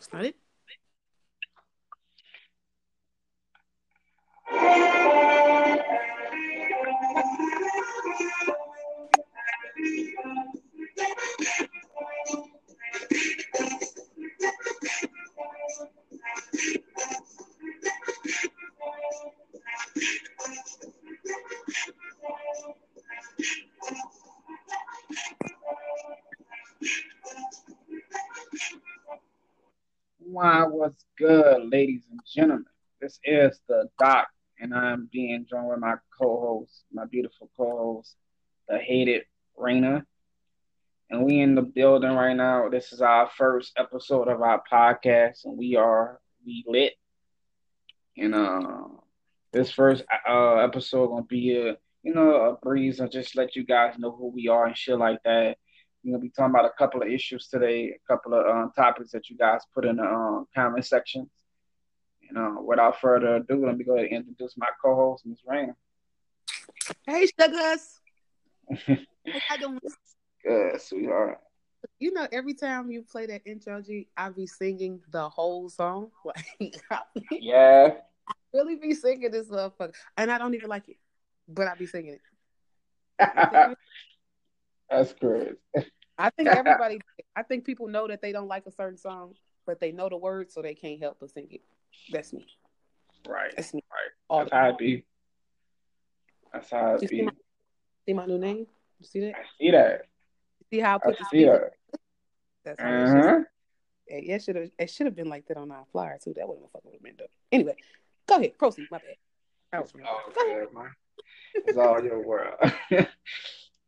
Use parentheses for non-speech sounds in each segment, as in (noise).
That's not it. Why, what's good, ladies and gentlemen? This is the Doc, and I'm being joined with my co-host, my beautiful co-host, the hated Raina. And we in the building right now. This is our first episode of our podcast, and we are we lit. And uh, this first uh episode gonna be a you know a breeze and just let you guys know who we are and shit like that. We're gonna be talking about a couple of issues today, a couple of um, topics that you guys put in the um, comment sections. And uh, without further ado, let me go ahead and introduce my co-host, Ms. Rain. Hey, sugars. (laughs) How you doing? Good, sweetheart. You know, every time you play that intro, G, I be singing the whole song. (laughs) Like, I Yeah. really be singing this motherfucker, and I don't even like it, but I be singing it. (laughs) That's crazy. I think everybody. I think people know that they don't like a certain song, but they know the words, so they can't help but sing it. That's me. Right. That's me. Right. All That's how it be. That's how You it see be. my, see my new name? You see that? I see that. See how I I put the see that. That's. Uh-huh. Yeah, it should have. It should have been like that on our flyer too. That wouldn't have fucking been dope. Anyway, go ahead. Proceed. My bad. I was wrong. Oh, good, man. It's all your world. (laughs)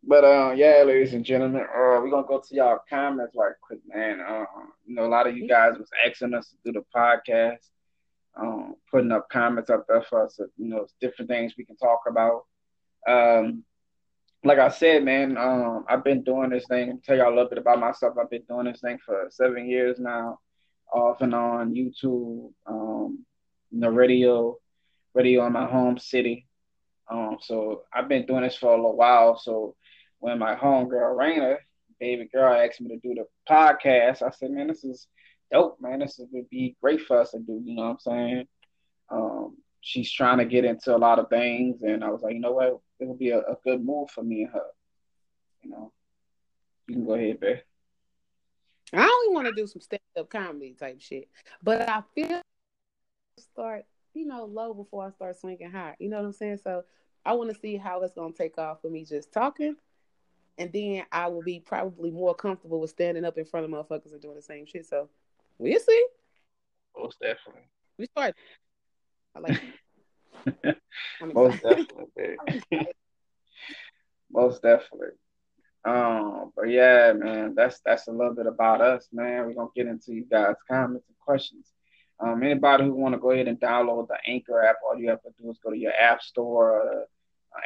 but uh, yeah, ladies and gentlemen, uh, we're gonna go to y'all comments right quick, man. Uh, you know, a lot of you guys was asking us to do the podcast, um, putting up comments up there for us. You know, different things we can talk about. Um, like I said, man, um, I've been doing this thing. Tell y'all a little bit about myself. I've been doing this thing for seven years now, off and on YouTube, um, the radio, radio in my home city. Um, so I've been doing this for a little while. So when my homegirl Raina, baby girl, asked me to do the podcast, I said, man, this is dope, man. This is, would be great for us to do. You know what I'm saying? Um, she's trying to get into a lot of things, and I was like, you know what, it would be a, a good move for me and her. You know, you can go ahead, babe. I only want to do some stand up comedy type shit, but I feel start you know low before I start swinging high. You know what I'm saying? So I want to see how it's gonna take off for me just talking, and then I will be probably more comfortable with standing up in front of motherfuckers and doing the same shit. So we'll see. Most definitely. We start. I like. it. (laughs) I'm Most definitely. Most definitely. Um, but yeah, man, that's that's a little bit about us, man. We're gonna get into you guys' comments and questions. Um, anybody who want to go ahead and download the Anchor app, all you have to do is go to your app store, or uh,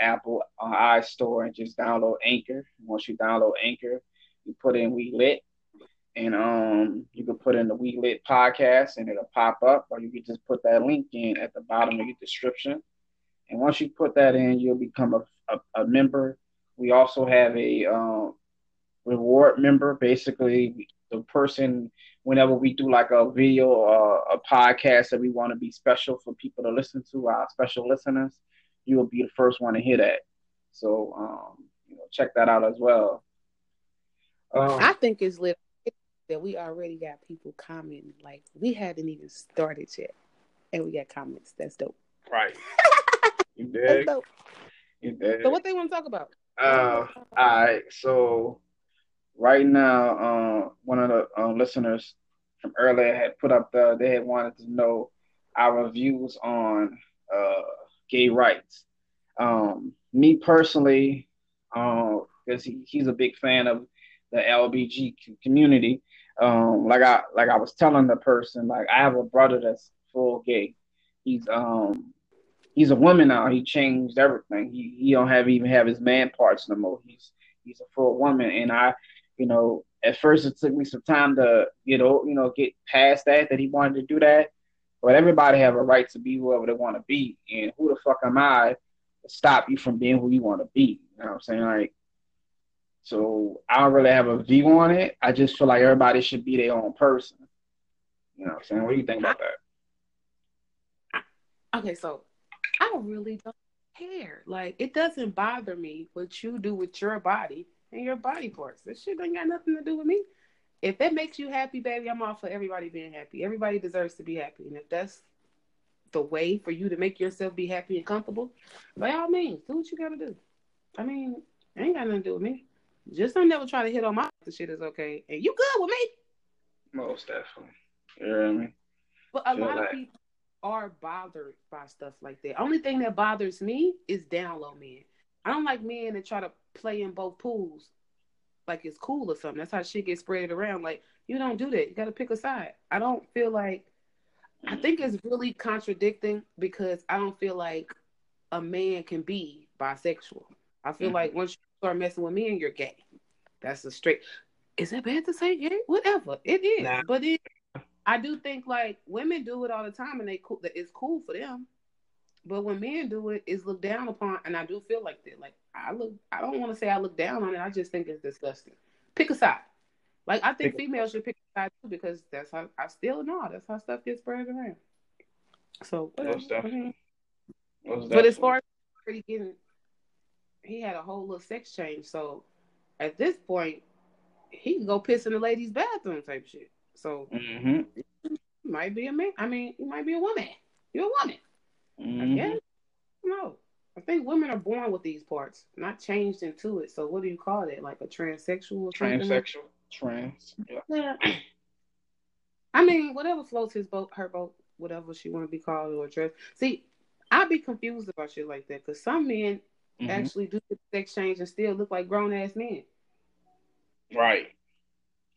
Apple uh, iStore, and just download Anchor. Once you download Anchor, you put in We Lit, and um, you can put in the We Lit podcast, and it'll pop up, or you can just put that link in at the bottom of your description. And once you put that in, you'll become a, a, a member. We also have a um, reward member. Basically, the person, whenever we do like a video or a podcast that we want to be special for people to listen to, our special listeners, you will be the first one to hear that. So, um, you know, check that out as well. Um, I think it's lit that we already got people commenting. Like we haven't even started yet, and we got comments. That's dope. right. (laughs) You That's dig? dope. You dig? So what they want to talk about? Uh, all right. So right now, uh, one of the uh, listeners from earlier had put up the they had wanted to know our views on uh, gay rights. Um, me personally, because he, he's a big fan of the LBG community. Um, like I like I was telling the person, like I have a brother that's full gay. He's um he's a woman now. He changed everything. He he don't have even have his man parts no more. He's he's a full woman, and I, you know, at first it took me some time to know you know get past that that he wanted to do that. But everybody have a right to be whoever they want to be, and who the fuck am I to stop you from being who you want to be? You know what I'm saying? Like, so I don't really have a view on it. I just feel like everybody should be their own person. You know what I'm saying? What do you think about that? Okay, so I really don't care. Like it doesn't bother me what you do with your body and your body parts. This shit ain't got nothing to do with me. If it makes you happy, baby, I'm all for everybody being happy. Everybody deserves to be happy. And if that's the way for you to make yourself be happy and comfortable, by all means, do what you gotta do. I mean, ain't got nothing to do with me. Just don't never try to hit on my the shit is okay. And you good with me. Most definitely. You know what I mean? But a lot like... of people are bothered by stuff like that. Only thing that bothers me is down low men. I don't like men that try to play in both pools like it's cool or something. That's how shit gets spread around. Like you don't do that. You got to pick a side. I don't feel like. I think it's really contradicting because I don't feel like a man can be bisexual. I feel mm-hmm. like once you start messing with me and you're gay, that's a straight. Is that bad to say gay? Whatever it is, nah. but it. I do think like women do it all the time and they cool. That It's cool for them. But when men do it, it's looked down upon, and I do feel like that. Like I look, I don't want to say I look down on it. I just think it's disgusting. Pick a side. Like I think pick females should pick a side too because that's how I still know that's how stuff gets spread around. So. Most but as far as already getting, he had a whole little sex change. So at this point, he can go piss in the ladies' bathroom type shit. So mm-hmm. might be a man. I mean, you might be a woman. You're a woman. Mm-hmm. I guess. No. I think women are born with these parts, not changed into it. So what do you call it? Like a transsexual? Transsexual. Trans. Yeah. yeah. (clears throat) I mean, whatever floats his boat, her boat, whatever she want to be called or addressed. See, I'd be confused about shit like that because some men mm-hmm. actually do the sex change and still look like grown ass men. Right.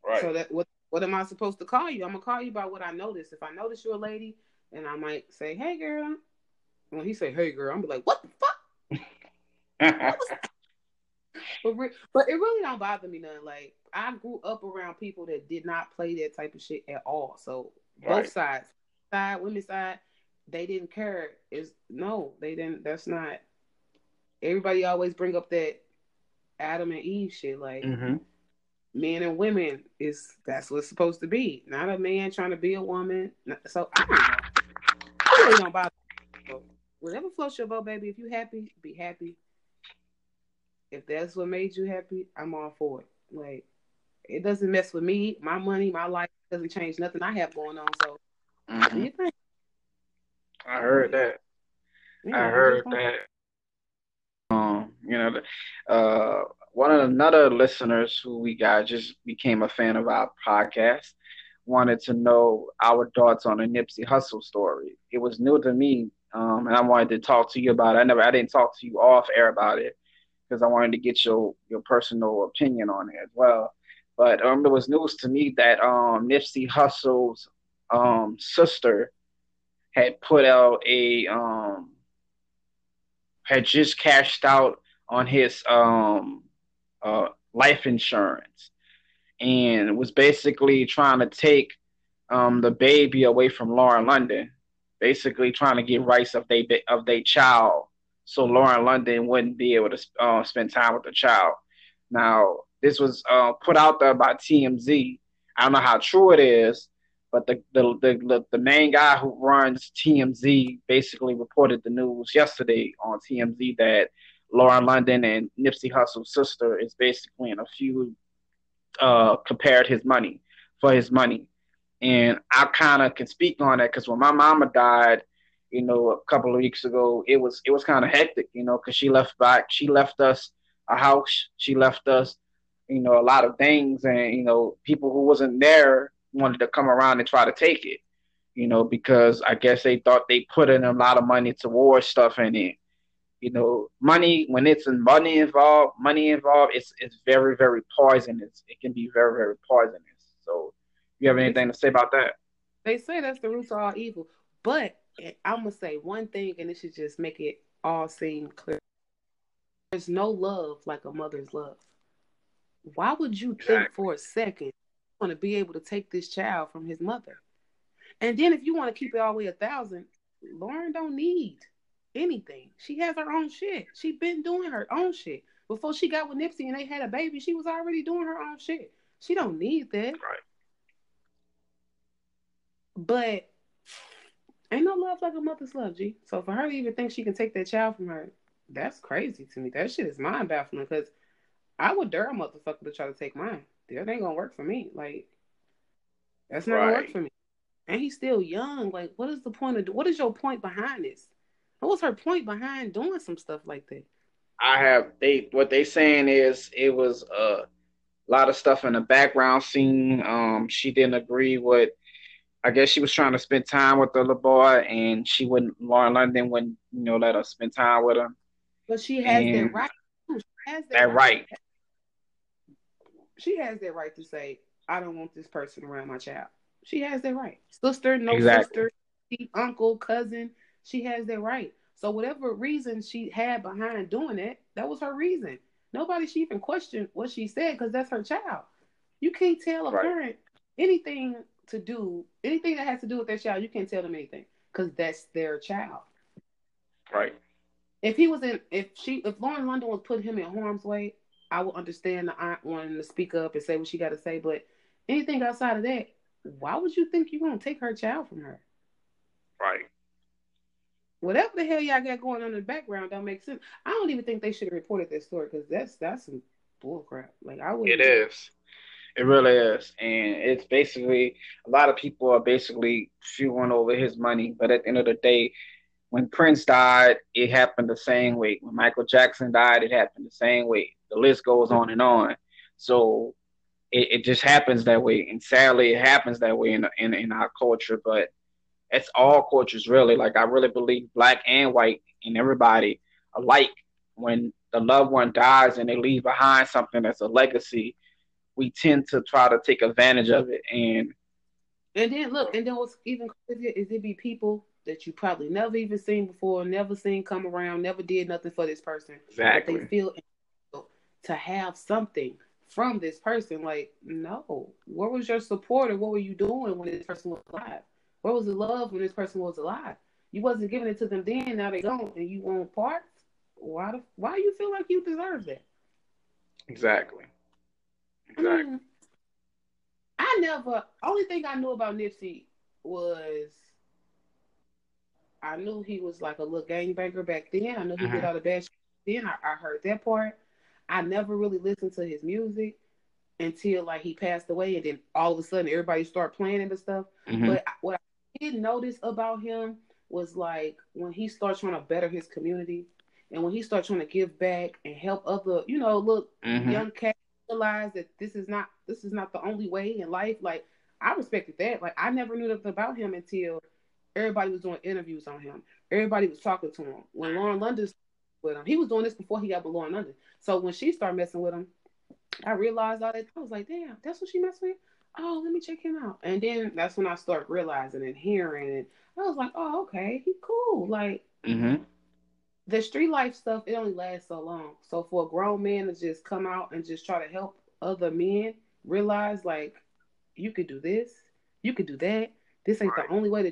Right. So that what what am I supposed to call you? I'm gonna call you by what I notice. If I notice you're a lady, and I might say, "Hey, girl," when he say, "Hey, girl," I'm like, "What the fuck?" (laughs) but, re- but it really don't bother me none. Like I grew up around people that did not play that type of shit at all. So right. both sides, side, women's side, they didn't care. Is no, they didn't. That's not. Everybody always bring up that Adam and Eve shit. Like mm-hmm. men and women is that's what's supposed to be. Not a man trying to be a woman. So I don't know. I really don't bother. Whatever floats your boat, baby. If you happy, be happy. If that's what made you happy, I'm all for it. Like it doesn't mess with me, my money, my life doesn't change nothing I have going on. So, mm-hmm. do you think? I heard that. Yeah, I heard that. Um, you know, uh, one of another listeners who we got just became a fan of our podcast wanted to know our thoughts on the Nipsey Hussle story. It was new to me, um, and I wanted to talk to you about it. I never, I didn't talk to you off air about it because I wanted to get your your personal opinion on it as well. But um, it was news to me that um, Nipsey Hussle's um, sister had put out a um, had just cashed out on his um, uh, life insurance and was basically trying to take um, the baby away from Lauren London, basically trying to get rights of they of their child, so Lauren London wouldn't be able to uh, spend time with the child. Now, this was uh, put out there by TMZ. I don't know how true it is, but the, the the the main guy who runs TMZ basically reported the news yesterday on TMZ that Lauren London and Nipsey Hussle's sister is basically in a feud. Uh, compared his money for his money, and I kind of can speak on that because when my mama died, you know, a couple of weeks ago, it was it was kind of hectic, you know, because she left back, she left us a house, she left us you know, a lot of things, and you know, people who wasn't there wanted to come around and try to take it, you know, because I guess they thought they put in a lot of money towards stuff, and it, you know, money when it's in money involved, money involved, it's it's very very poisonous. It can be very very poisonous. So, you have anything to say about that? They say that's the root of all evil, but I'm gonna say one thing, and it should just make it all seem clear. There's no love like a mother's love. Why would you exactly. think for a second you want to be able to take this child from his mother? And then if you want to keep it all the way a thousand, Lauren don't need anything. She has her own shit. She been doing her own shit. Before she got with Nipsey and they had a baby, she was already doing her own shit. She don't need that. Right. But ain't no love like a mother's love, G. So for her to even think she can take that child from her, that's crazy to me. That shit is mind baffling because I would dare a motherfucker to try to take mine. That ain't gonna work for me. Like that's not right. gonna work for me. And he's still young. Like, what is the point of what is your point behind this? What was her point behind doing some stuff like that? I have they what they saying is it was a lot of stuff in the background scene. Um, she didn't agree with. I guess she was trying to spend time with the little boy, and she wouldn't. Lauren London wouldn't, you know, let her spend time with him. But she has and that right. Has that, that right. right. She has that right to say, "I don't want this person around my child." She has that right. Sister, no exactly. sister, uncle, cousin. She has that right. So whatever reason she had behind doing it, that was her reason. Nobody should even question what she said because that's her child. You can't tell a right. parent anything to do, anything that has to do with their child. You can't tell them anything because that's their child. Right. If he was in, if she, if Lauren London was putting him in harm's way, I would understand the aunt wanting to speak up and say what she got to say. But anything outside of that, why would you think you're gonna take her child from her? Right whatever the hell y'all got going on in the background don't make sense. I don't even think they should have reported this story because that's that's some bullcrap. Like I would. It is. It really is, and it's basically a lot of people are basically fewing over his money. But at the end of the day, when Prince died, it happened the same way. When Michael Jackson died, it happened the same way. The list goes on and on. So it, it just happens that way, and sadly, it happens that way in in, in our culture. But it's all cultures really. Like I really believe black and white and everybody alike. When the loved one dies and they leave behind something that's a legacy, we tend to try to take advantage of it. And and then look, and then what's even crazier is it be people that you probably never even seen before, never seen come around, never did nothing for this person. Exactly. But they feel to have something from this person. Like, no, where was your support or what were you doing when this person was alive? Where was the love when this person was alive? You wasn't giving it to them then. Now they gone, and you want parts. Why? The, why you feel like you deserve that? Exactly. Exactly. Mm. I never. Only thing I knew about Nipsey was I knew he was like a little gangbanger back then. I knew he uh-huh. did all the bad shit. Then I, I heard that part. I never really listened to his music until like he passed away, and then all of a sudden everybody started playing it and stuff. Mm-hmm. But what I did notice about him was like when he starts trying to better his community, and when he starts trying to give back and help other, you know, look mm-hmm. young cats realize that this is not this is not the only way in life. Like I respected that. Like I never knew nothing about him until everybody was doing interviews on him. Everybody was talking to him. When Lauren London with him, he was doing this before he got with Lauren London. So when she started messing with him, I realized all that. I was like, damn, that's what she messed with. Oh, let me check him out. And then that's when I start realizing and hearing, and I was like, oh, okay, he cool. Like mm-hmm. The street life stuff, it only lasts so long. So for a grown man to just come out and just try to help other men realize, like, you could do this, you could do that. This ain't right. the only way to.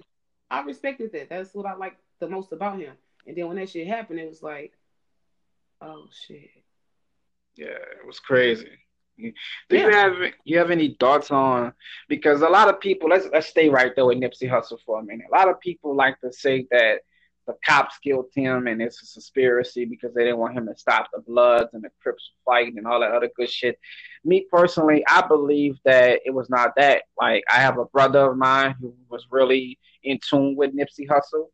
I respected that. That's what I like the most about him. And then when that shit happened, it was like, oh shit. Yeah, it was crazy. Do yeah. you have you have any thoughts on because a lot of people let's let's stay right there with Nipsey Hussle for a minute. A lot of people like to say that the cops killed him and it's a conspiracy because they didn't want him to stop the Bloods and the Crips fighting and all that other good shit. Me personally, I believe that it was not that. Like I have a brother of mine who was really in tune with Nipsey Hussle.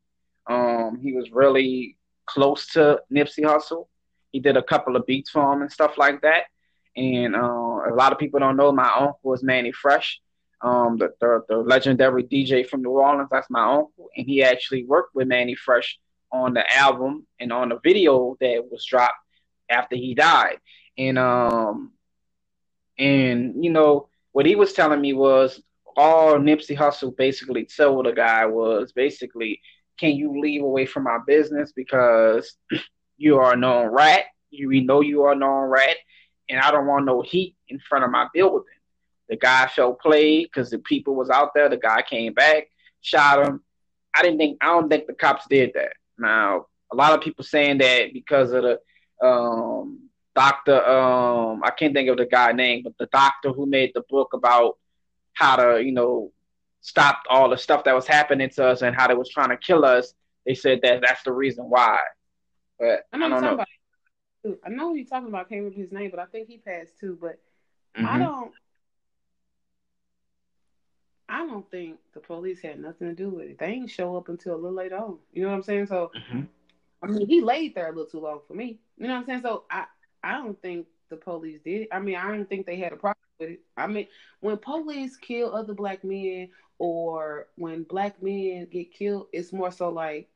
Um, he was really close to Nipsey Hussle. He did a couple of beats for him and stuff like that. And uh, a lot of people don't know my uncle is Mannie Fresh, um, the, the, the legendary DJ from New Orleans. That's my uncle, and he actually worked with Mannie Fresh on the album and on the video that was dropped after he died. And um, and you know what he was telling me was all Nipsey Hussle basically told the guy was basically, can you leave away from my business because (clears throat) you are a known rat. You we know you are a known rat, and I don't want no heat in front of my building. The guy felt played because the people was out there. The guy came back, shot him. I didn't think I don't think the cops did that. Now a lot of people saying that because of the um, doctor. Um, I can't think of the guy name, but the doctor who made the book about how to you know stop all the stuff that was happening to us and how they was trying to kill us. They said that that's the reason why. But I, know I don't know. About, I know you're talking about. I can't remember his name, but I think he passed too. But mm-hmm. I don't. I don't think the police had nothing to do with it. They didn't show up until a little later on. You know what I'm saying? So, mm-hmm. I mean, he laid there a little too long for me. You know what I'm saying? So, I I don't think the police did. I mean, I don't think they had a problem with it. I mean, when police kill other black men or when black men get killed, it's more so like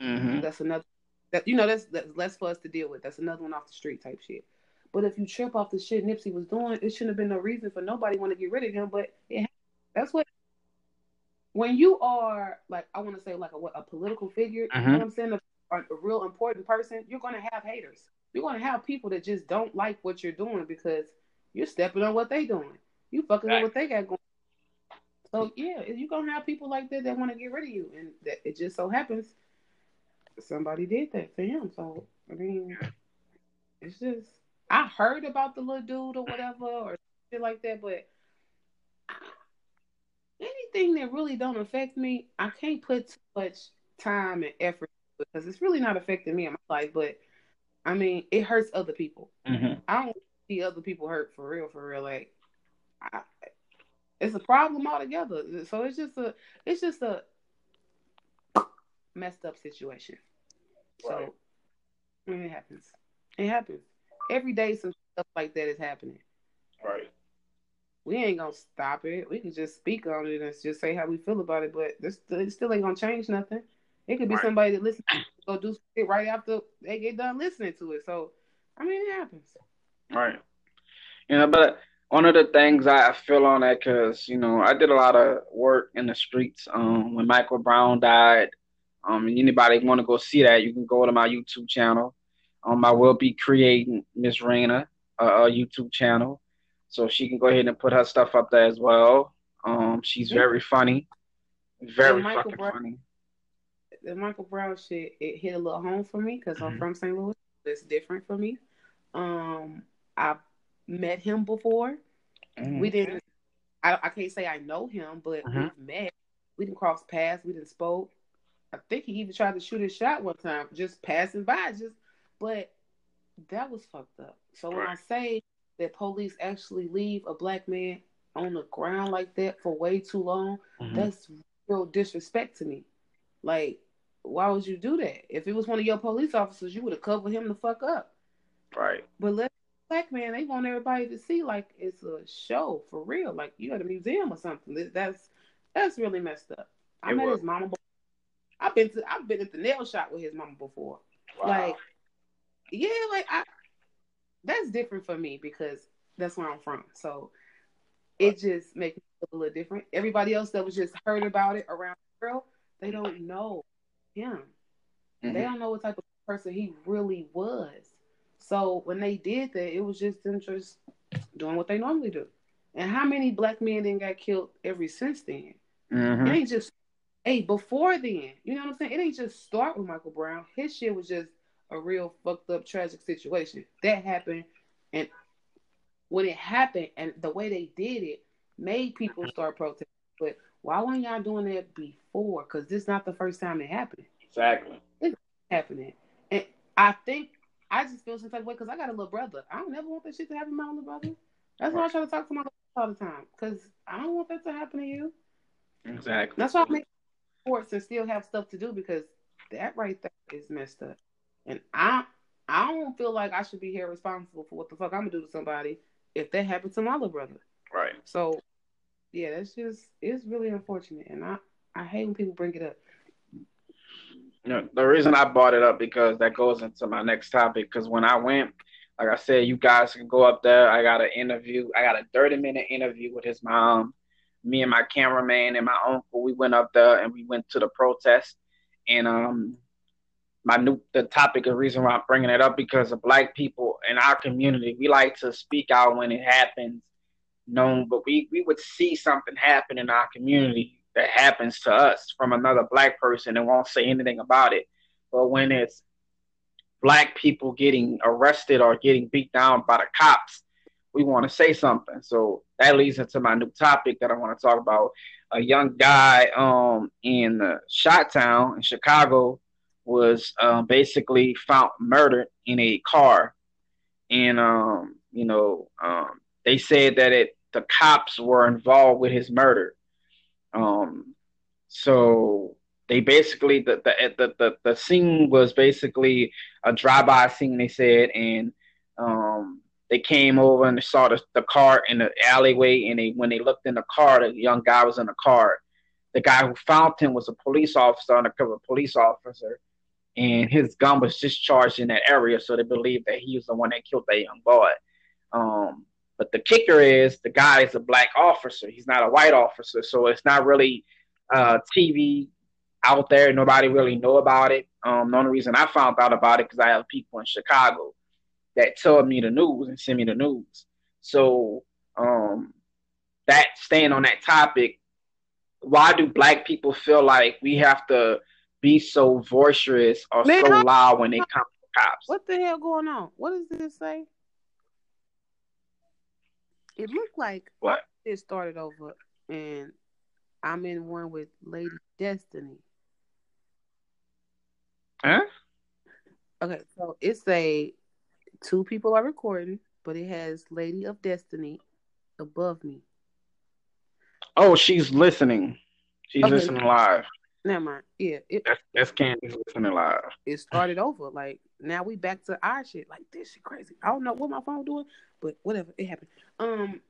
mm-hmm. that's another that you know that's that's less for us to deal with. That's another one off the street type shit. But if you trip off the shit Nipsey was doing, it shouldn't have been no reason for nobody want to get rid of him. But it, that's what when you are like I want to say like a, what, a political figure. You know mm-hmm. what I'm saying? A, a real important person. You're gonna have haters. You're gonna have people that just don't like what you're doing because you're stepping on what they're doing. You fucking right. what they got going. So yeah, you're gonna have people like that that want to get rid of you, and that it just so happens somebody did that to him. So I mean, it's just I heard about the little dude or whatever or shit like that, but anything that really don't affect me, I can't put too much time and effort because it's really not affecting me in my life. But I mean, it hurts other people. Mm-hmm. I don't see other people hurt for real, for real. Like, I, it's a problem altogether. So it's just a, it's just a messed up situation. So I mean, it happens. It happens every day. Some stuff like that is happening. Right. We ain't gonna stop it. We can just speak on it and just say how we feel about it. But this it still ain't gonna change nothing. It could be right. somebody that listens go do it right after they get done listening to it. So I mean, it happens. Right. You know, but one of the things I feel on that because you know I did a lot of work in the streets um, when Michael Brown died. Um, and anybody want to go see that, you can go to my YouTube channel. Um, I will be creating Miss Raina a, a YouTube channel, so she can go ahead and put her stuff up there as well. Um, she's very funny, very fucking Brown, funny. The Michael Brown shit it hit a little home for me because mm-hmm. I'm from St. Louis. It's different for me. Um, I met him before. Mm-hmm. We didn't. I, I can't say I know him, but mm-hmm. we met. We didn't cross paths. We didn't spoke. I think he even tried to shoot his shot one time, just passing by, just but that was fucked up. So when I say that police actually leave a black man on the ground like that for way too long, mm-hmm. that's real disrespect to me. Like, why would you do that? If it was one of your police officers, you would have covered him the fuck up. Right. But let black man, they want everybody to see like it's a show for real, like you at a museum or something. That's that's really messed up. I it met was. his mama I've been to I've been at the nail shop with his mama before. Wow. Like, yeah, like I that's different for me because that's where I'm from. So it just makes me a little different. Everybody else that was just heard about it around the world, they don't know him. Mm-hmm. They don't know what type of person he really was. So when they did that, it was just them just doing what they normally do. And how many black men then got killed ever since then? Mm-hmm. It ain't just hey, before then, you know what I'm saying? It ain't just start with Michael Brown. His shit was just a real fucked up, tragic situation that happened, and when it happened, and the way they did it made people mm-hmm. start protesting. But why weren't y'all doing that before? Because this is not the first time it happened. Exactly. It's happening, and I think I just feel some type of way because I got a little brother. I don't never want that shit to happen to my little brother. That's why I try to talk to my all the time because I don't want that to happen to you. Exactly. That's why I make sports and still have stuff to do because that right there is messed up. And I I don't feel like I should be here responsible for what the fuck I'm gonna do to somebody if that happened to my little brother. Right. So yeah, that's just it's really unfortunate and I I hate when people bring it up. You know, the reason I brought it up because that goes into my next topic. Because when I went, like I said, you guys can go up there. I got an interview. I got a 30 minute interview with his mom me and my cameraman and my uncle, we went up there and we went to the protest. And um, my new the topic, the reason why I'm bringing it up because of black people in our community, we like to speak out when it happens. known, but we we would see something happen in our community that happens to us from another black person and won't say anything about it. But when it's black people getting arrested or getting beat down by the cops, we want to say something. So that leads into my new topic that I want to talk about. A young guy um, in uh, Shot Town in Chicago was um, basically found murdered in a car, and um, you know um, they said that it the cops were involved with his murder. Um, so they basically the the the the, the scene was basically a drive-by scene. They said, and um, they came over and saw the, the car in the alleyway. And they when they looked in the car, the young guy was in the car. The guy who found him was a police officer, undercover police officer, and his gun was discharged in that area. So they believe that he was the one that killed that young boy. Um, but the kicker is the guy is a black officer. He's not a white officer, so it's not really uh, TV out there. Nobody really know about it. Um, the only reason I found out about it because I have people in Chicago that tell me the news and send me the news. So um, that staying on that topic, why do black people feel like we have to be so boisterous or Man, so loud when they come to cops? What the hell going on? What does this say? It looked like what it started over, and I'm in one with Lady Destiny. Huh? Okay, so it's a two people are recording, but it has Lady of Destiny above me. Oh, she's listening. She's okay. listening live. Never mind. Yeah, it, that's that's listening live. It started over. Like now we back to our shit. Like this shit crazy. I don't know what my phone doing, but whatever. It happened. Um,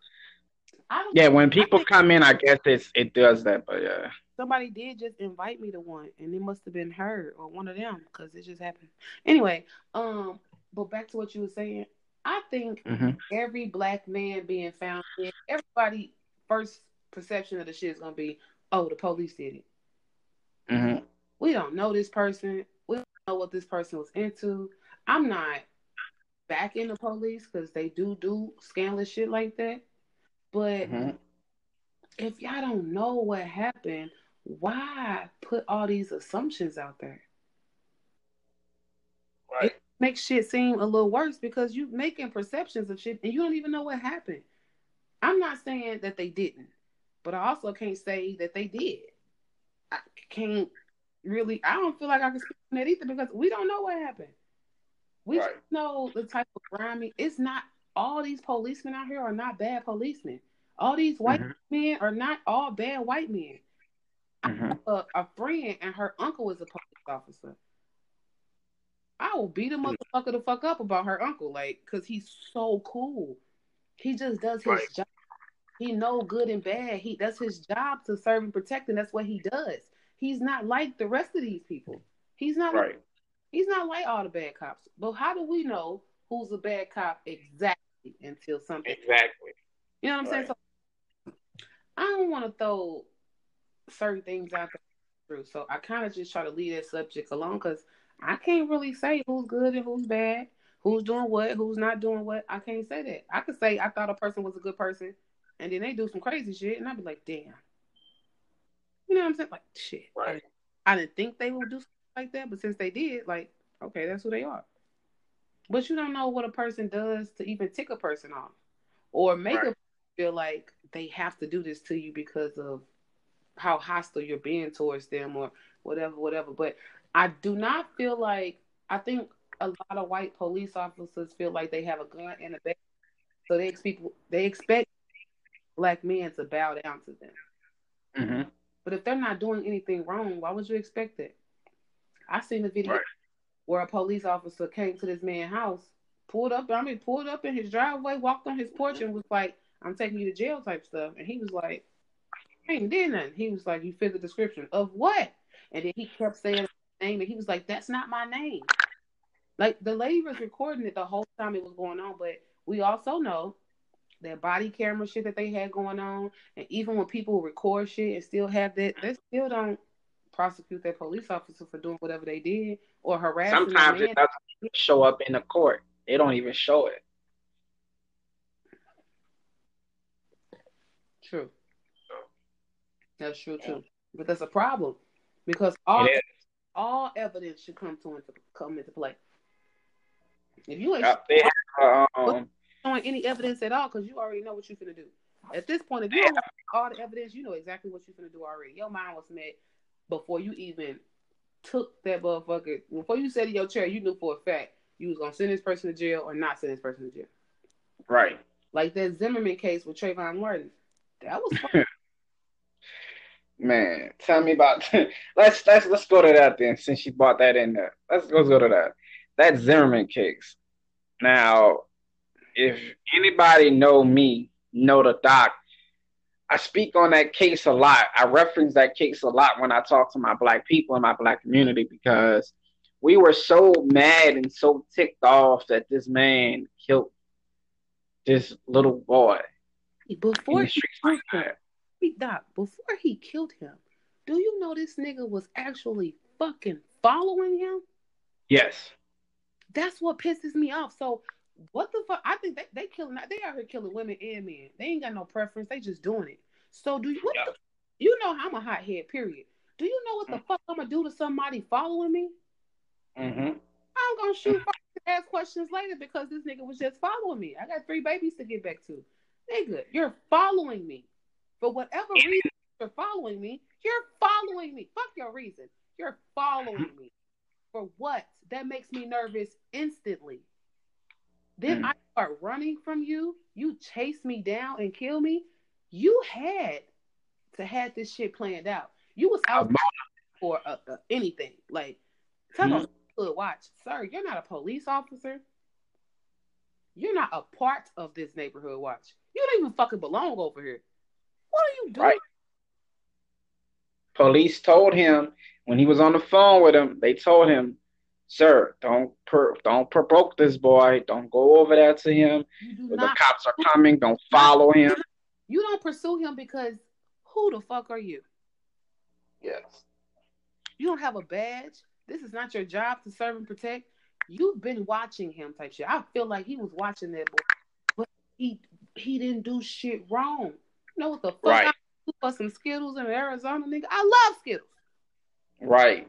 yeah, when people come in, I guess it's it does that, but yeah. Somebody did just invite me to one, and it must have been her or one of them because it just happened. Anyway, um, but back to what you were saying, I think mm-hmm. every black man being found, everybody first perception of the shit is gonna be, oh, the police did it. Mm-hmm. We don't know this person. We don't know what this person was into. I'm not back in the police because they do do scandalous shit like that. But mm-hmm. if y'all don't know what happened, why put all these assumptions out there? Right. It makes shit seem a little worse because you're making perceptions of shit and you don't even know what happened. I'm not saying that they didn't, but I also can't say that they did. I can't really I don't feel like I can speak on that either because we don't know what happened. We right. know the type of grimy it's not all these policemen out here are not bad policemen. All these white mm-hmm. men are not all bad white men. Mm-hmm. I have a, a, friend and her uncle is a police officer. I will beat a mm. motherfucker the fuck up about her uncle, like, cause he's so cool. He just does his right. job. He know good and bad. He that's his job to serve and protect, and that's what he does. He's not like the rest of these people. He's not right. Like, he's not like all the bad cops. But how do we know who's a bad cop exactly? until something. Exactly. You know what I'm right. saying? So I don't want to throw certain things out there. So I kind of just try to leave that subject alone because I can't really say who's good and who's bad, who's doing what, who's not doing what. I can't say that. I could say I thought a person was a good person, and then they do some crazy shit, and I'd be like, damn. You know what I'm saying? Like, shit. Right. I, didn't think they would do something like that, but since they did, like, okay, that's who they are. But you don't know what a person does to even tick a person off or make right. a feel like they have to do this to you because of how hostile you're being towards them or whatever, whatever. But I do not feel like I think a lot of white police officers feel like they have a gun and a bag, so they expect they expect black men to bow down to them. Mm-hmm. But if they're not doing anything wrong, why would you expect that? I seen the video right where a police officer came to this man's house, pulled up, I mean, pulled up in his driveway, walked on his porch, and was like, I'm taking you to jail type stuff. And he was like, I ain't did nothing. He was like, You fit the description of what? And then he kept saying his name, and he was like, That's not my name. Like the lady was recording it the whole time it was going on, but we also know that body camera shit that they had going on, and even when people record shit and still have that, they still don't prosecute that police officer for doing whatever they did or harassing. Sometimes it doesn't show up in the court. They don't even show it. True. That's true too. But that's a problem because all all evidence should come to into, come into play. If you ain't they have, um, showing any evidence at all because you already know what you're gonna do. At this point, if you don't have all the evidence, you know exactly what you're gonna do already. Your mind was made before you even took that motherfucker. Before you sat in your chair, you knew for a fact you was gonna send this person to jail or not send this person to jail. Right. Like that Zimmerman case with Trayvon Martin. That was. (laughs) Man, tell me about (laughs) let's let's let's go to that then since you brought that in there. Let's go go to that. That Zimmerman case. Now, if anybody know me, know the doc, I speak on that case a lot. I reference that case a lot when I talk to my black people in my black community because we were so mad and so ticked off that this man killed this little boy. Before he killed him, Doc, before he killed him, do you know this nigga was actually fucking following him? Yes. That's what pisses me off. So what the fuck? I think they they killing they out here killing women and men. They ain't got no preference. They just doing it. So do you what the, you know I'm a hothead, period. Do you know what the mm-hmm. fuck I'm gonna do to somebody following me? Mm-hmm. I'm gonna shoot ask questions later because this nigga was just following me. I got three babies to get back to. Nigga, you're following me. For whatever reason you're following me, you're following me. Fuck your reason. You're following me. For what? That makes me nervous instantly. Then mm. I start running from you. You chase me down and kill me. You had to have this shit planned out. You was out for uh, uh, anything. Like, tell mm good watch, sir. You're not a police officer. You're not a part of this neighborhood watch. You don't even fucking belong over here. What are you doing? Right. Police told him when he was on the phone with him. They told him, "Sir, don't per- don't provoke this boy. Don't go over there to him. the cops are coming. Don't (laughs) follow him." You don't pursue him because who the fuck are you? Yes. You don't have a badge. This is not your job to serve and protect. You've been watching him type shit. I feel like he was watching that boy, but he he didn't do shit wrong. You know what the fuck? Right. I for some Skittles in Arizona, nigga. I love Skittles. Right.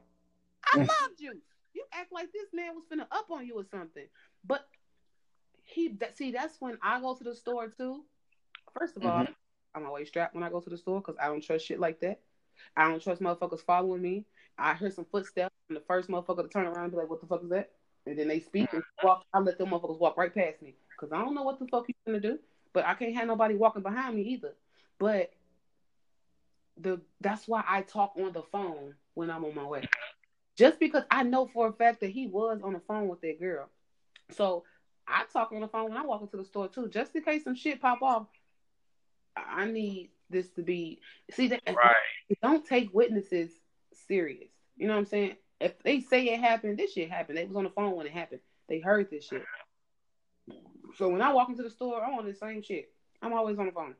I (laughs) love you. You act like this man was finna up on you or something. But he that see that's when I go to the store too. First of mm-hmm. all, I'm always strapped when I go to the store because I don't trust shit like that. I don't trust motherfuckers following me. I hear some footsteps, and the first motherfucker to turn around and be like, "What the fuck is that?" And then they speak and walk. I let them motherfuckers walk right past me because I don't know what the fuck you gonna do. But I can't have nobody walking behind me either. But the that's why I talk on the phone when I'm on my way, just because I know for a fact that he was on the phone with that girl. So I talk on the phone when I walk into the store too, just in case some shit pop off. I need this to be see that right. don't take witnesses serious. You know what I'm saying? If they say it happened, this shit happened. They was on the phone when it happened. They heard this shit. So when I walk into the store, I'm on the same shit. I'm always on the phone.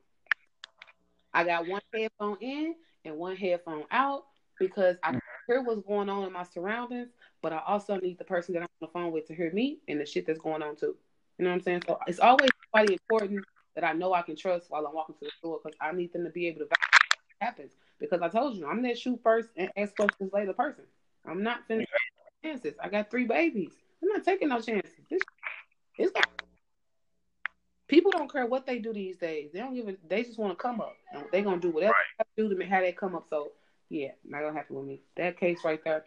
I got one headphone in and one headphone out because I. hear what's going on in my surroundings, but I also need the person that I'm on the phone with to hear me and the shit that's going on too. You know what I'm saying? So it's always somebody important that I know I can trust while I'm walking to the store because I need them to be able to happens. Because I told you, I'm that shoot first and ask questions later person. I'm not finishing chances. I got three babies. I'm not taking no chances. This is people don't care what they do these days. They don't even. They just want to come up. They're gonna do whatever right. they do to make how they come up. So yeah, not gonna happen with me. That case right there,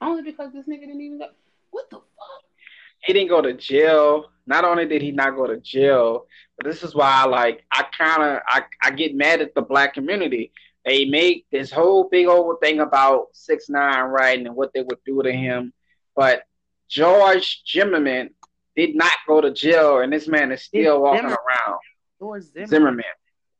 only because this nigga didn't even go. What the fuck? he didn't go to jail. Not only did he not go to jail, but this is why I like I kind of I, I get mad at the black community. They make this whole big old thing about six nine right and what they would do to him, but George Zimmerman did not go to jail, and this man is still walking Zimmerman. around. George Zimmerman. Zimmerman.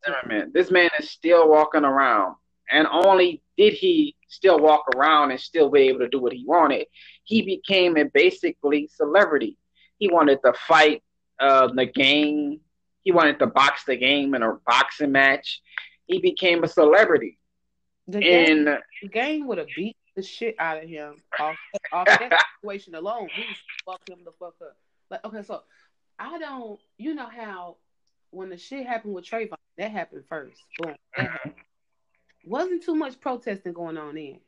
Zimmerman. This man is still walking around, and only did he still walk around and still be able to do what he wanted he became a basically celebrity. He wanted to fight uh, the game. He wanted to box the game in a boxing match. He became a celebrity. The game, the game would have beat the shit out of him off, off that (laughs) situation alone. He fucked him the fuck up. Like, okay, so I don't, you know how when the shit happened with Trayvon, that happened first. Boom. Happened. Wasn't too much protesting going on in.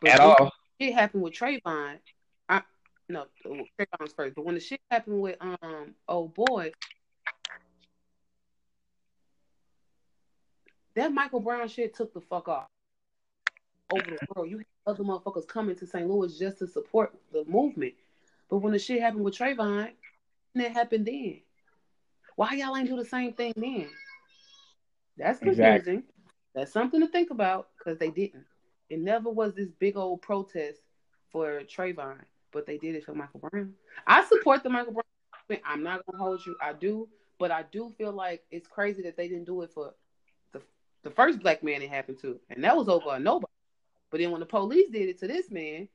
But At all. It happened with Trayvon no, Trayvon's first. But when the shit happened with um oh boy, that Michael Brown shit took the fuck off over the world. You had other motherfuckers coming to St. Louis just to support the movement. But when the shit happened with Trayvon, that happened then. Why y'all ain't do the same thing then? That's confusing. Exactly. That's something to think about because they didn't. It never was this big old protest for Trayvon, but they did it for Michael Brown. I support the Michael Brown. I'm not gonna hold you. I do, but I do feel like it's crazy that they didn't do it for the the first black man it happened to, and that was over a nobody. But then when the police did it to this man,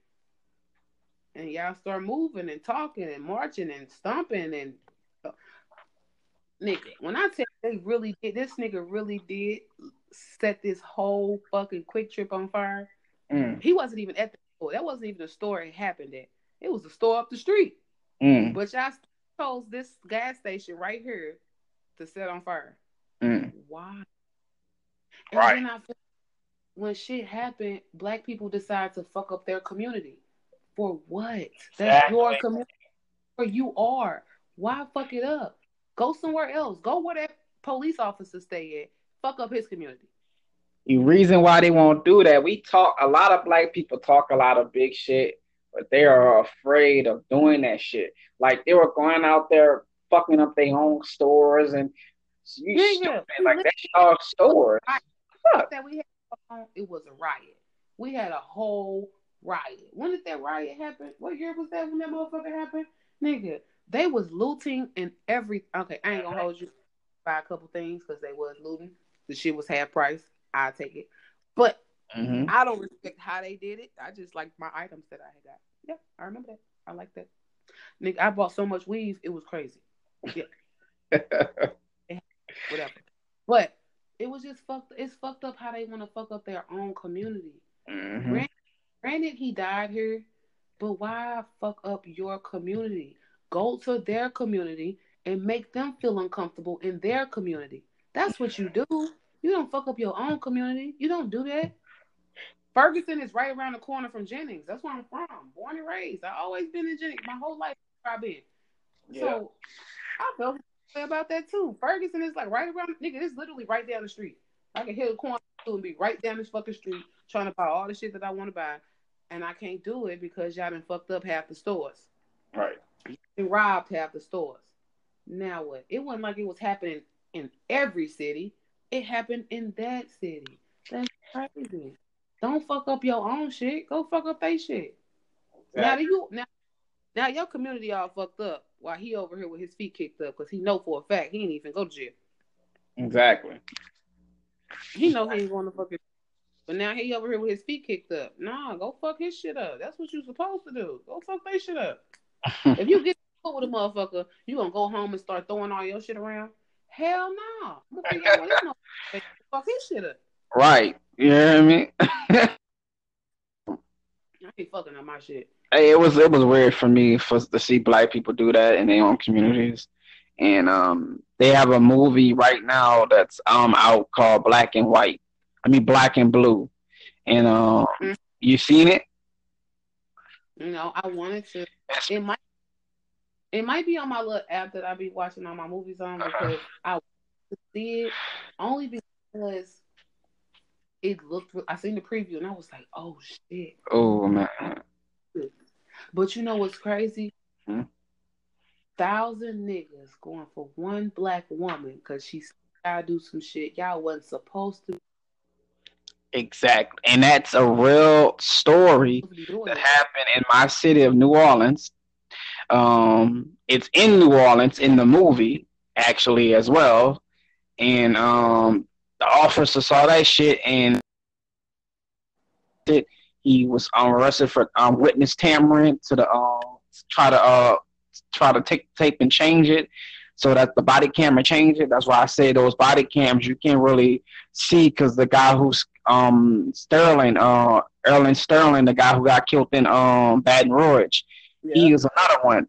and y'all start moving and talking and marching and stomping and nigga, when I tell you they really did, this nigga really did set this whole fucking QuikTrip on fire. Mm. He wasn't even at the store. That wasn't even the store it happened at. It was the store up the street. Mm. But y'all chose this gas station right here to set on fire. Mm. Why? And right. then I feel when shit happened, black people decide to fuck up their community. For what? That's exactly. your community. Where you are. Why fuck it up? Go somewhere else. Go where that police officer stay at. Fuck up his community. The reason why they won't do that, we talk a lot of black people talk a lot of big shit, but they are afraid of doing that shit. Like they were going out there fucking up their own stores and you yeah, stupid. Yeah. Like that's our stores. That we had, it was a riot. We had a whole riot. When did that riot happen? What year was that when that motherfucker happened? Nigga, they was looting and every. Okay, I ain't gonna hold you buy a couple things because they was looting. The shit was half price. I take it, but mm-hmm. I don't respect how they did it. I just like my items that I had got. Yeah, I remember that. I like that. Nick, I bought so much weave, it was crazy. Yeah. (laughs) Whatever. But it was just fucked. It's fucked up how they want to fuck up their own community. Mm-hmm. Granted, granted, he died here, but why fuck up your community? Go to their community and make them feel uncomfortable in their community. That's what you do. You don't fuck up your own community. You don't do that. Ferguson is right around the corner from Jennings. That's where I'm from. Born and raised. I always been in Jennings. My whole life I've been. Yeah. So I felt about that too. Ferguson is like right around nigga, it's literally right down the street. I can hit a corner and be right down this fucking street trying to buy all the shit that I want to buy. And I can't do it because y'all done fucked up half the stores. Right. And robbed half the stores. Now what? It wasn't like it was happening in every city. It happened in that city. That's crazy. Don't fuck up your own shit. Go fuck up they shit. Exactly. Now you now now your community all fucked up while he over here with his feet kicked up because he know for a fact he ain't even go to jail. Exactly. He know he ain't going to fucking. But now he over here with his feet kicked up. Nah, go fuck his shit up. That's what you supposed to do. Go fuck that shit up. (laughs) if you get with a motherfucker, you gonna go home and start throwing all your shit around? Hell no. Nah. fuck his shit up. Right. You know what I mean? I ain't fucking up my shit. Hey, it was it was weird for me for to see black people do that in their own communities, and um, they have a movie right now that's um out called Black and White. I mean Black and Blue, and um, mm-hmm. you seen it? No, I wanted to. It might it might be on my little app that I be watching all my movies on because I see it only because it looked. I seen the preview and I was like, "Oh shit!" Oh man! But you know what's crazy? Hmm? Thousand niggas going for one black woman because she's gotta do some shit y'all wasn't supposed to. Exactly, and that's a real story that happened in my city of New Orleans. Um, it's in New Orleans in the movie actually as well, and um, the officer saw that shit and. He was um, arrested for um, witness tampering to the uh, try to uh, try to take tape and change it so that the body camera change it. That's why I say those body cams you can't really see because the guy who's um Sterling, uh, Erling Sterling, the guy who got killed in um Baton Rouge, yeah. he is another one.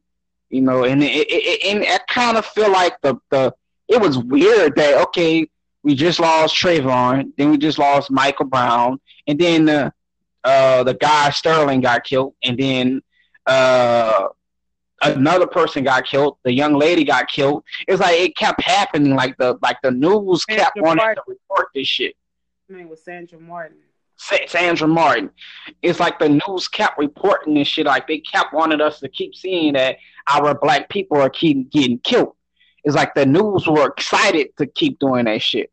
You know, and it, it, it and I kind of feel like the the it was weird that okay, we just lost Trayvon, then we just lost Michael Brown, and then uh, uh, the guy Sterling got killed, and then uh, another person got killed. The young lady got killed. It's like it kept happening. Like the like the news kept wanting to report this shit. Her name was Sandra Martin. Sandra Martin. It's like the news kept reporting this shit. Like they kept wanting us to keep seeing that our black people are keep getting killed. It's like the news were excited to keep doing that shit,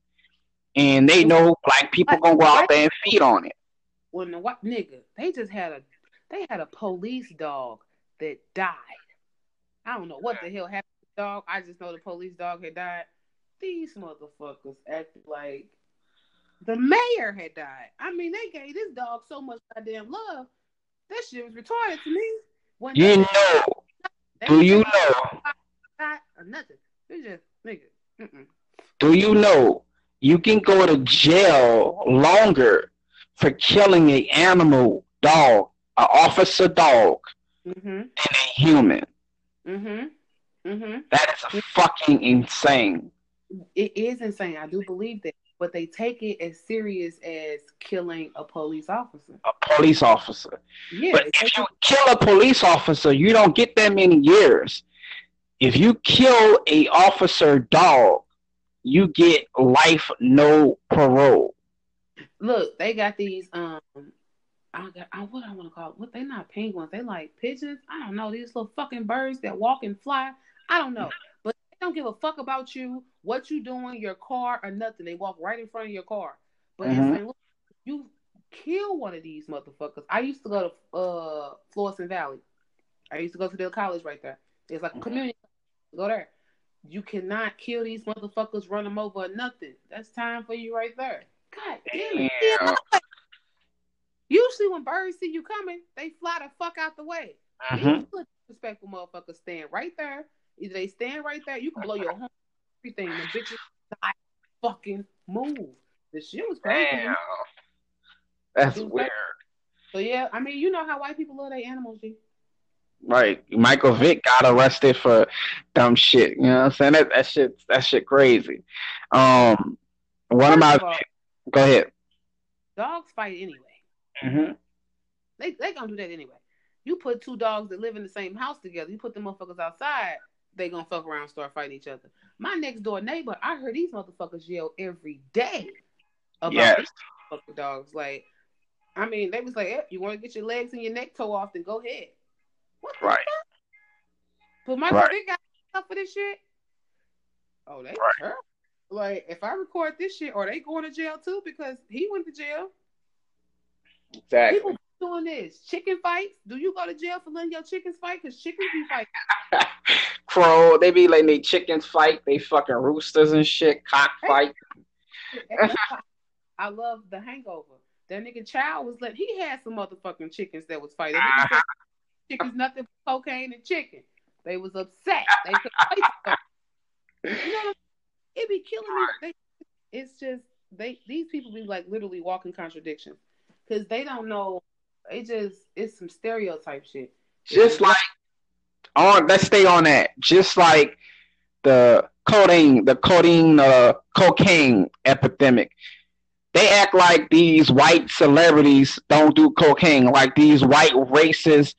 and they know black people gonna go out there and feed on it. When the what nigga, they just had a they had a police dog that died. I don't know what the hell happened to the dog. I just know the police dog had died. These motherfuckers acted like the mayor had died. I mean, they gave this dog so much goddamn love. That shit was retarded to me. When You know? they Do you know? nothing. They just nigga. Mm-mm. Do you know you can go to jail longer for killing a animal dog, an officer dog, Mm-hmm. than a human? Mm-hmm. Mm-hmm. That is fucking insane. It is insane. I do believe that. But they take it as serious as killing a police officer. A police officer. Yeah. But if you kill a police officer, you don't get that many years. If you kill a officer dog, you get life no parole. look, they got these um I got I, what I want to call it. What they not penguins, they like pigeons. I don't know, these little fucking birds that walk and fly. I don't know. Don't give a fuck about you, what you doing, your car or nothing. They walk right in front of your car. But it's Mhm. like, you kill one of these motherfuckers. I used to go to uh Florissant Valley. I used to go to their college right there. It's like a Mhm. community. Go there. You cannot kill these motherfuckers, run them over, or nothing. That's time for you right there. God damn it. Usually when birds see you coming, they fly the fuck out the way. Mhm. These disrespectful motherfuckers stand right there. Either they stand right there, you can blow your horn, everything. The bitches not fucking move. The shit was crazy. Damn. That's Dude, weird. So yeah, I mean, you know how white people love their animals, G. Right. Michael Vick got arrested for dumb shit. You know what I'm saying? That that shit that shit crazy. Um one of my all, go ahead. dogs fight anyway. hmm They they gonna do that anyway. You put two dogs that live in the same house together, you put them motherfuckers outside, they gonna fuck around and start fighting each other. My next door neighbor, I heard these motherfuckers yell every day about Yes. these fucking dogs. Like, I mean, they was like, eh, "You want to get your legs and your neck toe off? Then go ahead." What the Right. fuck? But my Right. Vick got stuff for this shit. Oh, they Right. terrible. Like, if I record this shit, are they going to jail too? Because he went to jail. Exactly. People doing this chicken fights. Do you go to jail for letting your chickens fight? Because chickens be fighting. (laughs) Crow, they be letting they chickens fight, they fucking roosters and shit, cockfight. I love the Hangover. That nigga Child was let. He had some motherfucking chickens that was fighting. Said (laughs) chickens nothing but cocaine and chicken. They was upset. They could. (laughs) You know, it be killing me. They, it's just they. These people be like literally walking contradictions because they don't know. It just it's some stereotype shit. Just like on let's stay on that. Just like the codeine, the codeine uh cocaine epidemic. They act like these white celebrities don't do cocaine, like these white racist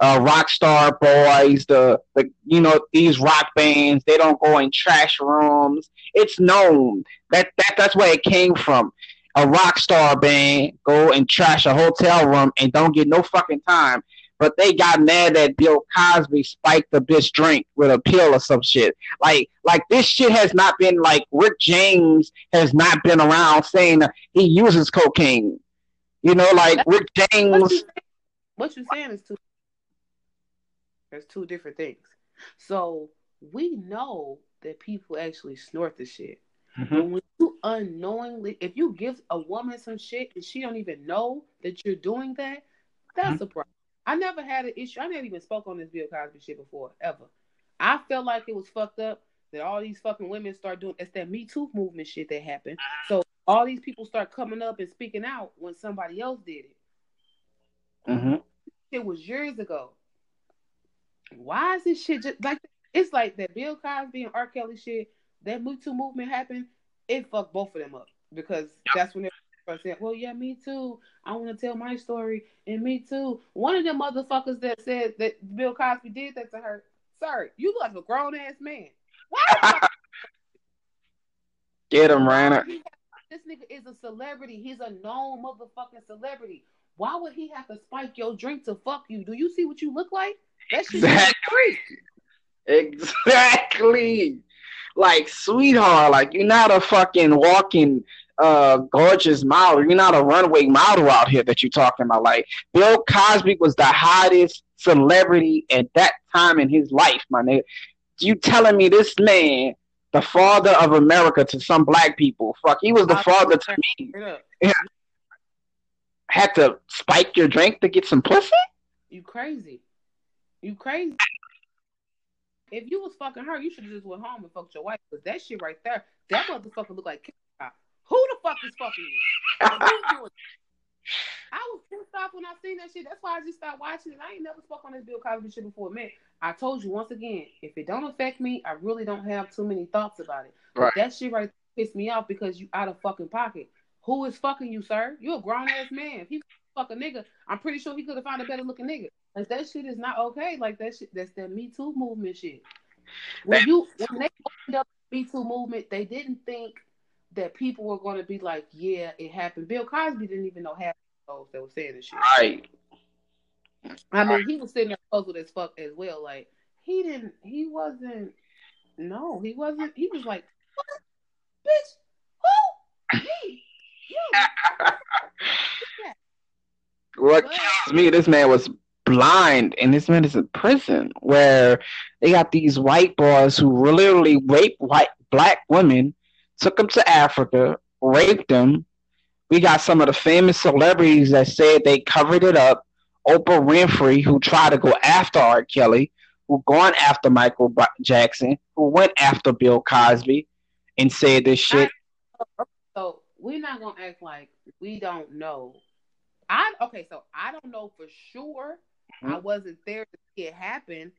uh, rock star boys, the the you know these rock bands. They don't go in trash rooms. It's known that, that that's where it came from. A rock star band go and trash a hotel room and don't get no fucking time. But they got mad that Bill Cosby spiked the bitch drink with a pill or some shit. Like, like this shit has not been like Rick James has not been around saying he uses cocaine. You know, like Rick What James. you, what you saying is two. There's two different things. So we know that people actually snort the shit. Mm-hmm. But when you unknowingly, if you give a woman some shit and she don't even know that you're doing that, that's Mm-hmm. a problem. I never had an issue. I never even spoke on this Bill Cosby shit before, ever. I felt like it was fucked up that all these fucking women start doing. It's that Me Too movement shit that happened. So all these people start coming up and speaking out when somebody else did it. hmm It was years ago. Why is this shit just like it's like that Bill Cosby and R. Kelly shit, that Me Too movement happened, it fucked both of them up. Because that's when they saying, Well, yeah, me too. I want to tell my story and me too. One of them motherfuckers that said that Bill Cosby did that to her, sir, you look like a grown ass man. Why? (laughs) Get him, Rana. This nigga is a celebrity. He's a known motherfucking celebrity. Why would he have to spike your drink to fuck you? Do you see what you look like? That shit exactly. Exactly. Like, sweetheart, like you're not a fucking walking uh gorgeous model. You're not a runway model out here that you're talking about. Like Bill Cosby was the hottest celebrity at that time in his life, my nigga. You telling me this man, the father of America to some black people, fuck, he was the father to me. Yeah. Had to spike your drink to get some pussy? You crazy. You crazy. If you was fucking her, you should have just went home and fucked your wife. But that shit right there, that motherfucker look like fuck is fucking you? I was pissed off when I seen that shit. That's why I just stopped watching it. I ain't never spoke on this Bill Cosby shit before, man. I told you once again, if it don't affect me, I really don't have too many thoughts about it. Right. But that shit right pissed me off because you out of fucking pocket. Who is fucking you, sir? You a grown ass man. If he fuck a nigga, I'm pretty sure he could have found a better looking nigga. Like that shit is not okay. Like that shit. That's that Me Too movement shit. When you when they opened up the Me Too movement, they didn't think that people were going to be like, yeah, it happened. Bill Cosby didn't even know half of those that were saying this shit. Right. I mean, he was sitting there puzzled as fuck as well. Like he didn't. He wasn't. No, he wasn't. He was like, what? bitch, who? Me? You? (laughs) what kills me? This man was blind, and this man is in prison where they got these white boys who literally rape white black women, took them to Africa, raped them. We got some of the famous celebrities that said they covered it up. Oprah Winfrey, who tried to go after R. Kelly, who gone after Michael Jackson, who went after Bill Cosby, and said this shit. So we're not gonna act like we don't know. I okay, so I don't know for sure Mm-hmm. I wasn't there to see it happen,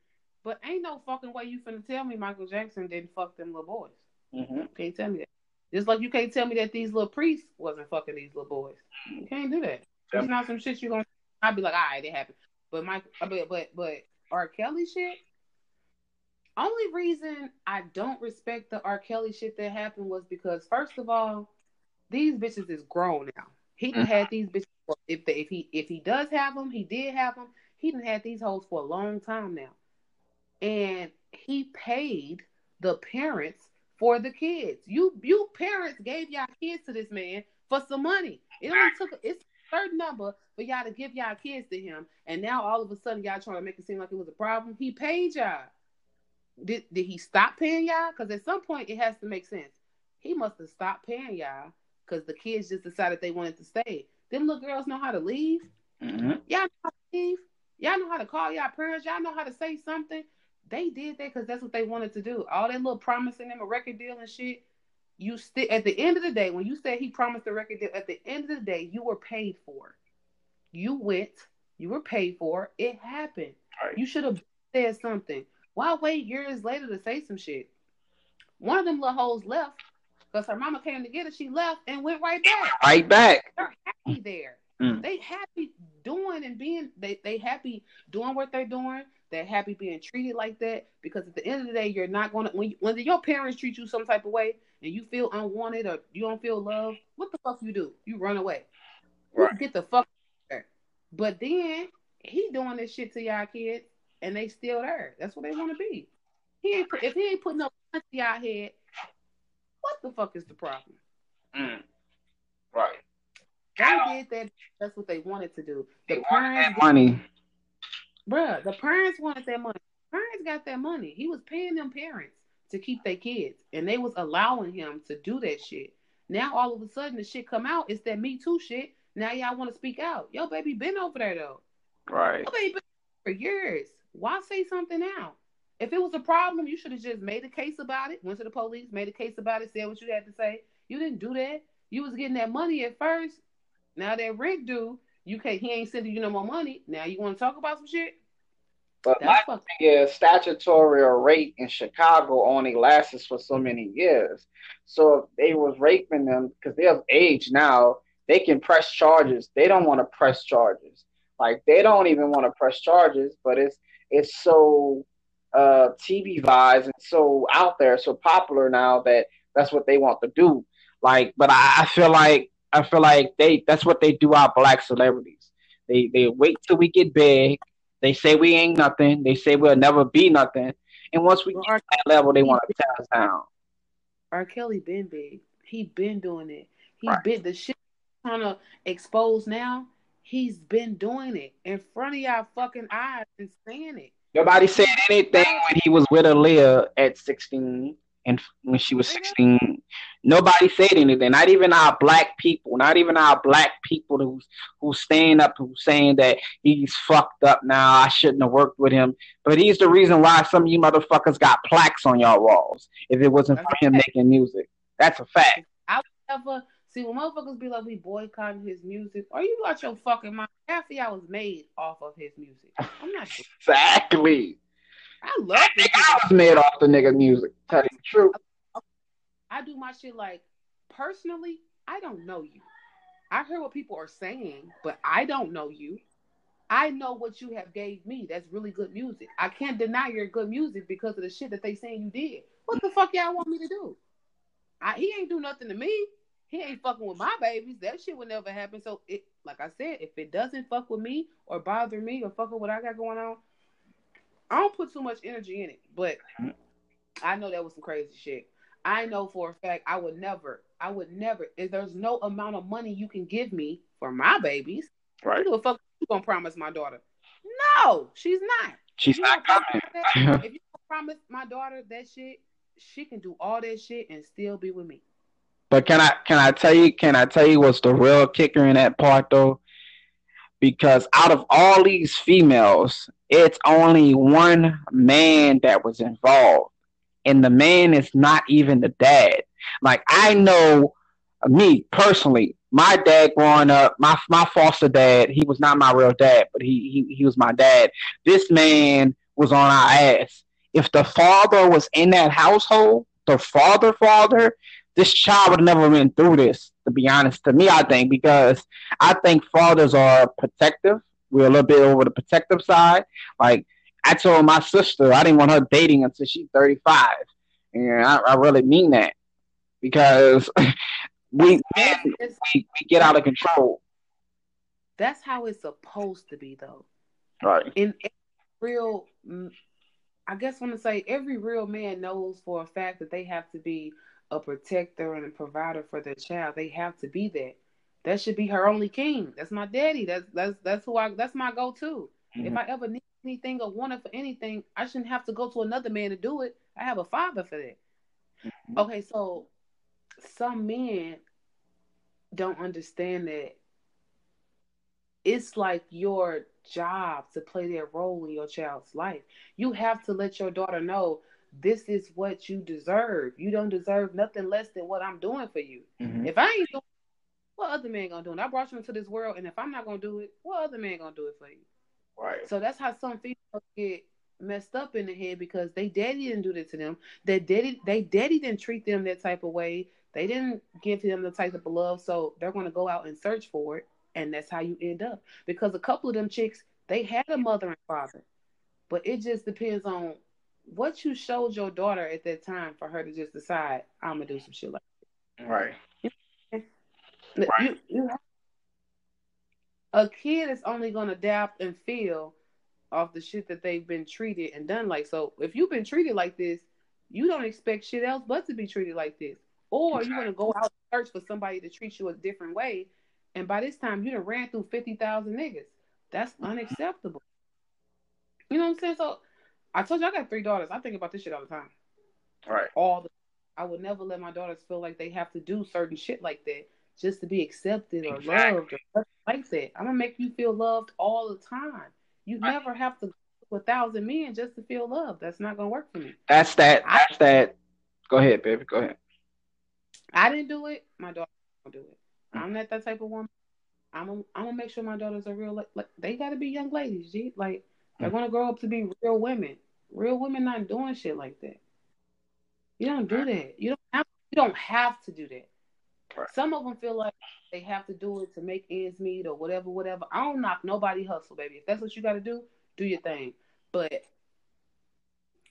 but ain't no fucking way you finna tell me Michael Jackson didn't fuck them little boys. Mm-hmm. Can't tell me that. Just like you can't tell me that these little priests wasn't fucking these little boys. You can't do that. It's not some shit you're gonna. I'd be like, all right, it happened. But my, but but but R. Kelly shit. Only reason I don't respect the R. Kelly shit that happened was because first of all, these bitches is grown now. He mm-hmm. had these bitches. If the, if he if he does have them, he did have them. He done had these hoes for a long time now. And he paid the parents for the kids. You you parents gave y'all kids to this man for some money. It only took it's a certain number for y'all to give y'all kids to him. And now all of a sudden y'all trying to make it seem like it was a problem. He paid y'all. Did did he stop paying y'all? Because at some point it has to make sense. He must have stopped paying y'all because the kids just decided they wanted to stay. Them little girls know how to leave. Mm-hmm. Y'all know how to leave. Y'all know how to call y'all parents. Y'all know how to say something. They did that because that's what they wanted to do. All that little promising them a record deal and shit. You still at the end of the day, when you said he promised a record deal, at the end of the day, you were paid for. You went, you were paid for. It happened. Right. You should have said something. Why wait years later to say some shit? One of them little hoes left because her mama came to get her. She left and went right back. Right back. They're happy there. Mm. They happy doing and being they they happy doing what they're doing. They're happy being treated like that because at the end of the day, you're not gonna when you, when your parents treat you some type of way and you feel unwanted or you don't feel love. What the fuck you do? You run away. Right. You get the fuck there. But then he doing this shit to y'all kids and they still there. That's what they want to be. He ain't if he ain't putting no punch to y'all head. What the fuck is the problem? Mm. Right. They did that. That's what they wanted to do. The they parents money. Bruh, the parents wanted that money. Parents got that money. He was paying them parents to keep their kids, and they was allowing him to do that shit. Now all of a sudden the shit come out. It's that Me Too shit. Now y'all want to speak out. Yo, baby, been over there though. Right. Yo, baby, for years. Why say something now? If it was a problem, you should have just made a case about it. Went to the police, made a case about it, said what you had to say. You didn't do that. You was getting that money at first. Now that Rick do, you can't. He ain't sending you no more money. Now you want to talk about some shit? But That's my thing is, statutory rape in Chicago only lasts for so many years. So if they was raping them because they're of age now, they can press charges. They don't want to press charges. Like they don't even want to press charges, but it's it's so uh, TV vibes and so out there, so popular now that that's what they want to do. Like, but I, I feel like I feel like they that's what they do our black celebrities. They they wait till we get big. They say we ain't nothing. They say we'll never be nothing. And once we well, get to that level, they want to tear us down. R. Kelly been big. He been doing it. He right. been the shit trying to expose now. He's been doing it in front of y'all fucking eyes and saying it. Nobody said anything when he was with Aaliyah at 16 and when she was 16. Nobody said anything. Not even our black people. Not even our black people who's who's staying up, who's saying that he's fucked up now. I shouldn't have worked with him. But he's the reason why some of you motherfuckers got plaques on your walls. If it wasn't for him making music, that's a fact. I would never See, when motherfuckers be like, we boycotting his music, are you out your fucking mind? Half of y'all was made off of his music. I'm not (laughs) exactly. I love it. I was made off the nigga music. Tell you the truth. I do my shit like personally. I don't know you. I hear what people are saying, but I don't know you. I know what you have gave me. That's really good music. I can't deny your good music because of the shit that they saying you did. What the fuck y'all want me to do? I, he ain't do nothing to me he ain't fucking with my babies. That shit would never happen. So it, like I said, if it doesn't fuck with me or bother me or fuck with what I got going on, I don't put too much energy in it. But I know that was some crazy shit. I know for a fact I would never, I would never. If there's no amount of money you can give me for my babies, right? Who the fuck you gonna promise my daughter? No, she's not. She's not coming. if you promise my daughter that shit, she can do all that shit and still be with me. But can I can I tell you can I tell you what's the real kicker in that part though? Because out of all these females, it's only one man that was involved. And the man is not even the dad. Like I know me personally, my dad growing up, my my foster dad, he was not my real dad, but he he, he was my dad. This man was on our ass. If the father was in that household, the father father, this child would have never been through this, to be honest, to me, I think, because I think fathers are protective. We're a little bit over the protective side. Like, I told my sister I didn't want her dating until she's 35. And I, I really mean that because (laughs) we, we, we get out of control. That's how it's supposed to be, though. Right. In real, mm, I guess I want to say every real man knows for a fact that they have to be a protector and a provider for their child. They have to be that. That should be her only king. That's my daddy. That's that's that's who I that's my go to. Mm-hmm. If I ever need anything or want it for anything, I shouldn't have to go to another man to do it. I have a father for that. Mm-hmm. Okay, so some men don't understand that it's like your job to play that role in your child's life. You have to let your daughter know this is what you deserve. You don't deserve nothing less than what I'm doing for you. Mm-hmm. If I ain't doing what other man gonna do? And I brought you into this world, and if I'm not gonna do it, what other man gonna do it for you? Right. So that's how some females get messed up in the head because they daddy didn't do that to them. Their daddy, they daddy didn't treat them that type of way. They didn't give to them the type of love, so they're gonna go out and search for it, and that's how you end up. Because a couple of them chicks, they had a mother and father, but it just depends on what you showed your daughter at that time for her to just decide I'm gonna do some shit like that. Right. right. You, you a kid is only gonna adapt and feel off the shit that they've been treated and done like. So if you've been treated like this, you don't expect shit else but to be treated like this. Or you're gonna go out and search for somebody to treat you a different way. And by this time you done ran through fifty thousand niggas. That's unacceptable. You know what I'm saying? So I told you I got three daughters. I think about this shit all the time. Right. All the I would never let my daughters feel like they have to do certain shit like that just to be accepted or exactly. loved or like that. I'm gonna make you feel loved all the time. You right. never have to go to a thousand men just to feel loved. That's not gonna work for me. That's that. That's I, that. Go ahead, baby. Go ahead. I didn't do it. My daughter do it. I'm not that type of woman. I'm gonna, I'm gonna make sure my daughters are real. Like, like they gotta be young ladies. G. Like they're gonna grow up to be real women. Real women not doing shit like that. You don't do that. You don't have. You don't have to do that. Right. Some of them feel like they have to do it to make ends meet or whatever, whatever. I don't knock nobody hustle, baby. If that's what you got to do, do your thing. But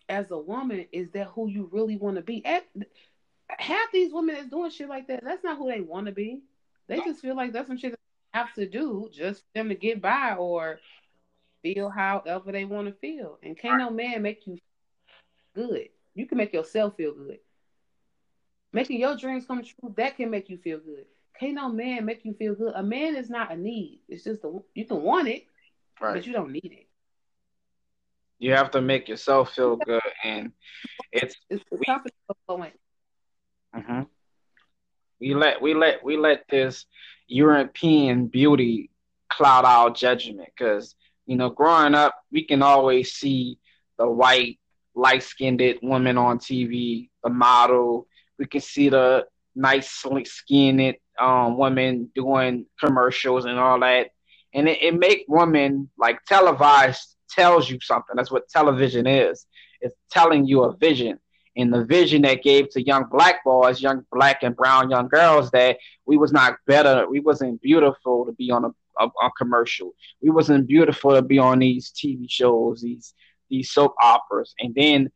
as a woman, is that who you really want to be? At, half these women that's doing shit like that, that's not who they want to be. They just feel like that's some shit they have to do just for them to get by or feel however they want to feel. And can't no man make you good. You can make yourself feel good. Making your dreams come true, that can make you feel good. Can't no man make you feel good. A man is not a need. It's just a, you can want it, right. but you don't need it. You have to make yourself feel good, and it's it's the confidence flowing. Mm-hmm. We let we let we let this European beauty cloud our judgment because you know growing up we can always see the white light skinned woman on TV, the model. We can see the nice skinned um, women doing commercials and all that, and it, it make women like televised tells you something. That's what television is. It's telling you a vision. And the vision that gave to young black boys, young black and brown young girls, that we was not better, we wasn't beautiful to be on a, a commercial. We wasn't beautiful to be on these TV shows, these these soap operas. And then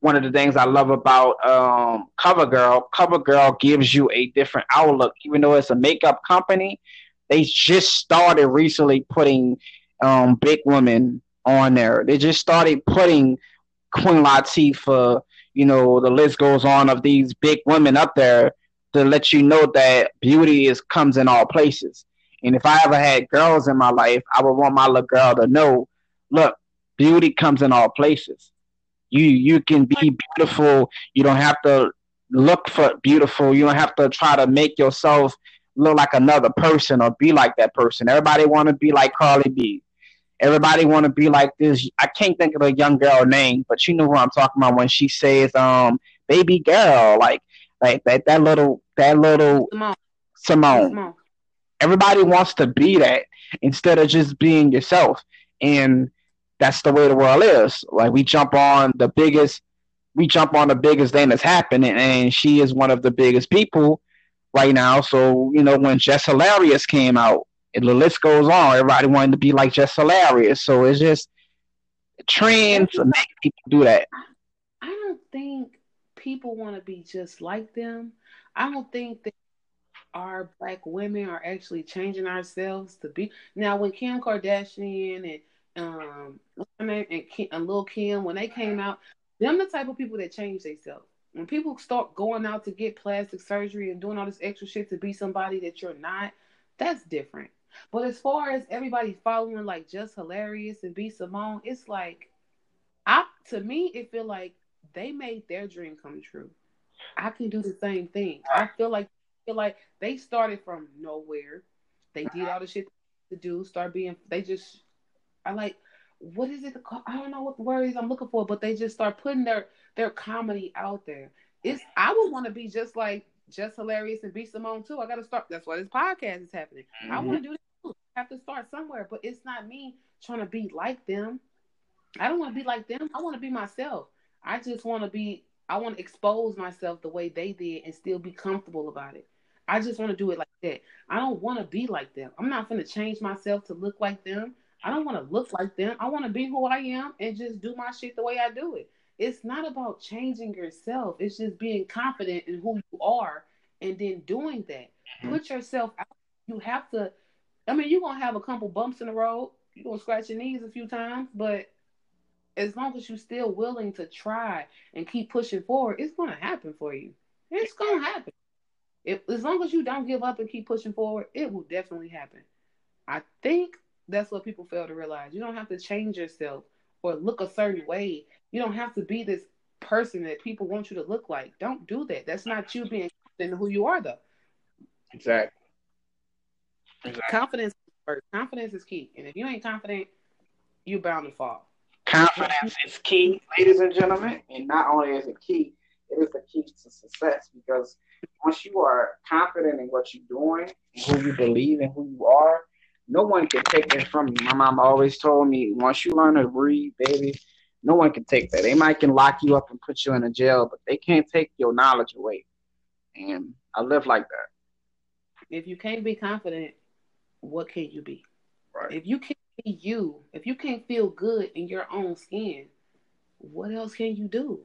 one of the things I love about um, CoverGirl, CoverGirl gives you a different outlook. Even though it's a makeup company, they just started recently putting um, big women on there. They just started putting Queen Latifah, you know, the list goes on of these big women up there to let you know that beauty is comes in all places. And if I ever had girls in my life, I would want my little girl to know, look, beauty comes in all places. You you can be beautiful. You don't have to look for beautiful. You don't have to try to make yourself look like another person or be like that person. Everybody want to be like Cardi B. Everybody want to be like this. I can't think of a young girl name, but you know who I'm talking about when she says, "Um, baby girl," like like that that little that little Simone. Simone. Simone. Everybody wants to be that instead of just being yourself. And that's the way the world is. Like we jump on the biggest, we jump on the biggest thing that's happening, and she is one of the biggest people right now. So you know when Jess Hilarious came out, and the list goes on. Everybody wanted to be like Jess Hilarious, so it's just trends make people do that. I don't think people want to be just like them. I don't think that our black women are actually changing ourselves to be. Now, when Kim Kardashian and um, and, Kim, and Lil Kim when they came out, them the type of people that change themselves. When people start going out to get plastic surgery and doing all this extra shit to be somebody that you're not, that's different. But as far as everybody following like Jess Hilarious and B Simone, it's like, I to me it feel like they made their dream come true. I can do the same thing. I feel like feel like they started from nowhere. They did all the shit to do, start being. They just I like what is it called? I don't know what the word is I'm looking for, but they just start putting their their comedy out there. It's I would want to be just like Jess Hilarious and B Simone too. I got to start. That's why this podcast is happening. Mm-hmm. I want to do this too. I have to start somewhere, but it's not me trying to be like them. I don't want to be like them. I want to be myself. I just want to be. I want to expose myself the way they did and still be comfortable about it. I just want to do it like that. I don't want to be like them. I'm not going to change myself to look like them. I don't want to look like them. I want to be who I am and just do my shit the way I do it. It's not about changing yourself. It's just being confident in who you are and then doing that. Mm-hmm. Put yourself out. You have to. I mean, you're gonna have a couple bumps in the road. You're gonna scratch your knees a few times, but as long as you're still willing to try and keep pushing forward, it's gonna happen for you. It's gonna happen. If as long as you don't give up and keep pushing forward, it will definitely happen. I think that's what people fail to realize. You don't have to change yourself or look a certain way. You don't have to be this person that people want you to look like. Don't do that. That's not you being confident who you are, though. Exactly. exactly. Confidence first. Confidence is key. And if you ain't confident, you're bound to fall. Confidence is key, ladies and gentlemen. And not only is it key, it is the key to success because once you are confident in what you're doing, who you believe in, who you are, no one can take that from you. My mom always told me, once you learn to read, baby, no one can take that. They might can lock you up and put you in a jail, but they can't take your knowledge away. And I live like that. If you can't be confident, what can you be? Right. If you can't be you, if you can't feel good in your own skin, what else can you do?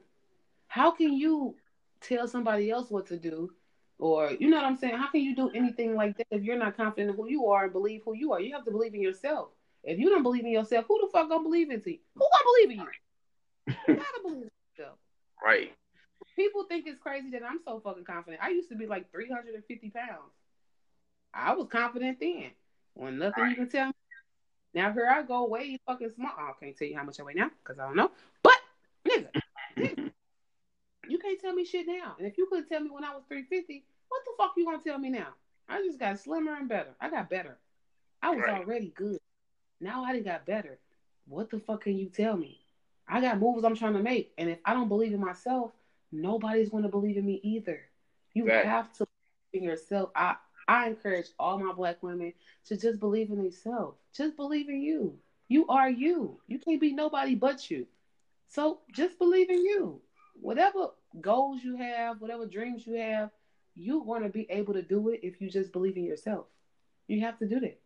How can you tell somebody else what to do? Or you know what I'm saying? How can you do anything like that if you're not confident in who you are and believe who you are? You have to believe in yourself. If you don't believe in yourself, who the fuck gonna believe in you? Who gonna believe in you? You (laughs) gotta believe in yourself. Right. People think it's crazy that I'm so fucking confident. I used to be like 350 pounds. I was confident then. When nothing right. you can tell me. Now here I go way fucking small. I can't tell you how much I weigh now because I don't know. But you can't tell me shit now. And if you couldn't tell me when I was 350, what the fuck you gonna tell me now? I just got slimmer and better. I got better. I was right. already good. Now I done got better. What the fuck can you tell me? I got moves I'm trying to make. And if I don't believe in myself, nobody's gonna believe in me either. You right. have to believe in yourself. I I encourage all my black women to just believe in themselves. Just believe in you. You are you. You can't be nobody but you. So just believe in you. Whatever goals you have, whatever dreams you have, you want to be able to do it if you just believe in yourself. You have to do that.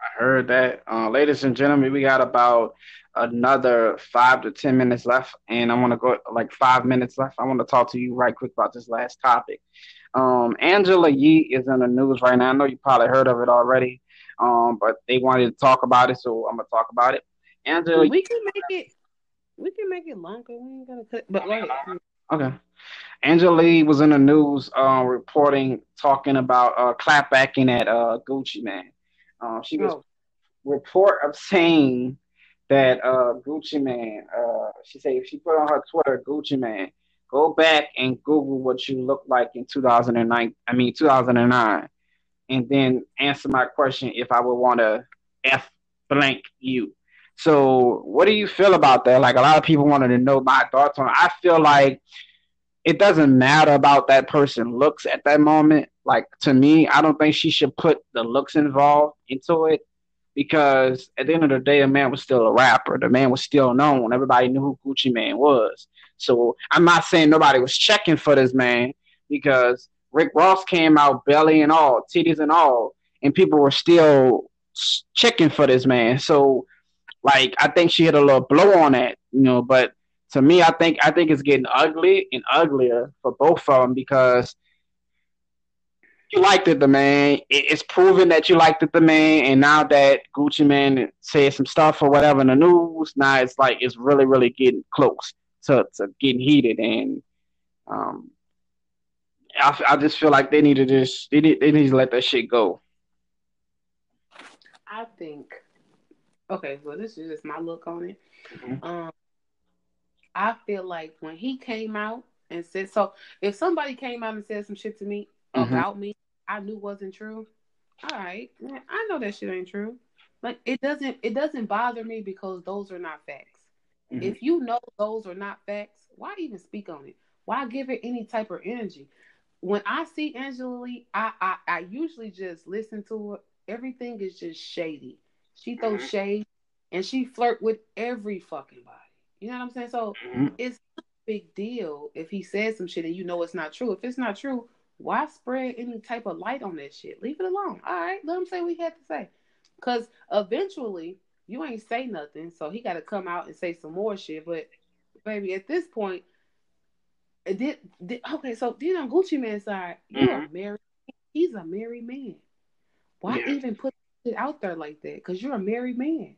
I heard that. Uh, ladies and gentlemen, we got about another five to 10 minutes left, and I want to go like five minutes left. I want to talk to you right quick about this last topic. Um, Angela Yee is in the news right now. I know you probably heard of it already, um, but they wanted to talk about it, so I'm going to talk about it. Angela, we can make it. We can make it longer. We ain't gonna cut. But right. Okay. Angela Yee was in the news uh, reporting, talking about uh, clapbacking at uh, Gucci Mane. Uh, she was oh. report of saying that uh, Gucci Mane. Uh, she said she put on her Twitter, Gucci Mane, Go back and Google what you look like in 2009. I mean 2009, and then answer my question if I would want to f blank you. So, what do you feel about that? Like a lot of people wanted to know my thoughts on. It. I feel like it doesn't matter about that person looks at that moment. Like to me, I don't think she should put the looks involved into it because at the end of the day, a man was still a rapper. The man was still known. Everybody knew who Gucci Mane was. So I'm not saying nobody was checking for this man because Rick Ross came out belly and all, titties and all, and people were still checking for this man. So like I think she hit a little blow on that, you know, but to me, I think I think it's getting ugly and uglier for both of them because you liked it, the man. It's proven that you liked it, the man. And now that Gucci Mane said some stuff or whatever in the news, now it's like it's really, really getting close to, to getting heated. And um, I, I just feel like they need to just they need, they need to let that shit go. I think. Okay, well, this is just my look on it. Mm-hmm. Um, I feel like when he came out and said so, if somebody came out and said some shit to me mm-hmm. about me, I knew wasn't true. All right, man, I know that shit ain't true. Like it doesn't it doesn't bother me because those are not facts. Mm-hmm. If you know those are not facts, why even speak on it? Why give it any type of energy? When I see Angela Yee, I I, I usually just listen to her. Everything is just shady. She throws mm-hmm. shade and she flirt with every fucking body. You know what I'm saying? So mm-hmm. it's a big deal if he says some shit and you know it's not true. If it's not true, why spread any type of light on that shit? Leave it alone. All right, let him say what he had to say. Cause eventually you ain't say nothing, so he got to come out and say some more shit. But baby, at this point, did, did okay. So then on Gucci Mane side, you're mm-hmm. married. He's a married man. Why yeah. even put it out there like that? Cause you're a married man.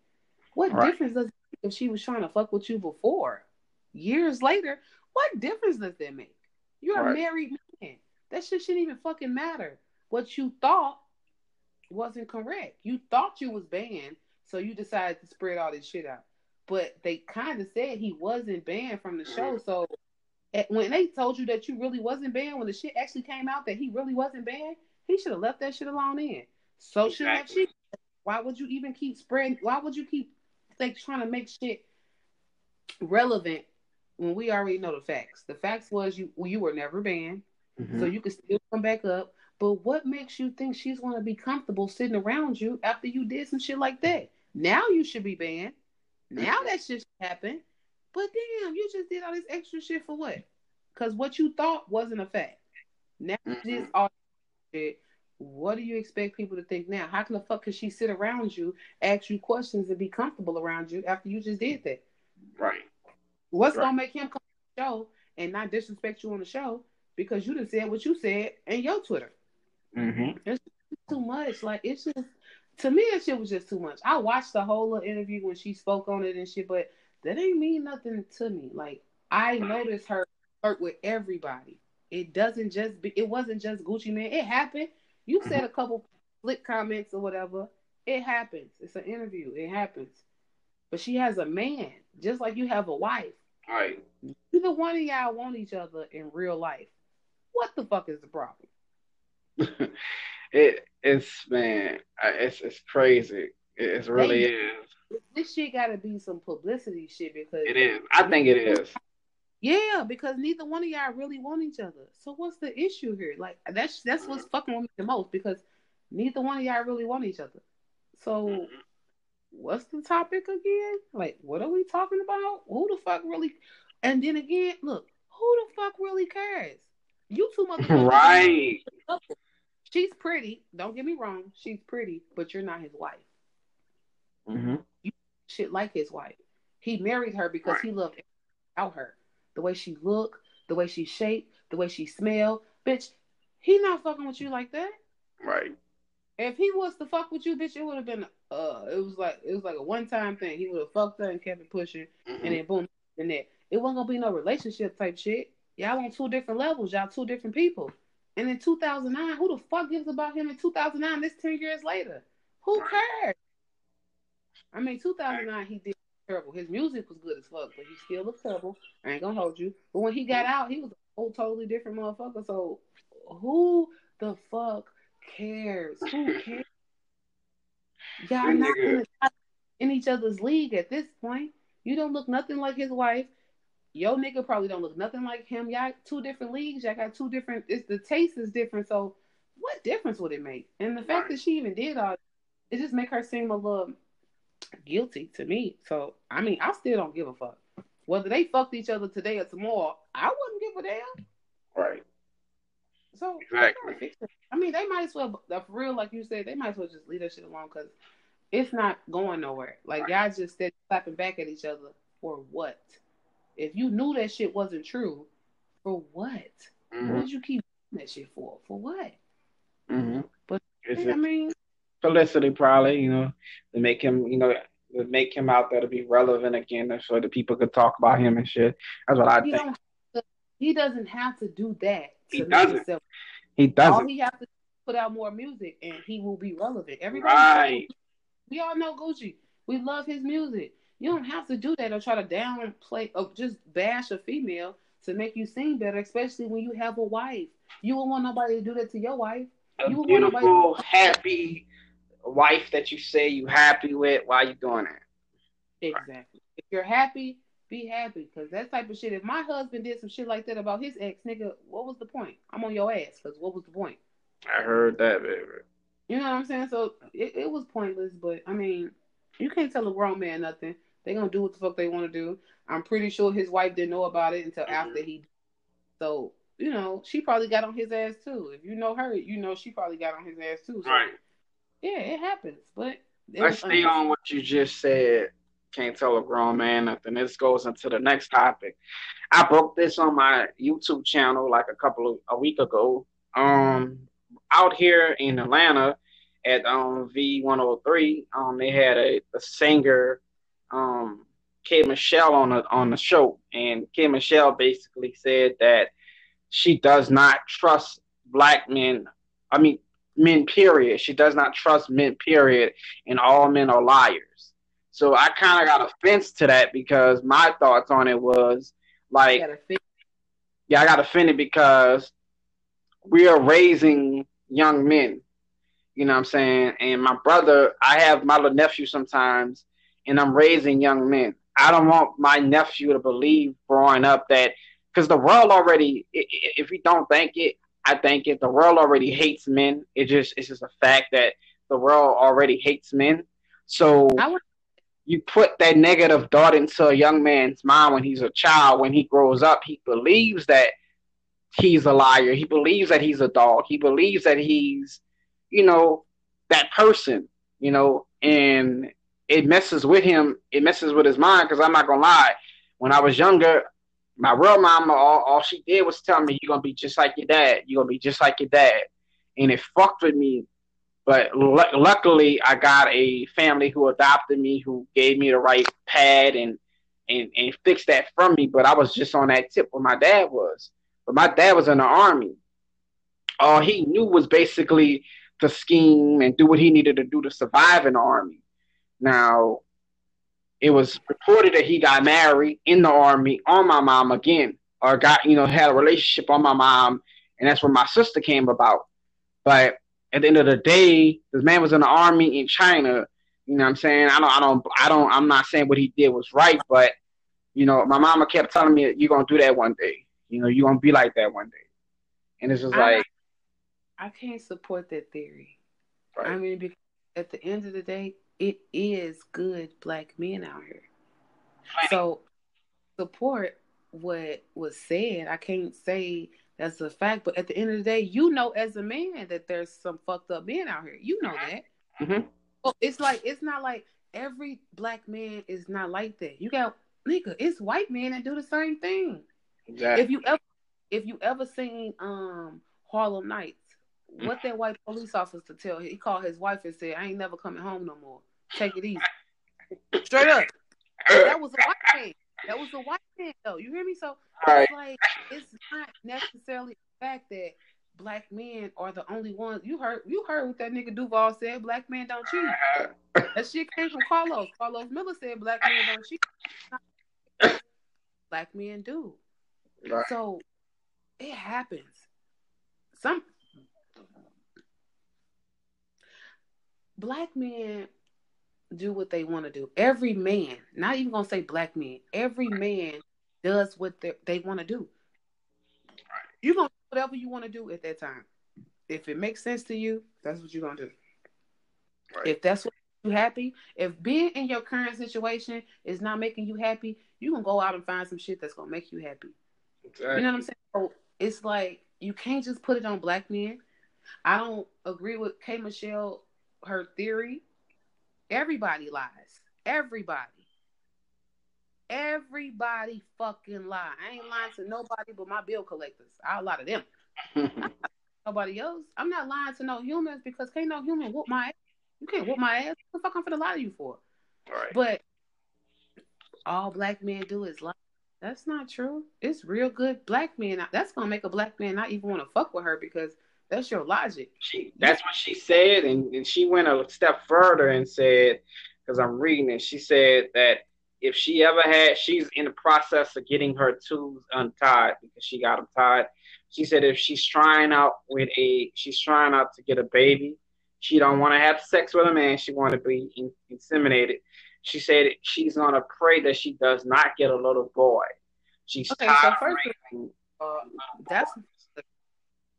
What right. difference does it make if she was trying to fuck with you before. Years later, what difference does that make? You're right. a married man. That shit shouldn't even fucking matter. What you thought wasn't correct. You thought you was banned, so you decided to spread all this shit out. But they kind of said he wasn't banned from the show. So when they told you that you really wasn't banned, when the shit actually came out that he really wasn't banned, he should have left that shit alone in. So should have she. Why would you even keep spreading? Why would you keep like trying to make shit relevant when we already know the facts. The facts was you you were never banned, mm-hmm. so you could still come back up. But what makes you think she's going to be comfortable sitting around you after you did some shit like that? Now you should be banned. Now mm-hmm. that shit happened. But damn, you just did all this extra shit for what? Because what you thought wasn't a fact. Now mm-hmm. this all shit what do you expect people to think now? How can the fuck can she sit around you, ask you questions, and be comfortable around you after you just did that? Right. What's right. gonna make him come to the show and not disrespect you on the show because you just said what you said in your Twitter? Mm-hmm. It's too much. Like it's just to me, that shit was just too much. I watched the whole interview when she spoke on it and shit, but that ain't mean nothing to me. Like I noticed her work with everybody. It doesn't just be. It wasn't just Gucci Mane. It happened. You said mm-hmm. a couple flick comments or whatever. It happens. It's an interview. It happens. But she has a man, just like you have a wife. Right. Neither one of y'all want each other in real life. What the fuck is the problem? (laughs) it it's man, it's it's crazy. It, really they, is. This shit got to be some publicity shit because it is. I think it is. Yeah, because neither one of y'all really want each other. So what's the issue here? Like that's that's what's fucking with me the most because neither one of y'all really want each other. So mm-hmm. what's the topic again? Like what are we talking about? Who the fuck really? And then again, look, who the fuck really cares? You two motherfuckers. (laughs) right. She's pretty. Don't get me wrong. She's pretty, but you're not his wife. Mm-hmm. You shit like his wife. He married her because right. he loved out her. The way she look, the way she shaped, the way she smell. Bitch, he not fucking with you like that. Right. If he was to fuck with you, bitch, it would have been uh it was like it was like a one time thing. He would have fucked her and kept it pushing mm-hmm. and then boom and that. It wasn't gonna be no relationship type shit. Y'all on two different levels, y'all two different people. And in 2009, who the fuck gives about him in 2009? This 10 years later. Who cares? I mean, 2009, he did terrible. His music was good as fuck, but he still looked terrible. I ain't gonna hold you. But when he got out, he was a whole totally different motherfucker. So who the fuck cares? Who (laughs) cares? Y'all not in each other's league at this point. You don't look nothing like his wife yo nigga probably don't look nothing like him. Y'all two different leagues. Y'all got two different. It's the taste is different. So what difference would it make? And the fact that she even did all, it just make her seem a little guilty to me. So I mean, I still don't give a fuck whether they fucked each other today or tomorrow. I wouldn't give a damn. Right. So exactly. I mean, they might as well. For real, like you said, they might as well just leave that shit alone because it's not going nowhere. Like right. y'all just said, clapping back at each other for what? If you knew that shit wasn't true, for what? Mm-hmm. What did you keep that shit for? For what? Mm-hmm. But I mean, publicity probably, you know, to make him, you know, to make him out there to be relevant again, so that people could talk about him and shit. That's what I he think. To, he doesn't have to do that. he doesn't. Himself. He doesn't. All he has to put out more music, and he will be relevant. Everybody, right. we all know Gucci. We love his music. You don't have to do that or try to downplay or just bash a female to make you seem better, especially when you have a wife. You won't want nobody to do that to your wife. You want a you beautiful, happy wife that you say you happy with. Why you doing that? Exactly. Right. If you're happy, be happy. Cause that type of shit. If my husband did some shit like that about his ex, nigga, what was the point? I'm on your ass. Cause what was the point? I heard that, baby. You know what I'm saying? So it, it was pointless. But I mean, you can't tell a grown man nothing. They gonna do what the fuck they want to do. I'm pretty sure his wife didn't know about it until mm-hmm. after he. So you know, she probably got on his ass too. If you know her, you know she probably got on his ass too. So, right. Yeah, it happens, but I stay on what you just said. Can't tell a grown man nothing. This goes into the next topic. I broke this on my YouTube channel like a couple of a week ago. Um, out here in Atlanta at um V103, um, they had a, a singer um, K Michelle on the on the show, and K Michelle basically said that she does not trust black men. I mean, men. Period. She does not trust men. Period. And all men are liars. So I kind of got offense to that because my thoughts on it was like, yeah, I got offended because we are raising young men. You know what I'm saying? And my brother, I have my little nephew sometimes and I'm raising young men. I don't want my nephew to believe growing up that because the world already, if you don't think it, I think if The world already hates men. It just it's just a fact that the world already hates men. So would- you put that negative thought into a young man's mind when he's a child. When he grows up, he believes that he's a liar. He believes that he's a dog. He believes that he's, you know, that person. You know, and it messes with him. It messes with his mind because I'm not gonna lie. when I was younger, my real mama, all, all she did was tell me, "You're gonna be just like your dad. You're gonna be just like your dad," and it fucked with me. But l- luckily, I got a family who adopted me, who gave me the right pad and and and fixed that from me. But I was just on that tip where my dad was. But my dad was in the army. All he knew was basically to scheme and do what he needed to do to survive in the army. Now, it was reported that he got married in the army on my mom again, or got you know had a relationship on my mom, and that's where my sister came about. But at the end of the day, this man was in the army in China. You know what I'm saying? I don't, I don't, I don't. I'm not saying what he did was right, but you know, my mama kept telling me you're gonna do that one day. You know, you're gonna be like that one day, and it's just I, like I can't support that theory. right. I mean, because at the end of the day, it is good black men out here. So support what was said. I can't say that's a fact, but at the end of the day, you know as a man that there's some fucked up men out here. You know that. Mhm. Well, it's like it's not like every black man is not like that. You got nigga, it's white men that do the same thing. exactly. If you ever if you ever seen um Harlem Nights, what that white police officer tell he called his wife and said, I ain't never coming home no more. Take it easy. Straight up. That was a white man. That was a white man though. You hear me? So Right. it's like it's not necessarily the fact that black men are the only ones. You heard you heard what that nigga Duval said. Black men don't cheat. That shit came from Carlos. Carlos Miller said black men don't cheat. Black men do. Right. So it happens. Some black men do what they want to do. Every man, not even gonna say black men, every man does what they, they want to do. You're gonna do whatever you want to do at that time. If it makes sense to you, that's what you're gonna do. Right. If that's what you happy, if being in your current situation is not making you happy, you can go out and find some shit that's gonna make you happy. Exactly. You know what I'm saying? So it's like you can't just put it on black men. I don't agree with K Michelle her theory. Everybody lies. Everybody. Everybody fucking lie. I ain't lying to nobody but my bill collectors. I lie to them. (laughs) Nobody else. I'm not lying to no humans because can't no human whoop my ass. You can't whoop my ass. What the fuck I'm finna lie to you for? right. But all black men do is lie. That's not true. It's real good black men. That's gonna make a black man not even want to fuck with her because that's your logic. She that's what she said, and, and she went a step further and said, because I'm reading it, she said that if she ever had, she's in the process of getting her tubes untied because she got them tied. She said if she's trying out with a, she's trying out to get a baby, she don't want to have sex with a man. She want to be in, inseminated. She said she's gonna pray that she does not get a little boy. She's Okay, so tired of first- raising Uh, that's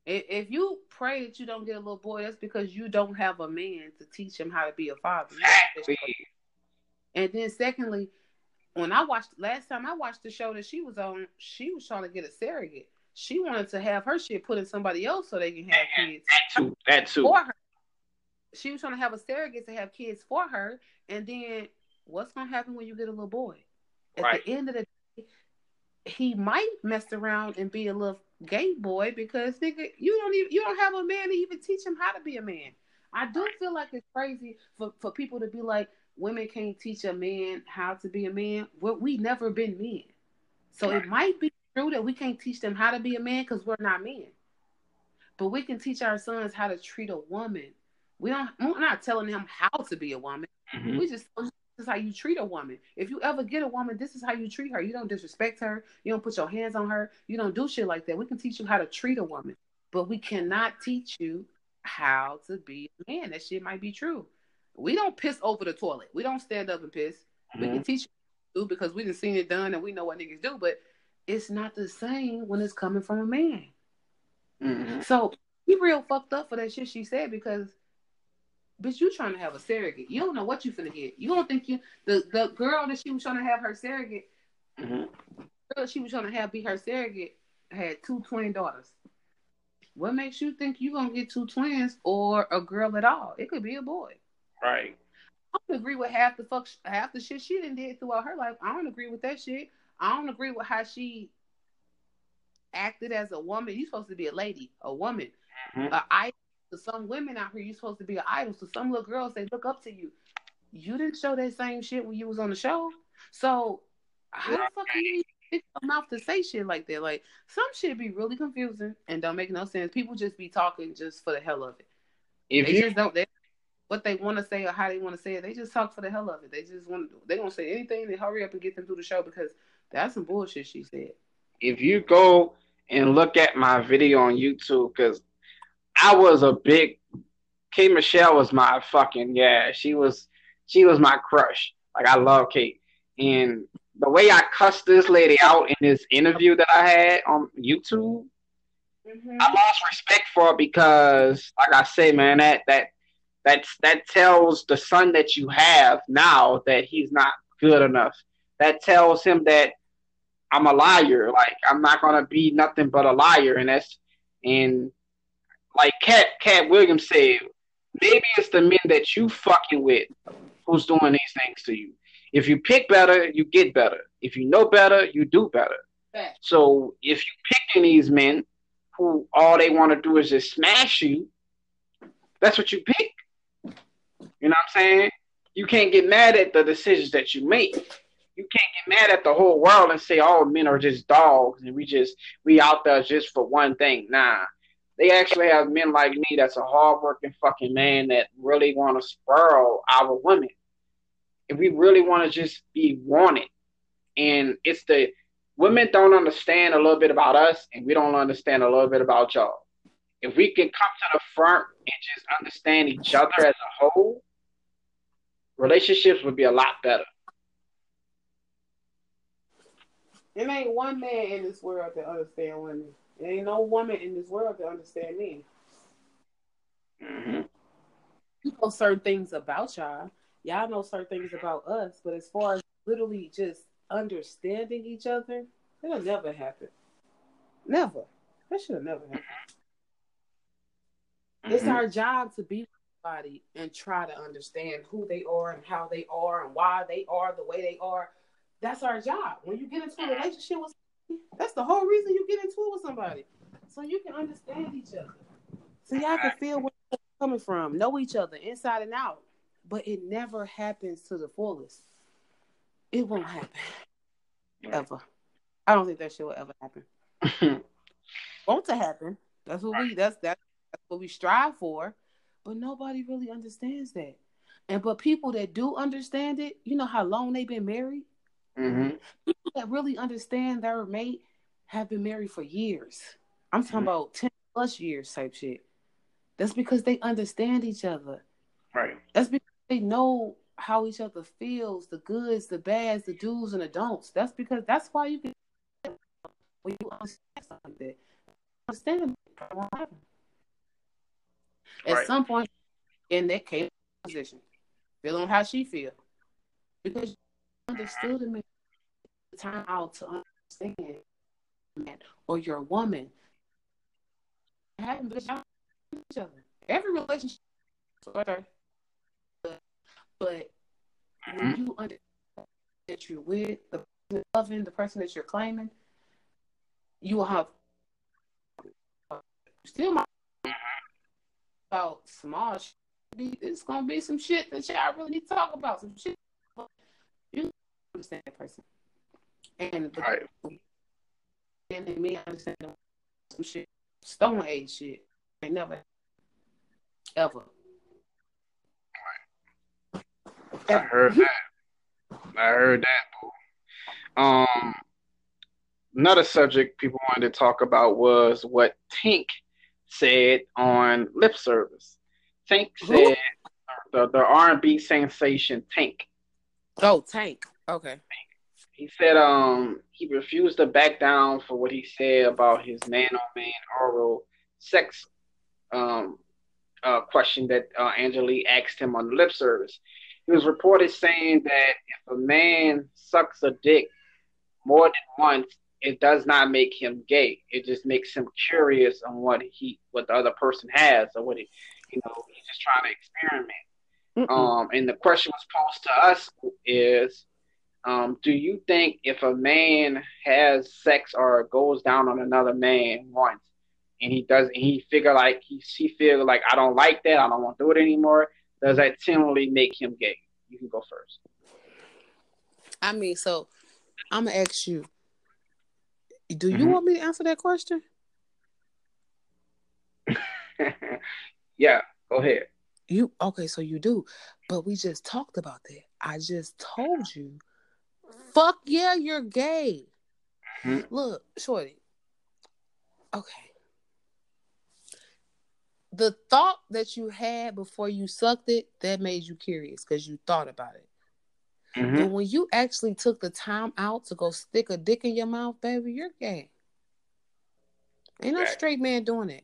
if if you pray that you don't get a little boy, that's because you don't have a man to teach him how to be a father. Exactly. And then secondly, when I watched last time I watched the show that she was on, she was trying to get a surrogate. She wanted to have her shit put in somebody else so they can have kids That too. That too. for her. She was trying to have a surrogate to have kids for her. And then what's gonna happen when you get a little boy? At Right. the end of the day, he might mess around and be a little gay boy because nigga, you don't even you don't have a man to even teach him how to be a man. I do feel like it's crazy for, for people to be like, women can't teach a man how to be a man. Well, we never been men. So it might be true that we can't teach them how to be a man because we're not men. But we can teach our sons how to treat a woman. We don't we're not telling them how to be a woman. Mhm. We just is how you treat a woman. If you ever get a woman, this is how you treat her. You don't disrespect her. You don't put your hands on her. You don't do shit like that. We can teach you how to treat a woman, but we cannot teach you how to be a man. That shit might be true. We don't piss over the toilet. We don't stand up and piss. We Mhm. can teach you because we have seen it done and we know what niggas do, but it's not the same when it's coming from a man. Mhm. So he real fucked up for that shit she said because bitch, you trying to have a surrogate. You don't know what you finna get. You don't think you the, the girl that she was trying to have her surrogate, Mhm. girl she was trying to have be her surrogate had two twin daughters. What makes you think you gonna get two twins or a girl at all? It could be a boy. Right. I don't agree with half the fuck half the shit she didn't did throughout her life. I don't agree with that shit. I don't agree with how she acted as a woman. You're supposed to be a lady, a woman. Mm-hmm. To some women out here, you're supposed to be an idol. So some little girls, they look up to you. You didn't show that same shit when you was on the show. So how the fuck you pick your mouth to say shit like that? Like some shit be really confusing and don't make no sense. People just be talking just for the hell of it. If they you just don't they what they want to say or how they want to say it. They just talk for the hell of it. They just want to. They gonna say anything to hurry up and get them through the show because that's some bullshit she said. If you go and look at my video on YouTube, because I was a big K Michelle was my fucking yeah. She was she was my crush. Like I love Kate, and the way I cussed this lady out in this interview that I had on YouTube, mm-hmm. I lost respect for her because, like I say, man, that that that's that tells the son that you have now that he's not good enough. That tells him that I'm a liar. Like I'm not gonna be nothing but a liar, and that's and like Cat Katt Williams said, maybe it's the men that you fucking with who's doing these things to you. If you pick better, you get better. If you know better, you do better. So if you picking these men who all they want to do is just smash you, that's what you pick. You know what I'm saying? You can't get mad at the decisions that you make. You can't get mad at the whole world and say all men are just dogs and we just we out there just for one thing. Nah. They actually have men like me that's a hardworking fucking man that really want to spoil our women. If we really want to just be wanted. And it's the women don't understand a little bit about us and we don't understand a little bit about y'all. If we can come to the front and just understand each other as a whole, relationships would be a lot better. It ain't one man in this world that understand women. There ain't no woman in this world to understand me. Mm-hmm. You know certain things about y'all. Y'all know certain things about us, but as far as literally just understanding each other, it'll never happen. Never. That should have never happened. Mm-hmm. It's our job to be somebody and try to understand who they are and how they are and why they are the way they are. That's our job. When you get into a relationship with somebody, that's the whole reason you get into it with somebody. So you can understand each other. So y'all can feel where they're coming from, know each other inside and out. But it never happens to the fullest. It won't happen. Ever. I don't think that shit will ever happen. (laughs) Won't to happen. That's what we that's that's, that's what we strive for but nobody really understands that. And but people that do understand it, you know how long they've been married. Mm-hmm. People that really understand their mate have been married for years. I'm talking mm-hmm. about ten plus years type shit. That's because they understand each other. Right. That's because they know how each other feels, the goods, the bads, the do's and the don'ts. That's because that's why you can when you understand something that. At right. some point in that case position, feeling how she feel, because understood him time out to understand man or your woman. Having each other. Every relationship, but, but when mm-hmm. you understand that you're with the loving the person that you're claiming, you will have still my about small shit, it's gonna be some shit that y'all really need to talk about. Some shit understand that person. And right. and me understand some shit, stone age shit. I never ever. I heard that. I heard that. Um, another subject people wanted to talk about was what Tank said on lip service. Tank said the the R and B sensation Tank. Oh, Tank. Okay. He said um he refused to back down for what he said about his man on man oral sex um uh, question that uh, Angela Yee asked him on the lip service. He was reported saying that if a man sucks a dick more than once, it does not make him gay. It just makes him curious on what he what the other person has or what he you know he's just trying to experiment. Mm-mm. Um, and the question was posed to us is, Um, do you think if a man has sex or goes down on another man once, and he doesn't, he figure like he he feel like I don't like that, I don't want to do it anymore, does that generally make him gay? You can go first. I mean, so I'm gonna ask you. Do you mm-hmm. want me to answer that question? (laughs) yeah, go ahead. You okay? So you do, but we just talked about that. I just told you, fuck yeah, you're gay. Mm-hmm. Look, shorty. Okay. The thought that you had before you sucked it that made you curious because you thought about it. Mm-hmm. But when you actually took the time out to go stick a dick in your mouth, baby, you're gay. Ain't no straight man doing it.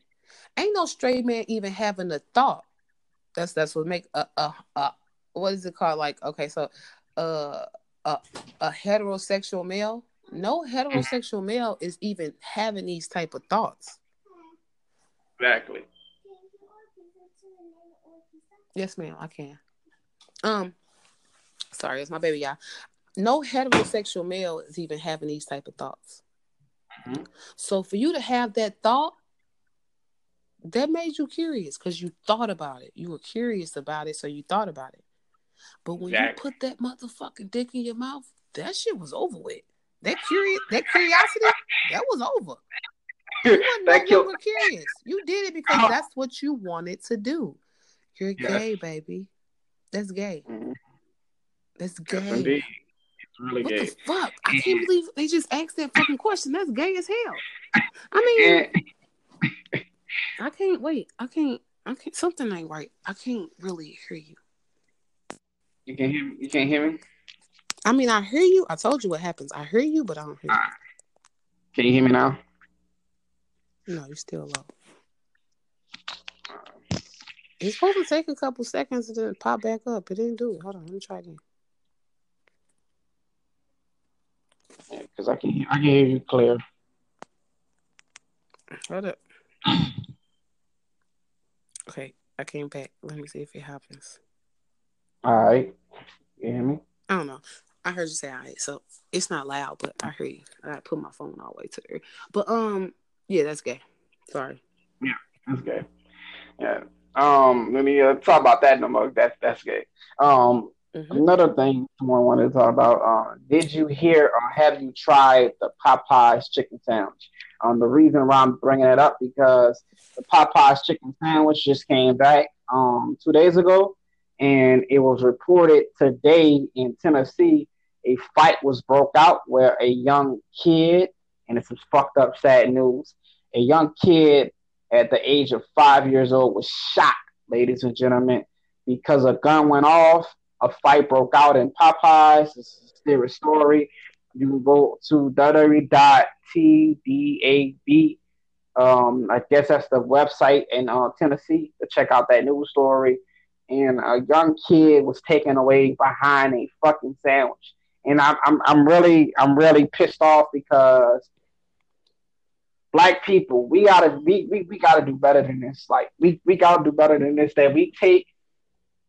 Ain't no straight man even having a thought. That's that's what make a a, a what is it called? Like okay, so uh a a heterosexual male. No heterosexual male is even having these type of thoughts. Exactly. Yes, ma'am. I can. Um, sorry, it's my baby, y'all. No heterosexual male is even having these type of thoughts. Mm-hmm. So for you to have that thought, that made you curious because you thought about it. You were curious about it, so you thought about it. But when exactly. you put that motherfucking dick in your mouth, that shit was over with. That curious, that curiosity, that was over. You (laughs) weren't no longer curious. You did it because that's what you wanted to do. You're yes. gay, baby. That's gay. Mm-hmm. That's gay. Yes, indeed. It's really what gay. the fuck? I can't believe they just asked that fucking question. That's gay as hell. I mean, I can't wait. I can't. I can't. Something ain't right. I can't really hear you. You can hear. Me? You can't hear me. I mean, I hear you. I told you what happens. I hear you, but I don't hear you. Can you hear me now? No, you're still low. It's supposed to take a couple seconds to then pop back up. It didn't do it. Hold on, let me try again. Yeah, because I can I can hear you clear. Hold up. okay, I came back. Let me see if it happens. All right. You hear me? I don't know. I heard you say all right, so it's not loud, but I hear you. I gotta put my phone all the way to there. But um, yeah, that's gay. Sorry. Yeah, that's gay. Yeah. Um, let me uh, talk about that no more. That's that's gay. Um, mm-hmm. another thing someone wanted to talk about. Uh, did you hear or have you tried the Popeyes chicken sandwich? Um, the reason why I'm bringing it up because the Popeyes chicken sandwich just came back um two days ago, and it was reported today in Tennessee a fight was broke out where a young kid, and it's some fucked up sad news, a young kid at the age of five years old was shot, ladies and gentlemen, because a gun went off. A fight broke out in Popeyes. This is a serious story. You can go to www.tdab. Um, I guess that's the website in uh, Tennessee to check out that news story and a young kid was taken away behind a fucking sandwich. And I'm I'm I'm really I'm really pissed off because black people, we gotta we, we, we gotta do better than this. Like we, we gotta do better than this. That we take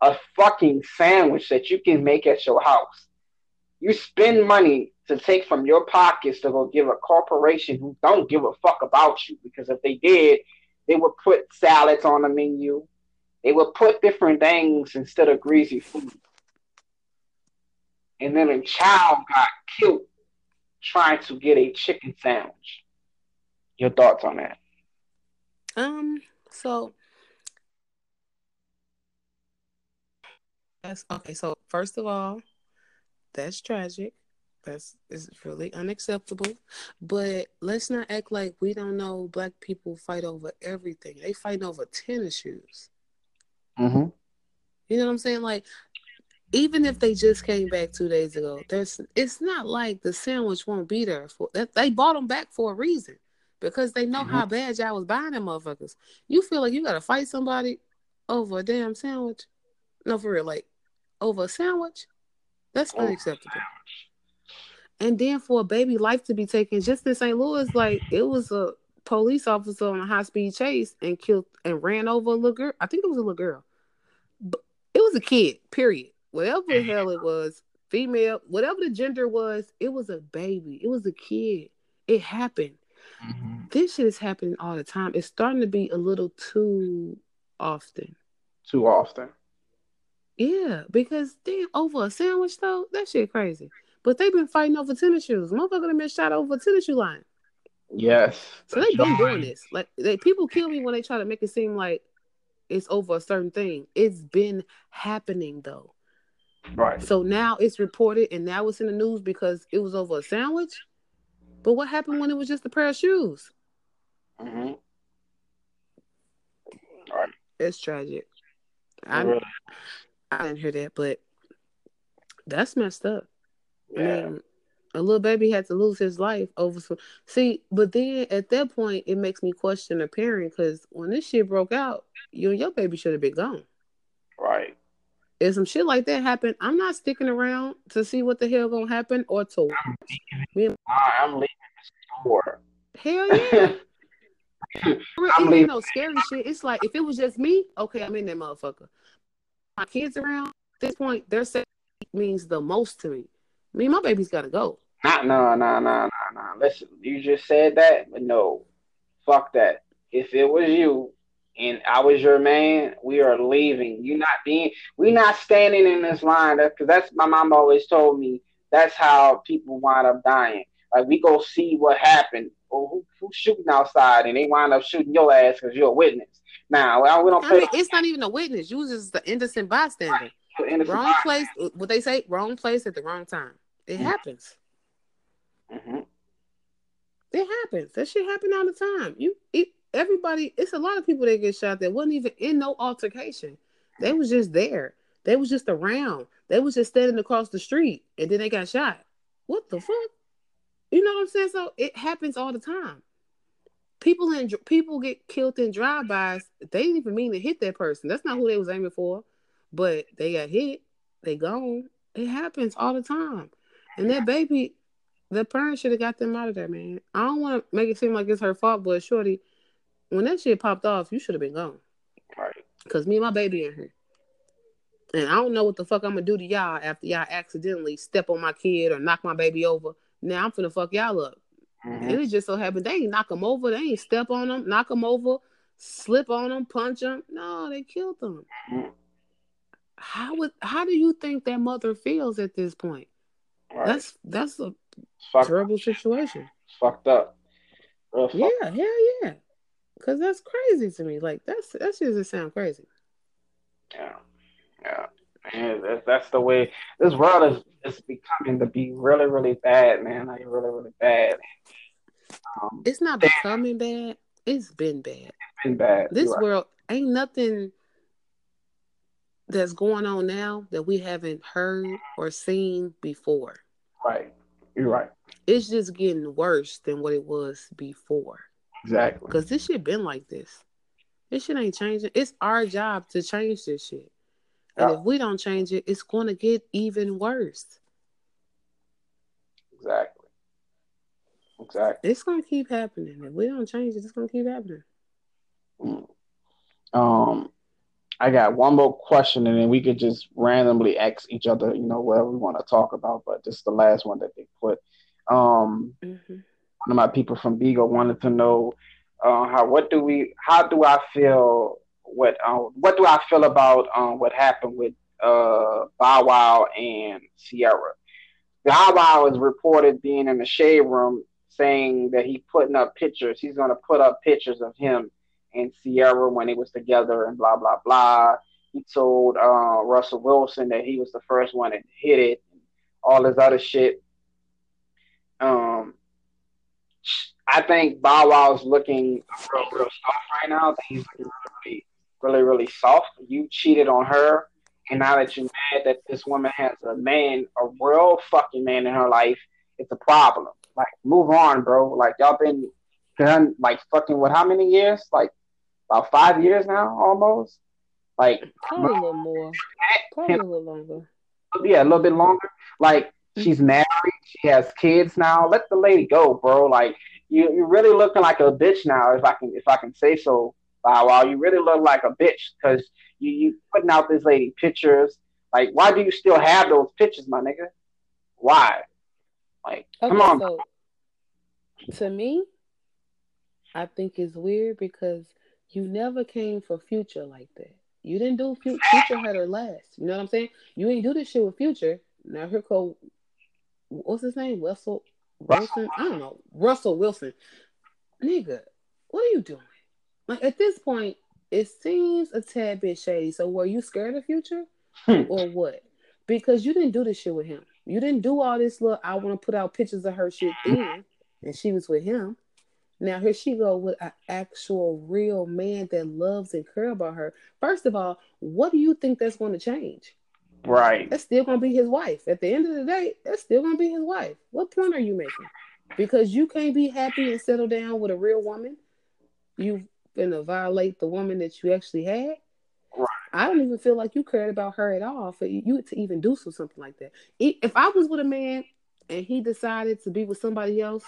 a fucking sandwich that you can make at your house. You spend money to take from your pockets to go give a corporation who don't give a fuck about you because if they did, they would put salads on the menu. They would put different things instead of greasy food. And then a child got killed trying to get a chicken sandwich. Your thoughts on that? Um, so that's okay. So first of all, that's tragic. That's is really unacceptable. But let's not act like we don't know black people fight over everything. They fight over tennis shoes. Mm-hmm. You know what I'm saying? Like, even if they just came back two days ago, there's it's not like the sandwich won't be there for that. They bought them back for a reason because they know mm-hmm. how bad y'all was buying them motherfuckers. You feel like you gotta fight somebody over a damn sandwich? No, for real, like over a sandwich? That's oh, unacceptable. And then for a baby life to be taken just in St. Louis, like it was a police officer on a high speed chase and killed and ran over a little girl. I think it was a little girl. But it was a kid, period. Whatever the hell it was, female, whatever the gender was, it was a baby. It was a kid. It happened. Mm-hmm. This shit is happening all the time. It's starting to be a little too often. Too often. Yeah, because damn, over a sandwich though, that shit crazy. But they've been fighting over tennis shoes. Motherfucker have been shot over a tennis shoe line. Yes. So they've been doing this. Like they, people kill me when they try to make it seem like it's over a certain thing. It's been happening though. Right. So now it's reported and now it's in the news because it was over a sandwich. But what happened when it was just a pair of shoes? Mm-hmm. Right. It's tragic. I really? I didn't hear that, but that's messed up. Yeah. I mean, a little baby had to lose his life over some. See, but then at that point, it makes me question a parent because when this shit broke out, you and your baby should have been gone. Right. If some shit like that happened, I'm not sticking around to see what the hell gonna happen or to. I'm leaving, I'm leaving the store. Hell yeah. (laughs) I'm leaving. no scary shit. It's like if it was just me, okay, I'm in that motherfucker. My kids around at this point, their safety means the most to me. I mean, my baby's gotta go. Not no no no no no. Listen, you just said that, but no, fuck that. If it was you and I was your man, we are leaving. You not being, we not standing in this line. That because that's my mom always told me. That's how people wind up dying. Like we go see what happened, or who, who's shooting outside, and they wind up shooting your ass because you're a witness. Now we don't. I mean, it's not even a witness. You was just the innocent bystander. Right wrong place. What they say, wrong place at the wrong time. It mm-hmm. happens. Mm-hmm. It happens. That shit happen all the time. You, it, everybody. It's a lot of people that get shot that wasn't even in no altercation. They was just there. They was just around. They was just standing across the street, and then they got shot. What the fuck? You know what I'm saying? So it happens all the time. People in people get killed in drive-bys. They didn't even mean to hit that person. That's not who they was aiming for but they got hit, they gone. It happens all the time. And that baby, the parents should have got them out of there, man. I don't want to make it seem like it's her fault, but shorty, when that shit popped off, you should have been gone. Right. Cause me and my baby in here. And I don't know what the fuck I'm gonna do to y'all after y'all accidentally step on my kid or knock my baby over. Now I'm finna fuck y'all up. Mm-hmm. And it just so happened they ain't knock them over, they ain't step on them, knock them over, slip on them, punch them. No, they killed them. Mm-hmm how would how do you think that mother feels at this point? Right. That's that's a fucked terrible situation. fucked up. fucked yeah, hell yeah. Cause that's crazy to me. Like that's that shit doesn't sound crazy. Yeah, yeah. Man, that's, that's the way this world is is becoming to be really, really bad, man. Like really, really bad. Um, it's not becoming bad. It's been bad. It's been bad. This right. world ain't nothing that's going on now that we haven't heard or seen before. Right. You're right. It's just getting worse than what it was before. Exactly. Because this shit been like this. This shit ain't changing. It's our job to change this shit. And yeah. if we don't change it, it's going to get even worse. Exactly. Exactly. It's going to keep happening. If we don't change it, it's going to keep happening. Mm. Um, I got one more question, and then we could just randomly ask each other, you know, whatever we want to talk about. But this is the last one that they put. Um, mm-hmm. One of my people from Beagle wanted to know uh, how what do we how do I feel what uh, what do I feel about um, what happened with uh, Bow Wow and Ciara. Bow Wow is reported being in the shade room saying that he putting up pictures. He's going to put up pictures of him and Ciara when they was together and blah blah blah. He told uh, Russell Wilson that he was the first one that hit it, all this other shit. Um, I think Bow Wow's looking real, real soft right now. I think he's looking really, really, really soft. You cheated on her, and now that you're mad that this woman has a man, a real fucking man in her life, it's a problem. Like, move on, bro. Like, y'all been done, like, fucking what, how many years? Like, about five years now, almost. Like probably a little more, probably him, a little longer. Yeah, a little bit longer. Like she's mm-hmm. married, she has kids now. Let the lady go, bro. Like you, you're really looking like a bitch now, if I can, if I can say so. Wow, wow, you really look like a bitch because you you putting out this lady pictures. Like, why do you still have those pictures, my nigga? Why? Like, Okay, come on. so to me, I think it's weird because you never came for Future like that. You didn't do Fu- Future had her last. You know what I'm saying? You ain't do this shit with Future. Now here go, what's his name? Russell Wilson? I don't know. Russell Wilson. Nigga, what are you doing? Like at this point, it seems a tad bit shady. So were you scared of Future Hmm. or what? Because you didn't do this shit with him. You didn't do all this look. I want to put out pictures of her shit then, and she was with him. Now here she go with an actual real man that loves and care about her. First of all, what do you think that's going to change? Right. That's still going to be his wife. At the end of the day, that's still going to be his wife. What point are you making? Because you can't be happy and settle down with a real woman. You gonna violate the woman that you actually had. Right. I don't even feel like you cared about her at all for you to even do so, something like that. If I was with a man and he decided to be with somebody else,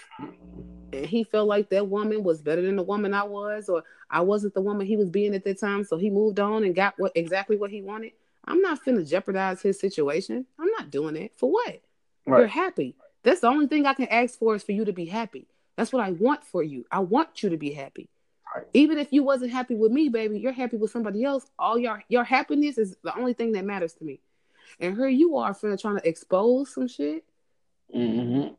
and he felt like that woman was better than the woman I was, or I wasn't the woman he was being at that time, so he moved on and got what exactly what he wanted. I'm not finna jeopardize his situation. I'm not doing that. For what? You're happy. That's the only thing I can ask for is for you to be happy. That's what I want for you. I want you to be happy. Right. Even if you wasn't happy with me, baby, you're happy with somebody else. All your your happiness is the only thing that matters to me. And here you are, finna trying to expose some shit. Mm-hmm.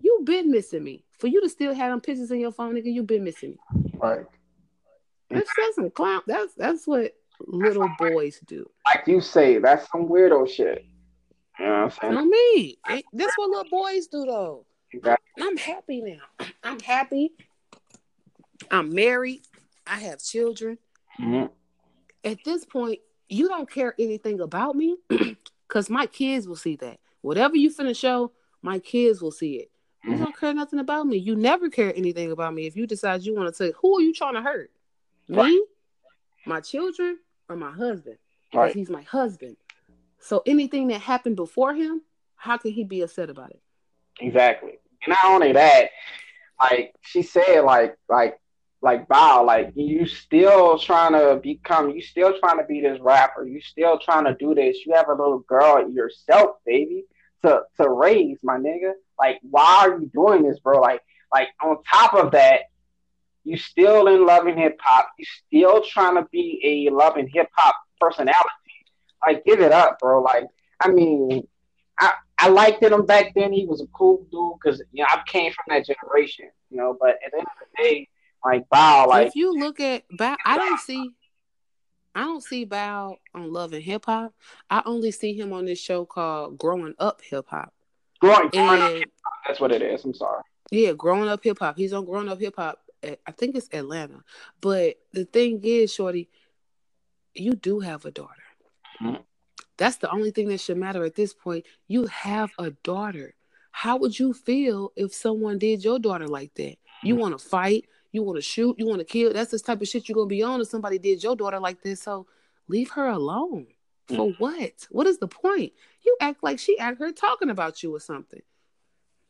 You been missing me. For you to still have them pictures in your phone, nigga, you've been missing me. Right. That's that's some clown. That's that's what little boys do. Like you say, that's some weirdo shit. You know what I'm saying? On me. That's what little boys do though. Exactly. I'm happy now. (clears throat) I'm happy. I'm married. I have children. Mhm. At this point, you don't care anything about me (clears throat) because my kids will see that. Whatever you finna show, my kids will see it. You Mhm. don't care nothing about me. You never care anything about me. If you decide you want to take, who are you trying to hurt? Me, my children, or my husband? Because Right. he's my husband. So anything that happened before him, how can he be upset about it? Exactly. And not only that, like she said, like like like Bow, like you still trying to become, you still trying to be this rapper, you still trying to do this. You have a little girl yourself, baby, to to raise, my nigga. Like, why are you doing this, bro? Like, like on top of that, you still in Love and Hip Hop. You still trying to be a Love and Hip Hop personality. Like, give it up, bro. Like, I mean, I, I liked him back then. He was a cool dude because you know I came from that generation, you know. But at the end of the day, like wow, like if you look at Bow, I don't see, I don't see Bow on Love and Hip Hop. I only see him on this show called Growing Up Hip Hop. growing, growing up, And that's what it is. I'm sorry. yeah, Growing Up Hip Hop. He's on Growing Up Hip Hop. I think it's Atlanta. But the thing is, Shorty, you do have a daughter. Mhm. That's the only thing that should matter at this point. You have a daughter. How would you feel if someone did your daughter like that? You Mhm. want to fight, you want to shoot, you want to kill. That's the type of shit you're gonna be on if somebody did your daughter like this. So leave her alone. For what? What is the point? You act like she act her talking about you or something.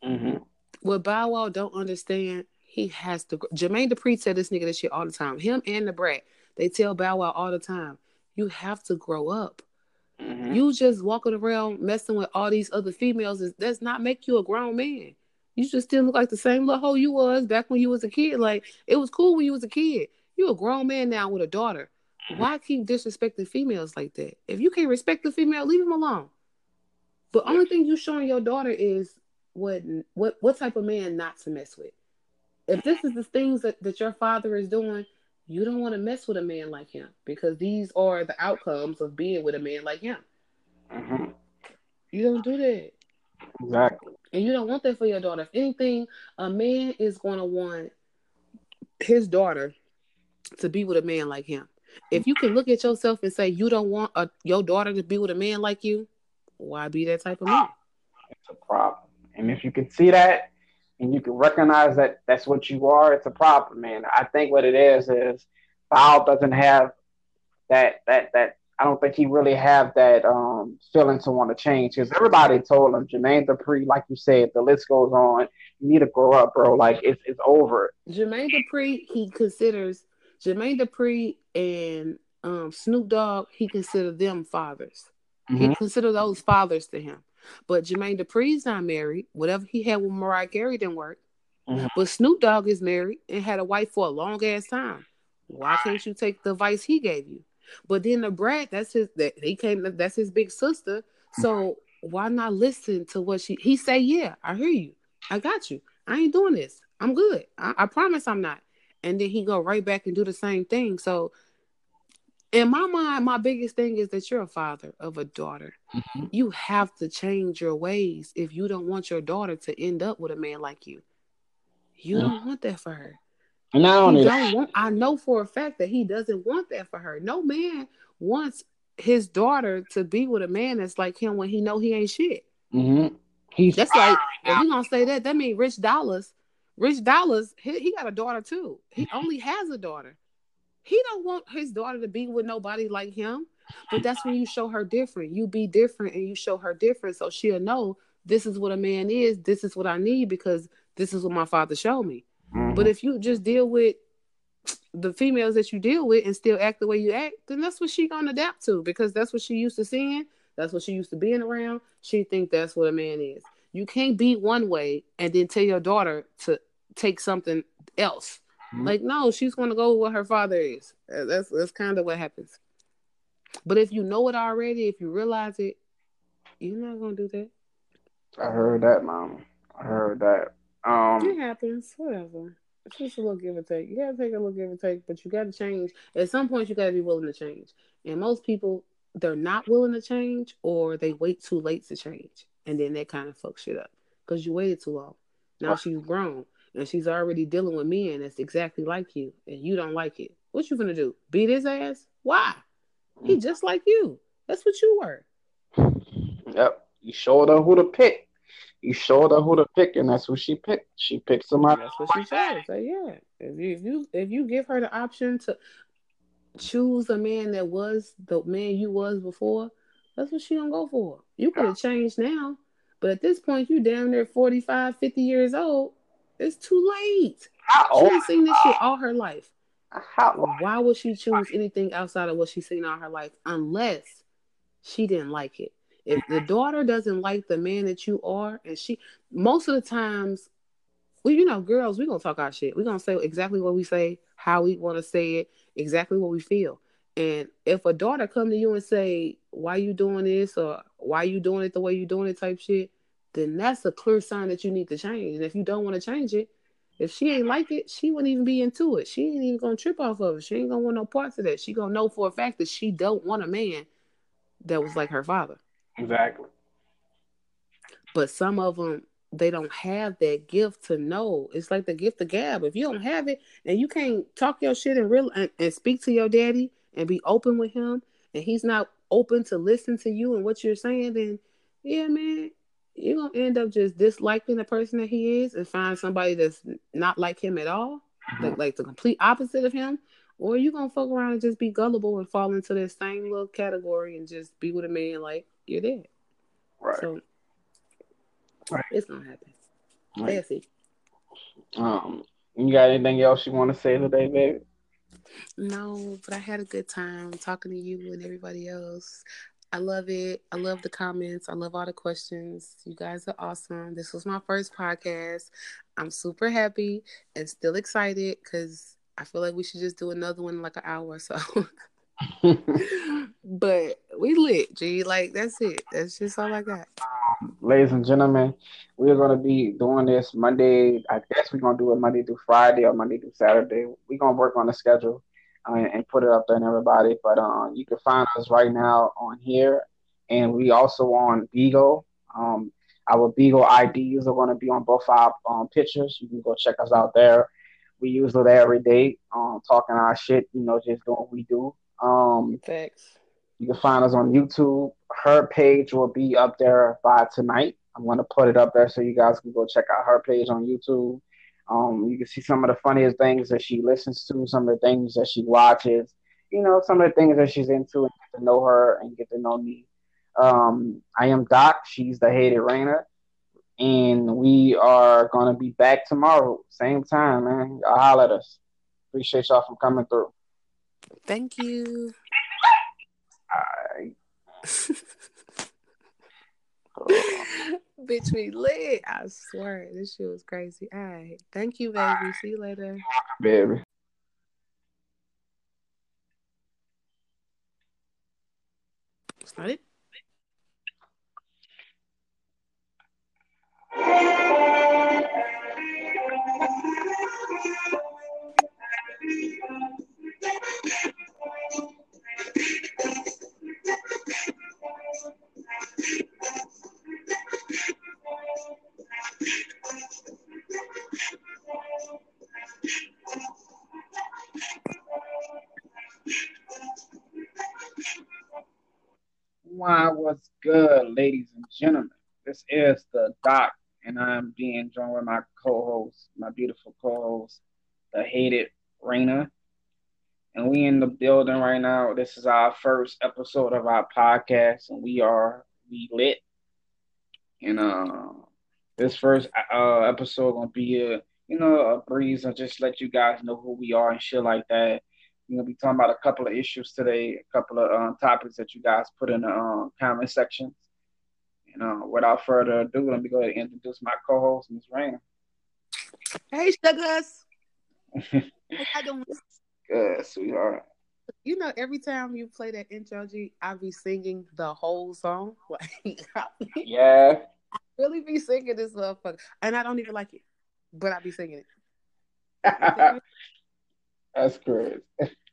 hmm What Bow Wow don't understand, he has to. Jermaine Dupri said this nigga this shit all the time. Him and Da Brat, they tell Bow Wow all the time. You have to grow up. hmm You just walking around messing with all these other females is does not make you a grown man. You just still look like the same little hoe you was back when you was a kid. Like it was cool when you was a kid. You a grown man now with a daughter. Why keep disrespecting females like that? If you can't respect the female, leave them alone. But only thing you showing your daughter is what what what type of man not to mess with. If this is the things that, that your father is doing, you don't want to mess with a man like him because these are the outcomes of being with a man like him. hmm You don't do that. Exactly. And you don't want that for your daughter. If anything, a man is going to want his daughter to be with a man like him. If you can look at yourself and say you don't want a, your daughter to be with a man like you, why be that type of man? It's a problem. And if you can see that and you can recognize that that's what you are, it's a problem, man. I think what it is is Bow doesn't have that that that I don't think he really have that um feeling to want to change because everybody told him Jermaine Dupri, like you said, the list goes on. You need to grow up, bro. Like it's it's over. Jermaine Dupri, he considers Jermaine Dupri and um, Snoop Dogg, he consider them fathers. He Mhm. consider those fathers to him. But Jermaine Dupri's not married. Whatever he had with Mariah Carey didn't work. Mhm. But Snoop Dogg is married and had a wife for a long ass time. Why can't you take the advice he gave you? But then Da Brat, that's his that he came that's his big sister. So why not listen to what she he say, Yeah, I hear you. I got you. I ain't doing this. I'm good. I, I promise I'm not. And then he go right back and do the same thing. So in my mind, my biggest thing is that you're a father of a daughter. Mhm. You have to change your ways if you don't want your daughter to end up with a man like you. You Yeah. don't want that for her. And not that, don't want. I know for a fact that he doesn't want that for her. No man wants his daughter to be with a man that's like him when he know he ain't shit. mhm, he's That's like if we gonna say that, that means Rich Dollaz. Rich Dollaz, he, he got a daughter too. He only has a daughter. He don't want his daughter to be with nobody like him. But that's when you show her different. You be different and you show her different, so she'll know this is what a man is. This is what I need because this is what my father showed me. Mhm. But if you just deal with the females that you deal with and still act the way you act, then that's what she gonna adapt to because that's what she used to seeing. That's what she used to being around. She think that's what a man is. You can't be one way and then tell your daughter to take something else. Mhm. Like no, she's gonna go with what her father is. Uh, That's that's kind of what happens. But if you know it already, if you realize it, you're not gonna do that. I heard that, mom. I heard that. Um, It happens. Whatever. It's just a little give and take. You gotta take a little give and take, but you gotta change. At some point, you gotta be willing to change. And most people, they're not willing to change, or they wait too late to change, and then that kind of fucks shit up because you waited too long. Now Right. she's grown and she's already dealing with men that's exactly like you, and you don't like it. What you gonna do? Beat his ass? Why? He just like you. That's what you were. yep. You showed her who to pick. You showed her who to pick, and that's who she picked. She picked somebody. That's what she chose. So yeah, if you if you if you give her the option to choose a man that was the man you was before, that's what she gonna go for. You could have changed now, but at this point, you down there 45, 50 years old. It's too late. How She seen this shit all her life. How, Why would she choose anything outside of what she's seen all her life unless she didn't like it? If the daughter doesn't like the man that you are, and she most of the times, well, you know, girls, we're gonna talk our shit. We're gonna say exactly what we say, how we want to say it, exactly what we feel. And if a daughter come to you and say, "Why you doing this?" or "Why you doing it the way you doing it?" type shit, then that's a clear sign that you need to change. And if you don't want to change it, if she ain't like it, she wouldn't even be into it. She ain't even gonna trip off of it. She ain't gonna want no parts of that. She gonna know for a fact that she don't want a man that was like her father. Exactly. But some of them, they don't have that gift to know. It's like the gift of gab. If you don't have it and you can't talk your shit and real and, and speak to your daddy and be open with him, and he's not open to listen to you and what you're saying, then yeah, man, you're gonna end up just disliking the person that he is and find somebody that's not like him at all, like mm-hmm. like the complete opposite of him. Or you gonna fuck around and just be gullible and fall into this same little category and just be with a man like you're dead. Right. So Right. it's gonna happen. Right. Let's see. Um, you got anything else you want to say today, baby? No, but I had a good time talking to you and everybody else. I love it. I love the comments. I love all the questions. You guys are awesome. This was my first podcast. I'm super happy and still excited because I feel like we should just do another one in like an hour or so. (laughs) (laughs) but we lit, G. Like that's it. That's just all I got. Ladies and gentlemen, we're gonna be doing this Monday. I guess we're gonna do it Monday through Friday or Monday through Saturday. We're gonna work on the schedule uh, and put it up there and everybody. But uh, you can find us right now on here, and we also on Beagle. Um, our Beagle IDs are gonna be on both our um, pictures. You can go check us out there. We use it every day, um, talking our shit. You know, just doing what we do. Um, Facts. you can find us on YouTube. Her page will be up there by tonight. I'm going to put it up there so you guys can go check out her page on YouTube. Um, you can see some of the funniest things that she listens to, some of the things that she watches, you know, some of the things that she's into, and get to know her and get to know me. Um, I am Doc. She's the hated Raina. And we are going to be back tomorrow, same time, man. Y'all holler at us. Appreciate y'all from coming through. Thank you. All right. (laughs) Bitch, we lit. I swear, this shit was crazy. All right. Thank you, baby. See you later. Baby. Started? Why, what's good, ladies and gentlemen? This is the Doc, and I'm being joined with my co-host, my beautiful co-host, the hated Raina. And we in the building right now. This is our first episode of our podcast, and we are we lit. And uh, this first uh episode gonna be a you know a breeze and just let you guys know who we are and shit like that. We're gonna be talking about a couple of issues today, a couple of um, topics that you guys put in the um, comment sections. And uh, without further ado, let me go ahead and introduce my co-host, Ms. Rain. Hey, sugars. (laughs) How doing? Good, sweetheart. You know, every time you play that intro, G, I be singing the whole song. (laughs) Like, I Yeah. really be singing this motherfucker, and I don't even like it, but I be singing it. (laughs) That's crazy.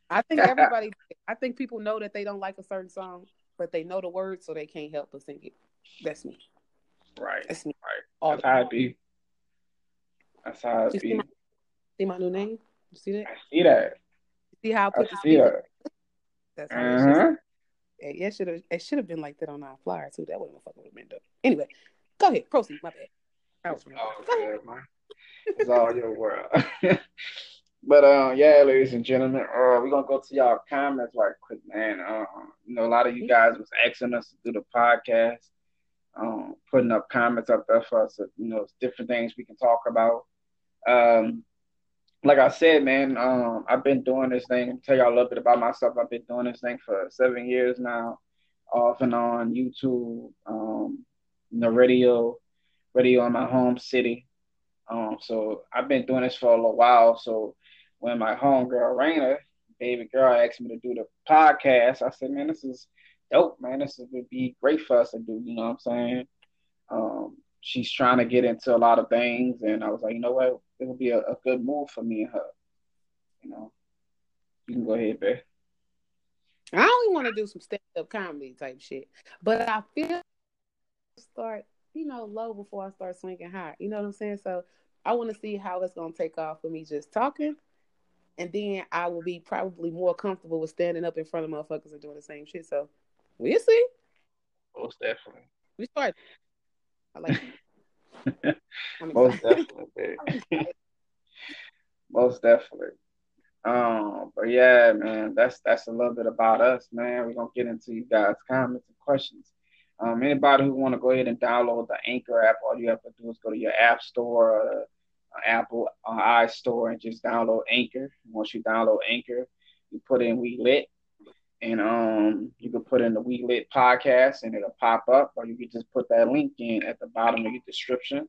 I think (laughs) everybody. I think people know that they don't like a certain song, but they know the words, so they can't help but sing it. That's me. Right. That's me. Right. All That's how it be. That's how You it see be. my, see my new name? You see that? I see that. See how I I put the see that. That's how. Uh-huh. Yeah, it should have. It should have been like that on our flyer too. That wouldn't have fucking been dope. Anyway, go ahead. Proceed. My bad. I was wrong. Oh. It's all your world. (laughs) but uh, yeah, ladies and gentlemen, uh, we're gonna go to y'all comments right quick, man. Uh, you know, a lot of you guys was asking us to do the podcast, um, putting up comments up there for us. You know, different things we can talk about. Um, like I said, man, um, I've been doing this thing. Tell y'all a little bit about myself. I've been doing this thing for seven years now, off and on YouTube, um, know, radio, radio in my home city. Um, so I've been doing this for a little while. So when my homegirl Raina, baby girl, asked me to do the podcast, I said, man, this is dope, man. This would be great for us to do. You know what I'm saying? Um, she's trying to get into a lot of things, and I was like, you know what? It would be a, a good move for me and her. You know, you can go ahead, babe. I only want to do some stand up comedy type shit, but I feel start you know low before I start swinging high. You know what I'm saying? So I want to see how it's gonna take off for me just talking, and then I will be probably more comfortable with standing up in front of motherfuckers and doing the same shit. So we'll see. Most definitely. We start. I like. It. (laughs) I'm Most definitely, babe. Most definitely. Um, but yeah, man, that's that's a little bit about us, man. We're gonna get into you guys' comments and questions. Um, anybody who want to go ahead and download the Anchor app, all you have to do is go to your app store, or uh, Apple uh, iStore, and just download Anchor. Once you download Anchor, you put in We Lit, and um, you can put in the We Lit podcast, and it'll pop up, or you can just put that link in at the bottom of your description.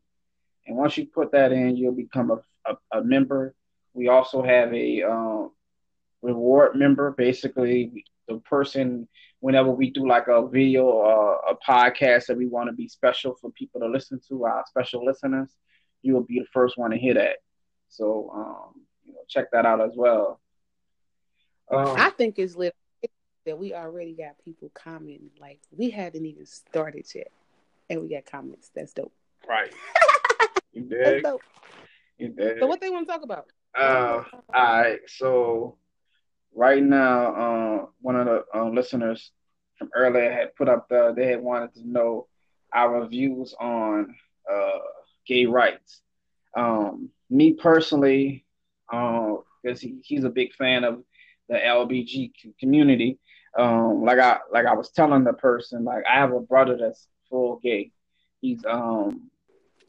And once you put that in, you'll become a, a, a member. We also have a um, reward member. Basically, the person, whenever we do like a video or a podcast that we want to be special for people to listen to, our special listeners, you will be the first one to hear that. So, um, you know, check that out as well. Um, I think it's lit that we already got people commenting. Like we hadn't even started yet, and we got comments. That's dope. right. (laughs) You That's dig? dope. You dig? So what they want to talk about? Uh, all right. So right now, uh, one of the uh, listeners from earlier had put up the they had wanted to know our views on uh, gay rights. Um, me personally, because he, he's a big fan of the LBG community. Um, like I like I was telling the person, like I have a brother that's full gay. He's um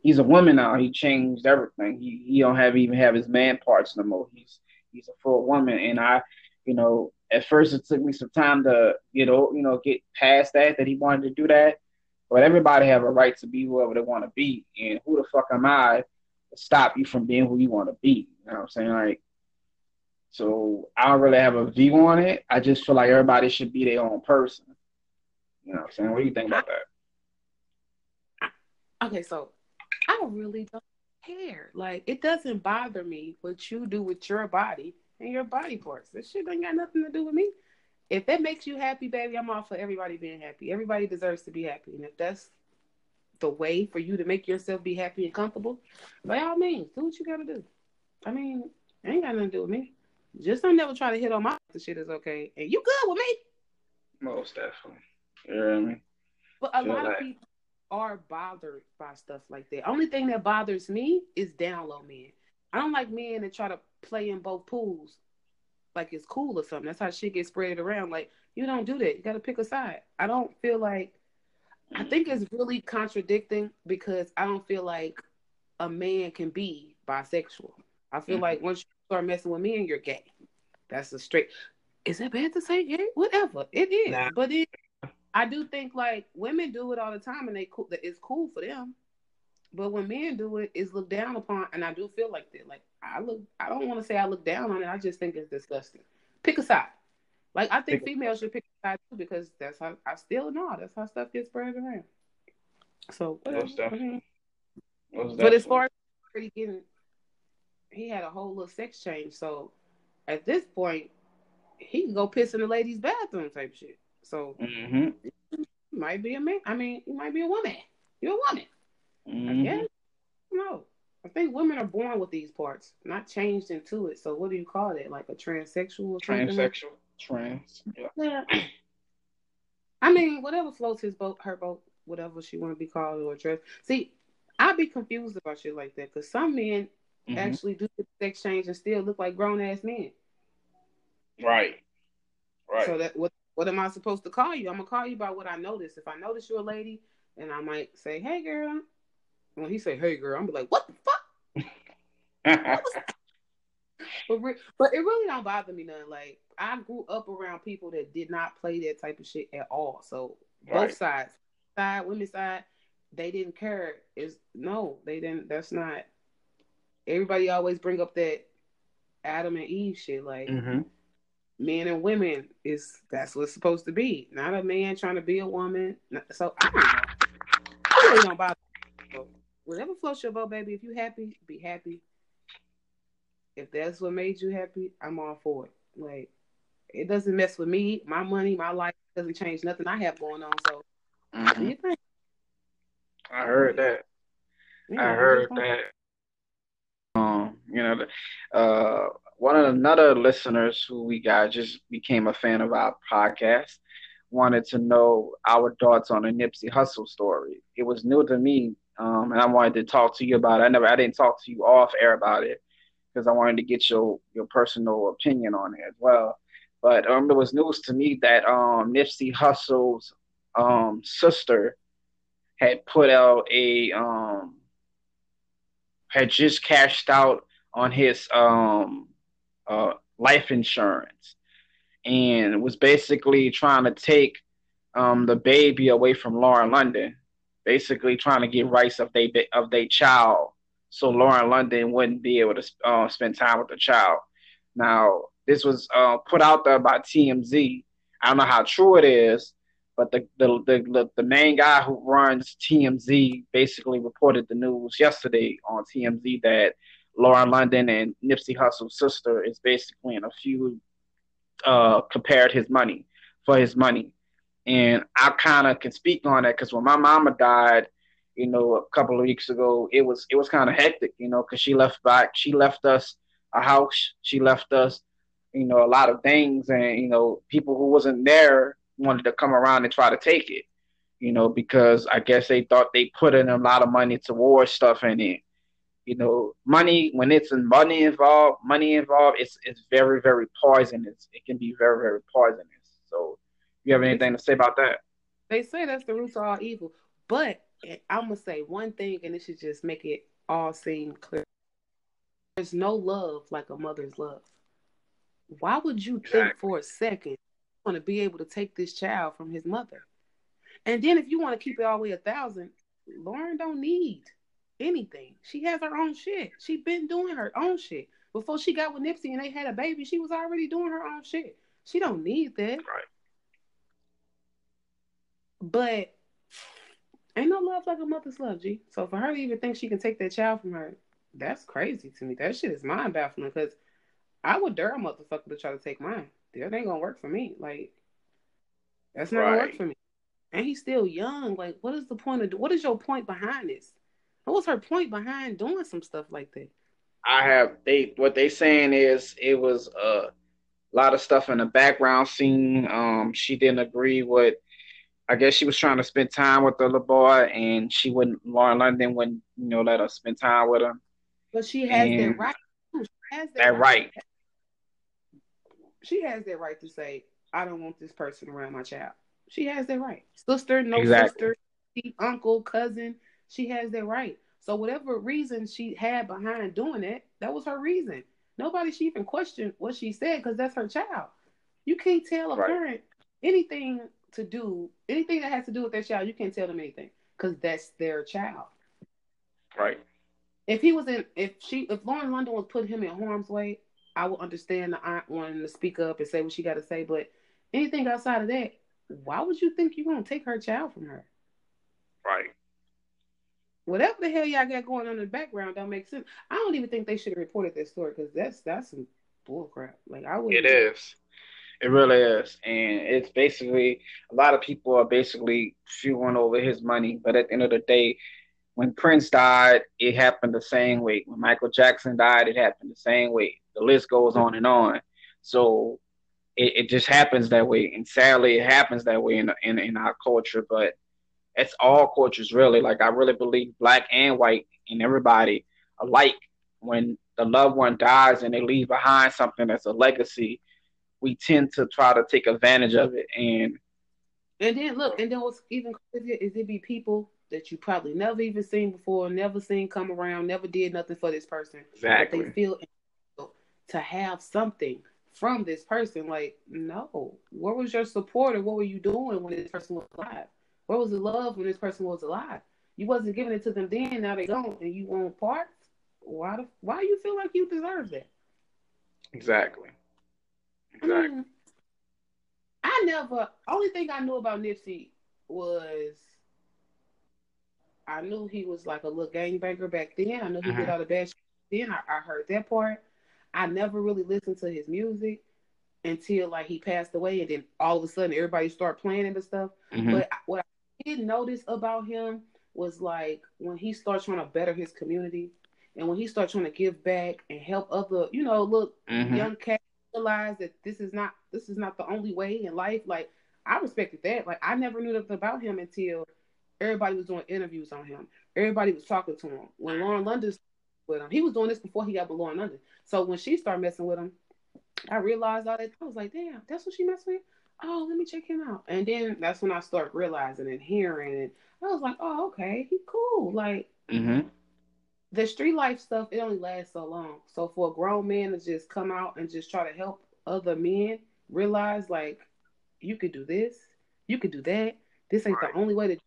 he's a woman now. He changed everything. He he don't have even have his man parts no more. He's he's a full woman, and I, you know, at first it took me some time to you know you know get past that that he wanted to do that, But everybody have a right to be whoever they want to be, and who the fuck am I to stop you from being who you want to be? You know what I'm saying? Like, so I don't really have a view on it. I just feel like everybody should be their own person. You know what I'm saying? What do you think about that? Okay, so I really don't care. Like, it doesn't bother me what you do with your body and your body parts. This shit ain't got nothing to do with me. If that makes you happy, baby, I'm all for everybody being happy. Everybody deserves to be happy. And if that's the way for you to make yourself be happy and comfortable, by all means, do what you gotta do. I mean, it ain't got nothing to do with me. Just don't never try to hit on my the shit is okay. And you good with me. Most definitely. You know what I mean? But a lot like... of people are bothered by stuff like that. Only thing that bothers me is down low men. I don't like men that try to play in both pools like it's cool or something. That's how shit gets spread around. Like you don't do that. You got to pick a side. I don't feel like. I think it's really contradicting because I don't feel like a man can be bisexual. I feel mm-hmm. like once you start messing with me and you're gay, that's a straight. Is it bad to say gay? Whatever it is, nah. but it. I do think like women do it all the time and they cool. It's cool for them. But when men do it, it's looked down upon, and I do feel like that. Like I look, I don't want to say I look down on it. I just think it's disgusting. Pick a side. Like I think pick females should pick a side too because that's how I still know that's how stuff gets spread around. So, Most definitely. Most but as far as already getting, he had a whole little sex change. So at this point, he can go piss in the ladies' bathroom type shit. So mm-hmm. might be a man. I mean, you might be a woman. You're a woman. Mm-hmm. I guess. No. I think women are born with these parts, not changed into it. So what do you call it? Like a transsexual? Transsexual. Trans. Yeah. yeah. I mean, whatever floats his boat, her boat, whatever she want to be called or addressed. See, I'd be confused about shit like that because some men mm-hmm. actually do the sex change and still look like grown ass men. Right. Right. So that what what am I supposed to call you? I'm gonna call you by what I notice. If I notice you're a lady, and I might say, "Hey, girl," when he say, "Hey, girl," I'm be like, "What the fuck?" (laughs) but, re- but it really don't bother me none. Like I grew up around people that did not play that type of shit at all. So right. both sides, side, women's side, they didn't care. Is no, they didn't. That's not. Everybody always bring up that Adam and Eve shit. Like mm-hmm. men and women is that's what's supposed to be. Not a man trying to be a woman. So I don't know. I really don't bother whatever floats your boat, baby. If you happy, be happy. If that's what made you happy, I'm all for it. Like it doesn't mess with me, my money, my life doesn't change nothing I have going on. So mm-hmm. do you think? I heard that. Yeah, I heard that. Um, you know, uh, one of another listeners who we got just became a fan of our podcast wanted to know our thoughts on the Nipsey Hussle story. It was new to me um, and I wanted to talk to you about it. I never, I didn't talk to you off air about it because I wanted to get your your personal opinion on it as well. But um, it was news to me that um, Nipsey Hussle's um, sister had put out a um, had just cashed out on his um, uh, life insurance and was basically trying to take um, the baby away from Lauren London basically trying to get rights of they of their child, so Lauren London wouldn't be able to uh, spend time with the child. Now, this was uh, put out there by TMZ. I don't know how true it is, but the the the, the main guy who runs TMZ basically reported the news yesterday on TMZ that Lauren London and Nipsey Hussle's sister is basically in a feud uh, compared his money for his money. And I kind of can speak on that because when my mama died, you know, a couple of weeks ago, it was it was kind of hectic, you know, because she left back, she left us a house, she left us, you know, a lot of things, and you know, people who wasn't there wanted to come around and try to take it, you know, because I guess they thought they put in a lot of money towards stuff in it. You know, money when it's money involved, money involved, it's it's very very poisonous. It can be very very poisonous. So you have anything to say about that? They say that's the root of all evil. But I'm gonna say one thing, and it should just make it all seem clear. There's no love like a mother's love. Why would you think for a second you want to be able to take this child from his mother? And then if you want to keep it all the way a thousand, Lauren don't need anything. She has her own shit. She been doing her own shit. Before she got with Nipsey and they had a baby, she was already doing her own shit. She don't need that. Right. But ain't no love like a mother's love, G. So for her to even think she can take that child from her, that's crazy to me. That shit is mind baffling because I would dare a motherfucker to try to take mine. That ain't gonna work for me. Like that's not right. gonna work for me. And he's still young. Like, what is the point of what is your point behind this? What was her point behind doing some stuff like that? I have they what they saying is it was a lot of stuff in the background scene. Um, she didn't agree with. I guess she was trying to spend time with the little boy, and she wouldn't. Lauren London wouldn't, you know, let her spend time with him. But she has and that right. Has that, that right. right. She has that right to say, "I don't want this person around my child." She has that right. Sister, no exactly. sister, uncle, cousin. She has that right. So whatever reason she had behind doing it, that was her reason. Nobody should even question what she said because that's her child. You can't tell a right. parent anything to do, anything that has to do with their child. You can't tell them anything because that's their child. Right. If he was in, if she, if Lauren London was putting him in harm's way, I would understand the aunt wanting to speak up and say what she got to say. But anything outside of that, why would you think you're gonna take her child from her? Right whatever the hell y'all got going on in the background don't make sense. I don't even think they should have reported this story because that's that's some bullcrap. Like I would. It is. It really is, and it's basically a lot of people are basically fueling over his money. But at the end of the day, when Prince died, it happened the same way. When Michael Jackson died, it happened the same way. The list goes on and on. So it, it just happens that way, and sadly, it happens that way in in, in our culture. But it's all cultures really. Like I really believe black and white and everybody alike. When the loved one dies and they leave behind something that's a legacy, we tend to try to take advantage of it. And and then look, and then what's even crazier is it be people that you probably never even seen before, never seen come around, never did nothing for this person. Exactly. But they feel to have something from this person. Like, no, where was your support or what were you doing when this person was alive? Where was the love when this person was alive? You wasn't giving it to them then. Now they gone, and you want parts. Why? The, why you feel like you deserve that? Exactly. Exactly. I, mean, I never. Only thing I knew about Nipsey was I knew he was like a little gangbanger back then. I knew he uh-huh. did all the bad shit. Then I, I heard that part. I never really listened to his music until like he passed away, and then all of a sudden everybody started playing and stuff. Mm-hmm. But what I did notice about him was like when he starts trying to better his community and when he starts trying to give back and help other, you know, look mm-hmm. young cats realize that this is not this is not the only way in life. Like I respected that. Like I never knew nothing about him until everybody was doing interviews on him. Everybody was talking to him. When Lauren London with him, he was doing this before he got with Lauren London. So when she started messing with him, I realized all that. I was like, damn, that's what she messed with oh, let me check him out. And then that's when I start realizing and hearing, and I was like, oh, okay, he cool. Like mm-hmm. The street life stuff, it only lasts so long. So for a grown man to just come out and just try to help other men realize, like, you could do this, you could do that. This ain't right. the only way to.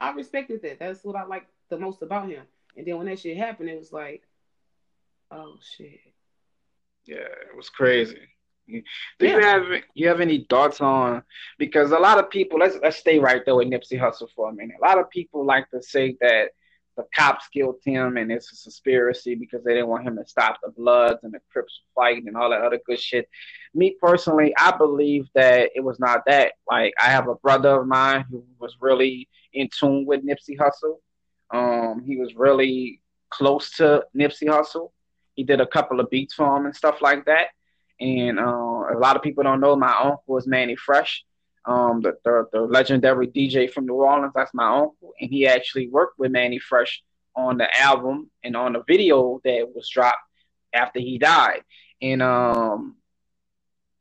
I respected that. That's what I like the most about him. And then when that shit happened, it was like, oh shit. Yeah, it was crazy. Do yeah. you have you have any thoughts on because a lot of people let's let's stay right there with Nipsey Hussle for a minute. A lot of people like to say that the cops killed him and it's a conspiracy because they didn't want him to stop the Bloods and the Crips fighting and all that other good shit. Me personally, I believe that it was not that. Like I have a brother of mine who was really in tune with Nipsey Hussle. Um, he was really close to Nipsey Hussle. He did a couple of beats for him and stuff like that. And uh, a lot of people don't know my uncle is Mannie Fresh, um, the, the, the legendary DJ from New Orleans. That's my uncle, and he actually worked with Mannie Fresh on the album and on the video that was dropped after he died. And um,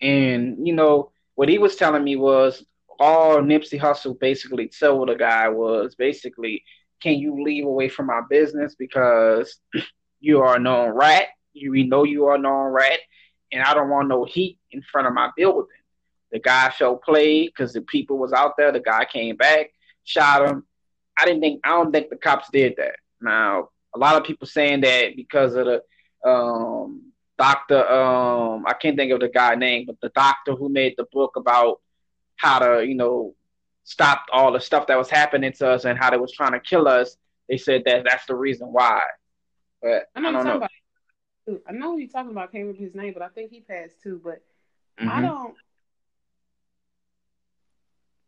and you know what he was telling me was all Nipsey Hussle basically told the guy was basically, can you leave away from my business because (clears throat) you are a known rat. You we know you are a known rat, and I don't want no heat in front of my building. The guy felt played because the people was out there. The guy came back. shot him. I didn't think I don't think the cops did that. Now a lot of people saying that because of the um, doctor um, I can't think of the guy name, but the doctor who made the book about how to you know stop all the stuff that was happening to us and how they was trying to kill us. They said that that's the reason why. But I, know I don't know. About, I know who you're talking about. Can't remember his name, but I think he passed too. But mm-hmm. I don't.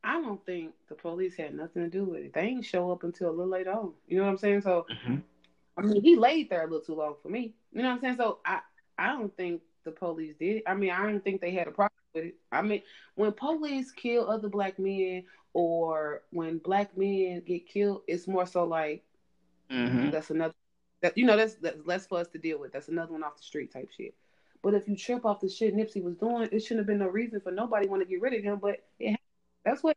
I don't think the police had nothing to do with it. They didn't show up until a little later on. You know what I'm saying? So, mm-hmm. I mean, he laid there a little too long for me. You know what I'm saying? So, I I don't think the police did. It. I mean, I don't think they had a problem with it. I mean, when police kill other black men or when black men get killed, it's more so like mm-hmm. that's another that you know that's that's less for us to deal with. That's another one off the street type shit. But if you trip off the shit Nipsey was doing, it shouldn't have been no reason for nobody want to get rid of him. But it, that's what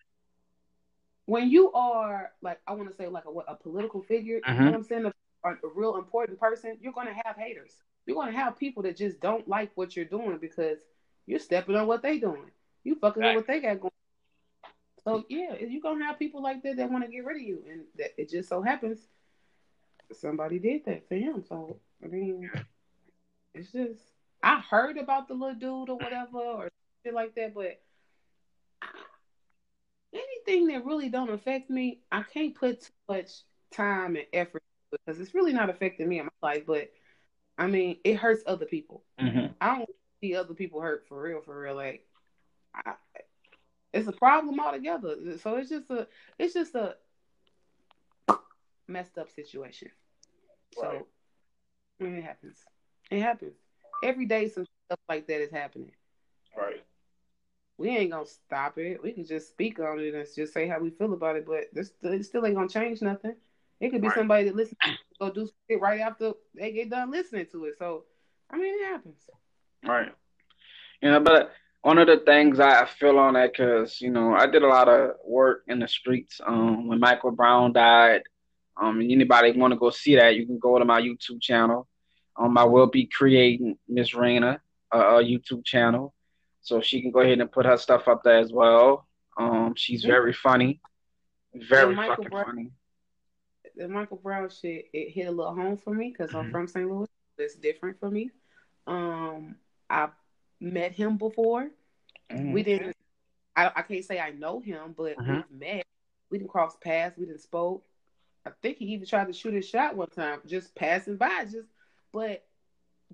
when you are like I want to say like a what a political figure. You know mm-hmm. what I'm saying? A, a real important person. You're gonna have haters. You're gonna have people that just don't like what you're doing because you're stepping on what they're doing. You fucking right. what they got going. So yeah, you're gonna have people like that that want to get rid of you, and that it just so happens somebody did that to him. So I mean, it's just I heard about the little dude or whatever or shit like that, but anything that really don't affect me, I can't put too much time and effort because it's really not affecting me in my life. But I mean, it hurts other people. Mm-hmm. I don't see other people hurt for real, for real. Like, I, it's a problem altogether. So it's just a, it's just a messed up situation. Right. So it happens. It happens every day. Some stuff like that is happening. Right. We ain't gonna stop it. We can just speak on it and just say how we feel about it. But this it still ain't gonna change nothing. It could be right. somebody that listens go do it right after they get done listening to it. So I mean, it happens. Right. You know, but one of the things I feel on that because you know I did a lot of work in the streets um, when Michael Brown died. Um, and anybody want to go see that, you can go to my YouTube channel. Um, I will be creating Miss Raina a, a YouTube channel, so she can go ahead and put her stuff up there as well. Um, she's very funny, very fucking Brown, funny. The Michael Brown shit it hit a little home for me because mm-hmm. I'm from St. Louis. It's different for me. Um, I met him before. Mm-hmm. We didn't. I, I can't say I know him, but mm-hmm. we've met. We didn't cross paths. We didn't spoke. I think he even tried to shoot a shot one time, just passing by, just but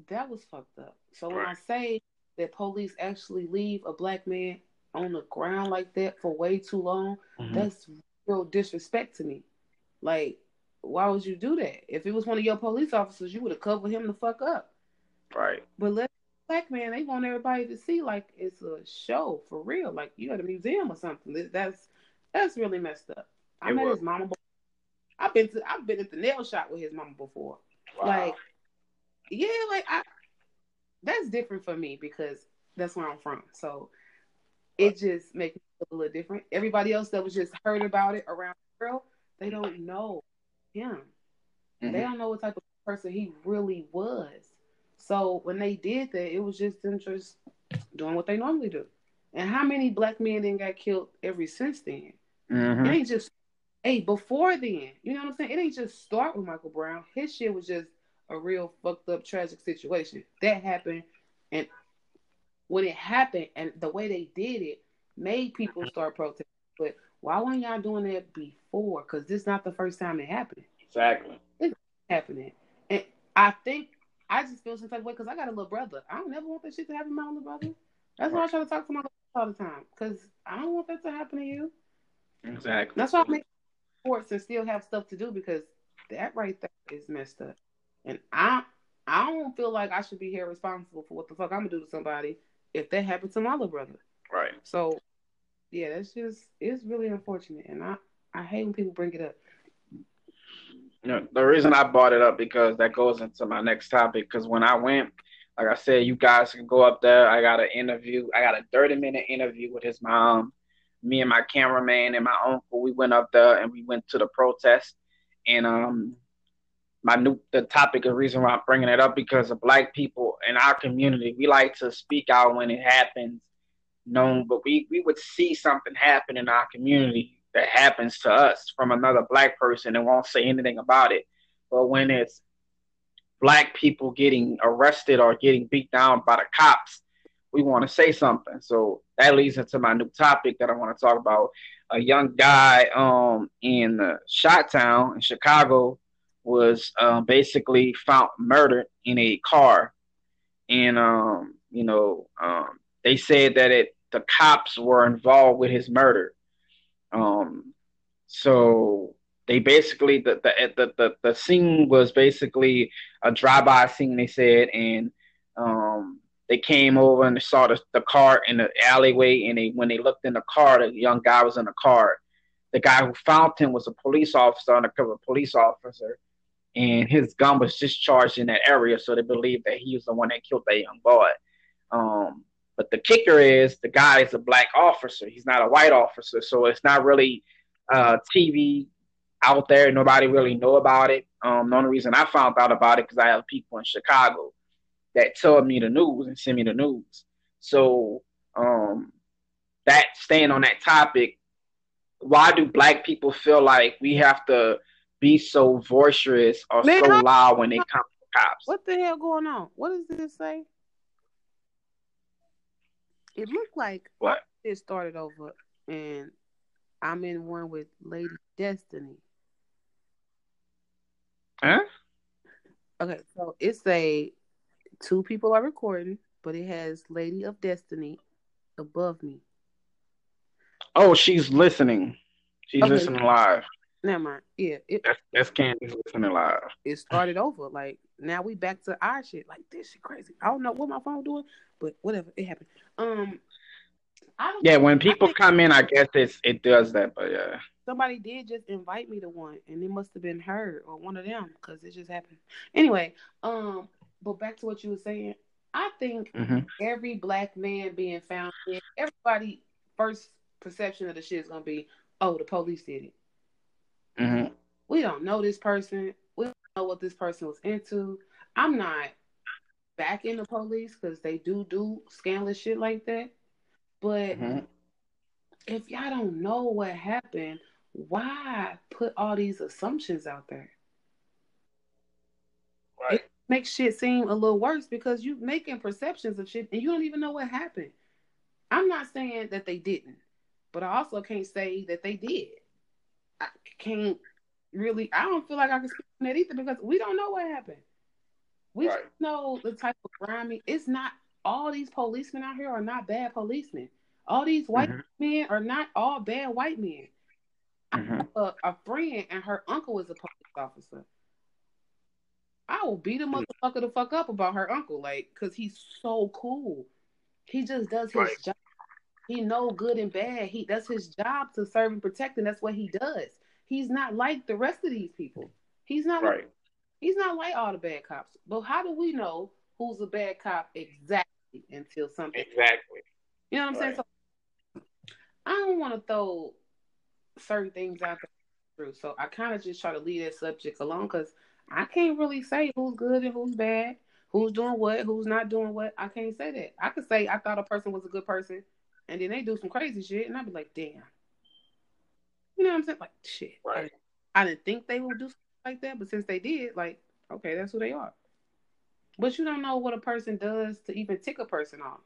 that was fucked up. So when I say that police actually leave a black man on the ground like that for way too long, mm-hmm. that's real disrespect to me. Like, why would you do that? If it was one of your police officers, you would have covered him the fuck up. Right. But let black man, they want everybody to see like it's a show for real, like you at a museum or something. That's that's really messed up. I it met was. his mama I've been to I've been at the nail shop with his mama before. Wow. Like, yeah, like I that's different for me because that's where I'm from. So it just makes me feel a little different. Everybody else that was just heard about it around the world, they don't know him. Mm-hmm. They don't know what type of person he really was. So when they did that, it was just them just doing what they normally do. And how many black men then got killed ever since then? Mm-hmm. It ain't just hey, before then, you know what I'm saying? It ain't just start with Michael Brown. His shit was just a real fucked up tragic situation. That happened and when it happened and the way they did it made people mm-hmm. start protesting. But why weren't y'all doing that before? Because this is not the first time it happened. Exactly. It's happening. And I think I just feel some type of way because I got a little brother. I don't never want that shit to happen to my little brother. That's why I try to talk to my all the time. Because I don't want that to happen to you. Exactly. That's why I make sports and still have stuff to do because that right there is messed up. And I I don't feel like I should be here responsible for what the fuck I'm gonna do to somebody if that happened to my little brother. Right. So yeah, that's just it's really unfortunate and I I hate when people bring it up. You know, the reason I brought it up because that goes into my next topic. Because when I went, like I said, you guys can go up there. I got an interview. I got a 30 minute interview with his mom me and my cameraman and my uncle, we went up there and we went to the protest. And um, my new the topic, the reason why I'm bringing it up because of black people in our community, we like to speak out when it happens. Known, but we we would see something happen in our community, that happens to us from another black person and won't say anything about it. But when it's black people getting arrested or getting beat down by the cops, we want to say something. So that leads into my new topic that I want to talk about. A young guy um, in uh, Shot Town in Chicago was um, basically found murdered in a car, and um, you know um, they said that it the cops were involved with his murder. Um, so they basically the the the the, the scene was basically a drive-by scene. They said, and um, they came over and they saw the, the car in the alleyway. And they when they looked in the car, the young guy was in the car. The guy who found him was a police officer, undercover police officer, and his gun was discharged in that area. So they believe that he was the one that killed that young boy. Um, but the kicker is the guy is a black officer. He's not a white officer, so it's not really uh, TV out there. Nobody really know about it. Um, the only reason I found out about it because I have people in Chicago that tell me the news and send me the news. So um, that staying on that topic, why do black people feel like we have to be so boisterous or Man, so loud when they come to cops? What the hell going on? What does this say? It looked like what it started over, and I'm in one with Lady Destiny. Huh? Okay, so it's a two people are recording, but it has Lady of Destiny above me. Oh, she's listening. She's okay. listening live. Never mind. Yeah, it, that's that's Candy's listening live. It started over. Like now we back to our shit. Like this shit crazy. I don't know what my phone doing, but whatever. It happened. Um, yeah, when people come in, I guess it's it does that. But yeah, somebody did just invite me to one, and it must have been her or one of them because it just happened. Anyway, um, but back to what you were saying, I think mm-hmm. every black man being found, everybody first perception of the shit is gonna be, oh, the police did it. Mm-hmm. We don't know this person. We don't know what this person was into. I'm not back in the police because they do do scandalous shit like that. But mm-hmm. if y'all don't know what happened, why put all these assumptions out there? Right. It makes shit seem a little worse because you're making perceptions of shit and you don't even know what happened. I'm not saying that they didn't, but I also can't say that they did. I can't really I don't feel like I can speak on that either because we don't know what happened. We right. know the type of grimy it's not all these policemen out here are not bad policemen. All these white mm-hmm. men are not all bad white men. Mm-hmm. A, a, friend and her uncle was a police officer. I will beat a motherfucker the fuck up about her uncle, like, cause he's so cool. He just does his right. job. He know good and bad. He that's his job to serve and protect, and that's what he does. He's not like the rest of these people. He's not right. Like, he's not like all the bad cops. But how do we know who's a bad cop exactly until something? Exactly. You know what I'm right. saying? So I don't want to throw certain things out there. So I kind of just try to leave that subject alone because I can't really say who's good and who's bad, who's doing what, who's not doing what. I can't say that. I could say I thought a person was a good person, and then they do some crazy shit, and I'd be like, damn. You know what I'm saying? Like, shit. Right. I, didn't, I didn't think they would do something like that, but since they did, like, okay, that's who they are. But you don't know what a person does to even tick a person off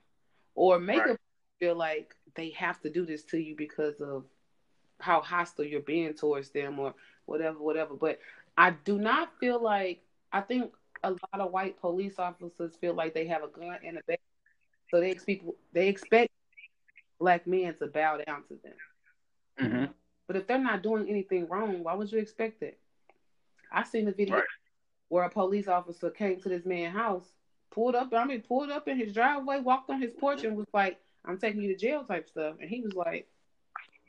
or make right. a feel like they have to do this to you because of how hostile you're being towards them or whatever, whatever. But I do not feel like I think a lot of white police officers feel like they have a gun and a bag, so they expect they expect black men to bow down to them. Mm-hmm. But if they're not doing anything wrong, why would you expect it? I seen a video right. where a police officer came to this man's house, pulled up, I mean, pulled up in his driveway, walked on his porch, and was like, "I'm taking you to jail," type stuff. And he was like,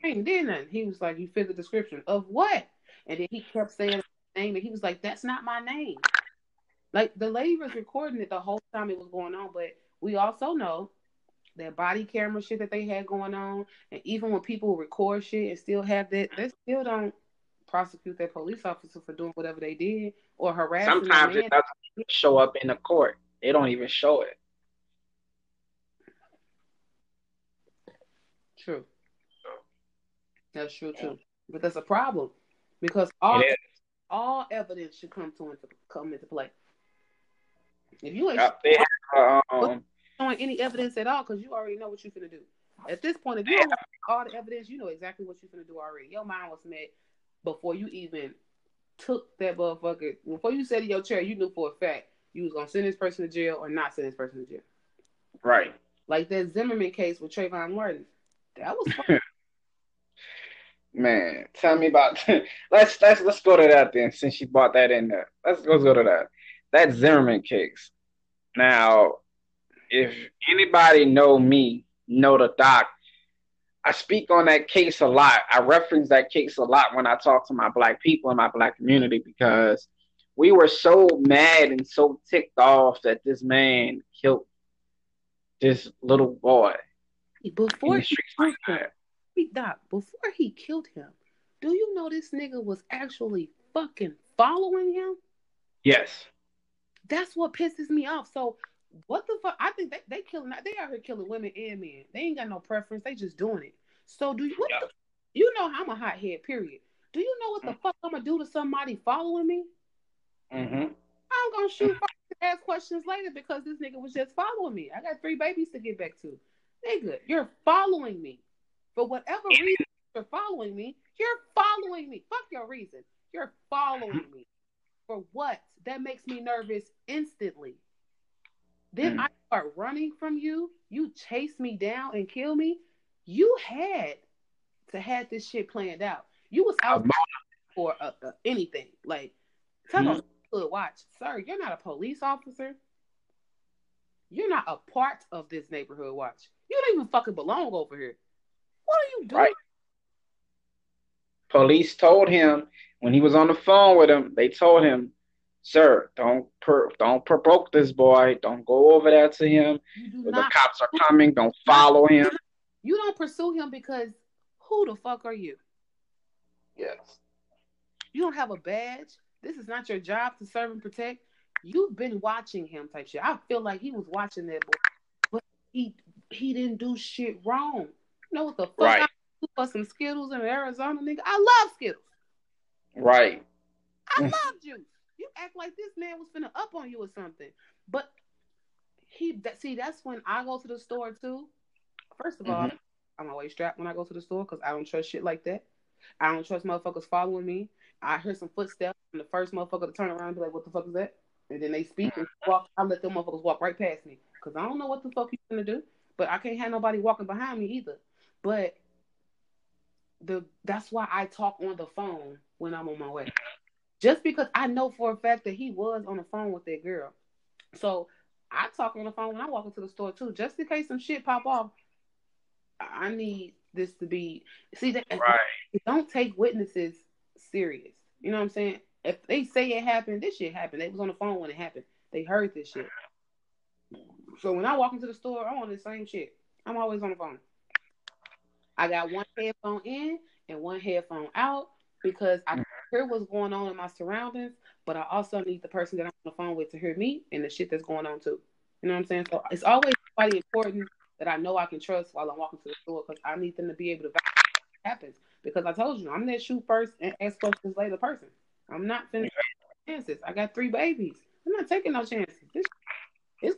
"I ain't did nothing." He was like, "You fit the description of what?" And then he kept saying name, and he was like, "That's not my name." Like the lady was recording it the whole time it was going on, but we also know that body camera shit that they had going on, and even when people record shit and still have that, they still don't prosecute that police officer for doing whatever they did or harassing. Sometimes it doesn't show up in the court. They don't even show it. True. That's true too. But that's a problem because all all evidence should come to into, come into play. If you ain't yep, have, um, showing any evidence at all, because you already know what you're gonna do. At this point, if you don't have all the evidence, you know exactly what you're gonna do already. Your mind was made before you even took that motherfucker. Before you sat in your chair, you knew for a fact you was gonna send this person to jail or not send this person to jail. Right. Like that Zimmerman case with Trayvon Martin. That was. (laughs) Man, tell me about (laughs) let's let's let's go to that then since you brought that in there. Let's go go to that. That Zimmerman case. Now, if anybody know me, know the doc, I speak on that case a lot. I reference that case a lot when I talk to my black people in my black community because we were so mad and so ticked off that this man killed this little boy. Before he killed him, Doc, before he killed him, do you know this nigga was actually fucking following him? Yes. That's what pisses me off. So what the fuck? I think they they killing they out here killing women and men. They ain't got no preference. They just doing it. So do you? What the, you know I'm a hothead. Period. Do you know what the mm-hmm. fuck I'm gonna do to somebody following me? Mm-hmm. I'm gonna shoot (laughs) ask questions later because this nigga was just following me. I got three babies to get back to. Nigga, you're following me. For whatever reason you're following me, you're following me. Fuck your reason. You're following me. For what? That makes me nervous instantly. Then mm. I start running from you. You chase me down and kill me. You had to have this shit planned out. You was out for uh, uh, anything. Like, tell mm. good watch, sir. You're not a police officer. You're not a part of this neighborhood watch. You don't even fucking belong over here. What are you doing? Right. Police told him when he was on the phone with him. They told him sir, don't per, don't provoke this boy. Don't go over there to him. The cops are coming. Don't follow him. You don't pursue him because who the fuck are you? Yes. You don't have a badge. This is not your job to serve and protect. You've been watching him type shit. I feel like he was watching that boy, but he he didn't do shit wrong. You know what the fuck? Right. I do for some Skittles in Arizona, nigga. I love Skittles. Right. I (laughs) love juice you act like this man was finna up on you or something. But he that see that's when I go to the store too. First of mm-hmm. all, I'm always strapped when I go to the store because I don't trust shit like that. I don't trust motherfuckers following me. I hear some footsteps and the first motherfucker to turn around and be like, "What the fuck is that?" And then they speak and walk. I let them motherfuckers walk right past me because I don't know what the fuck you gonna do. But I can't have nobody walking behind me either. But the that's why I talk on the phone when I'm on my way just because I know for a fact that he was on the phone with that girl. So I talk on the phone when I walk into the store too, just in case some shit pop off. I need this to be see that right. don't take witnesses serious. You know what I'm saying? If they say it happened, this shit happened. They was on the phone when it happened. They heard this shit. So when I walk into the store, I'm on the same shit. I'm always on the phone. I got one headphone in and one headphone out because I hear what's going on in my surroundings, but I also need the person that I'm on the phone with to hear me and the shit that's going on too. You know what I'm saying? So it's always somebody important that I know I can trust while I'm walking to the store because I need them to be able to what happens. Because I told you, I'm that shoot first and ask questions later person. I'm not finishing chances. I got three babies. I'm not taking no chances. This, it's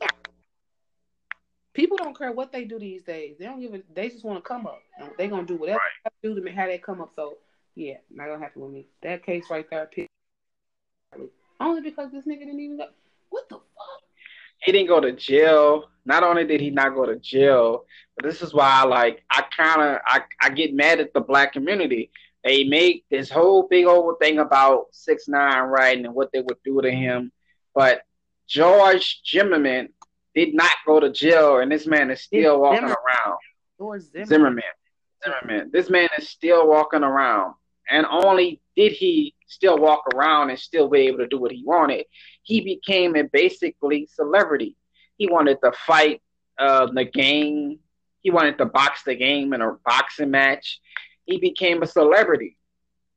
people don't care what they do these days. They don't give it. They just want to come up. They're gonna do whatever right. they do to how they come up. So yeah, not gonna happen with me. That case right there, only because this nigga didn't even go. What the fuck? He didn't go to jail. Not only did he not go to jail, but this is why I like I kind of I, I get mad at the black community. They make this whole big old thing about six nine right and what they would do to him, but George Zimmerman did not go to jail, and this man is still walking around. George Zimmerman. Zimmerman. Zimmerman. This man is still walking around and only did he still walk around and still be able to do what he wanted, he became a basically celebrity. He wanted to fight uh, the game. He wanted to box the game in a boxing match. He became a celebrity.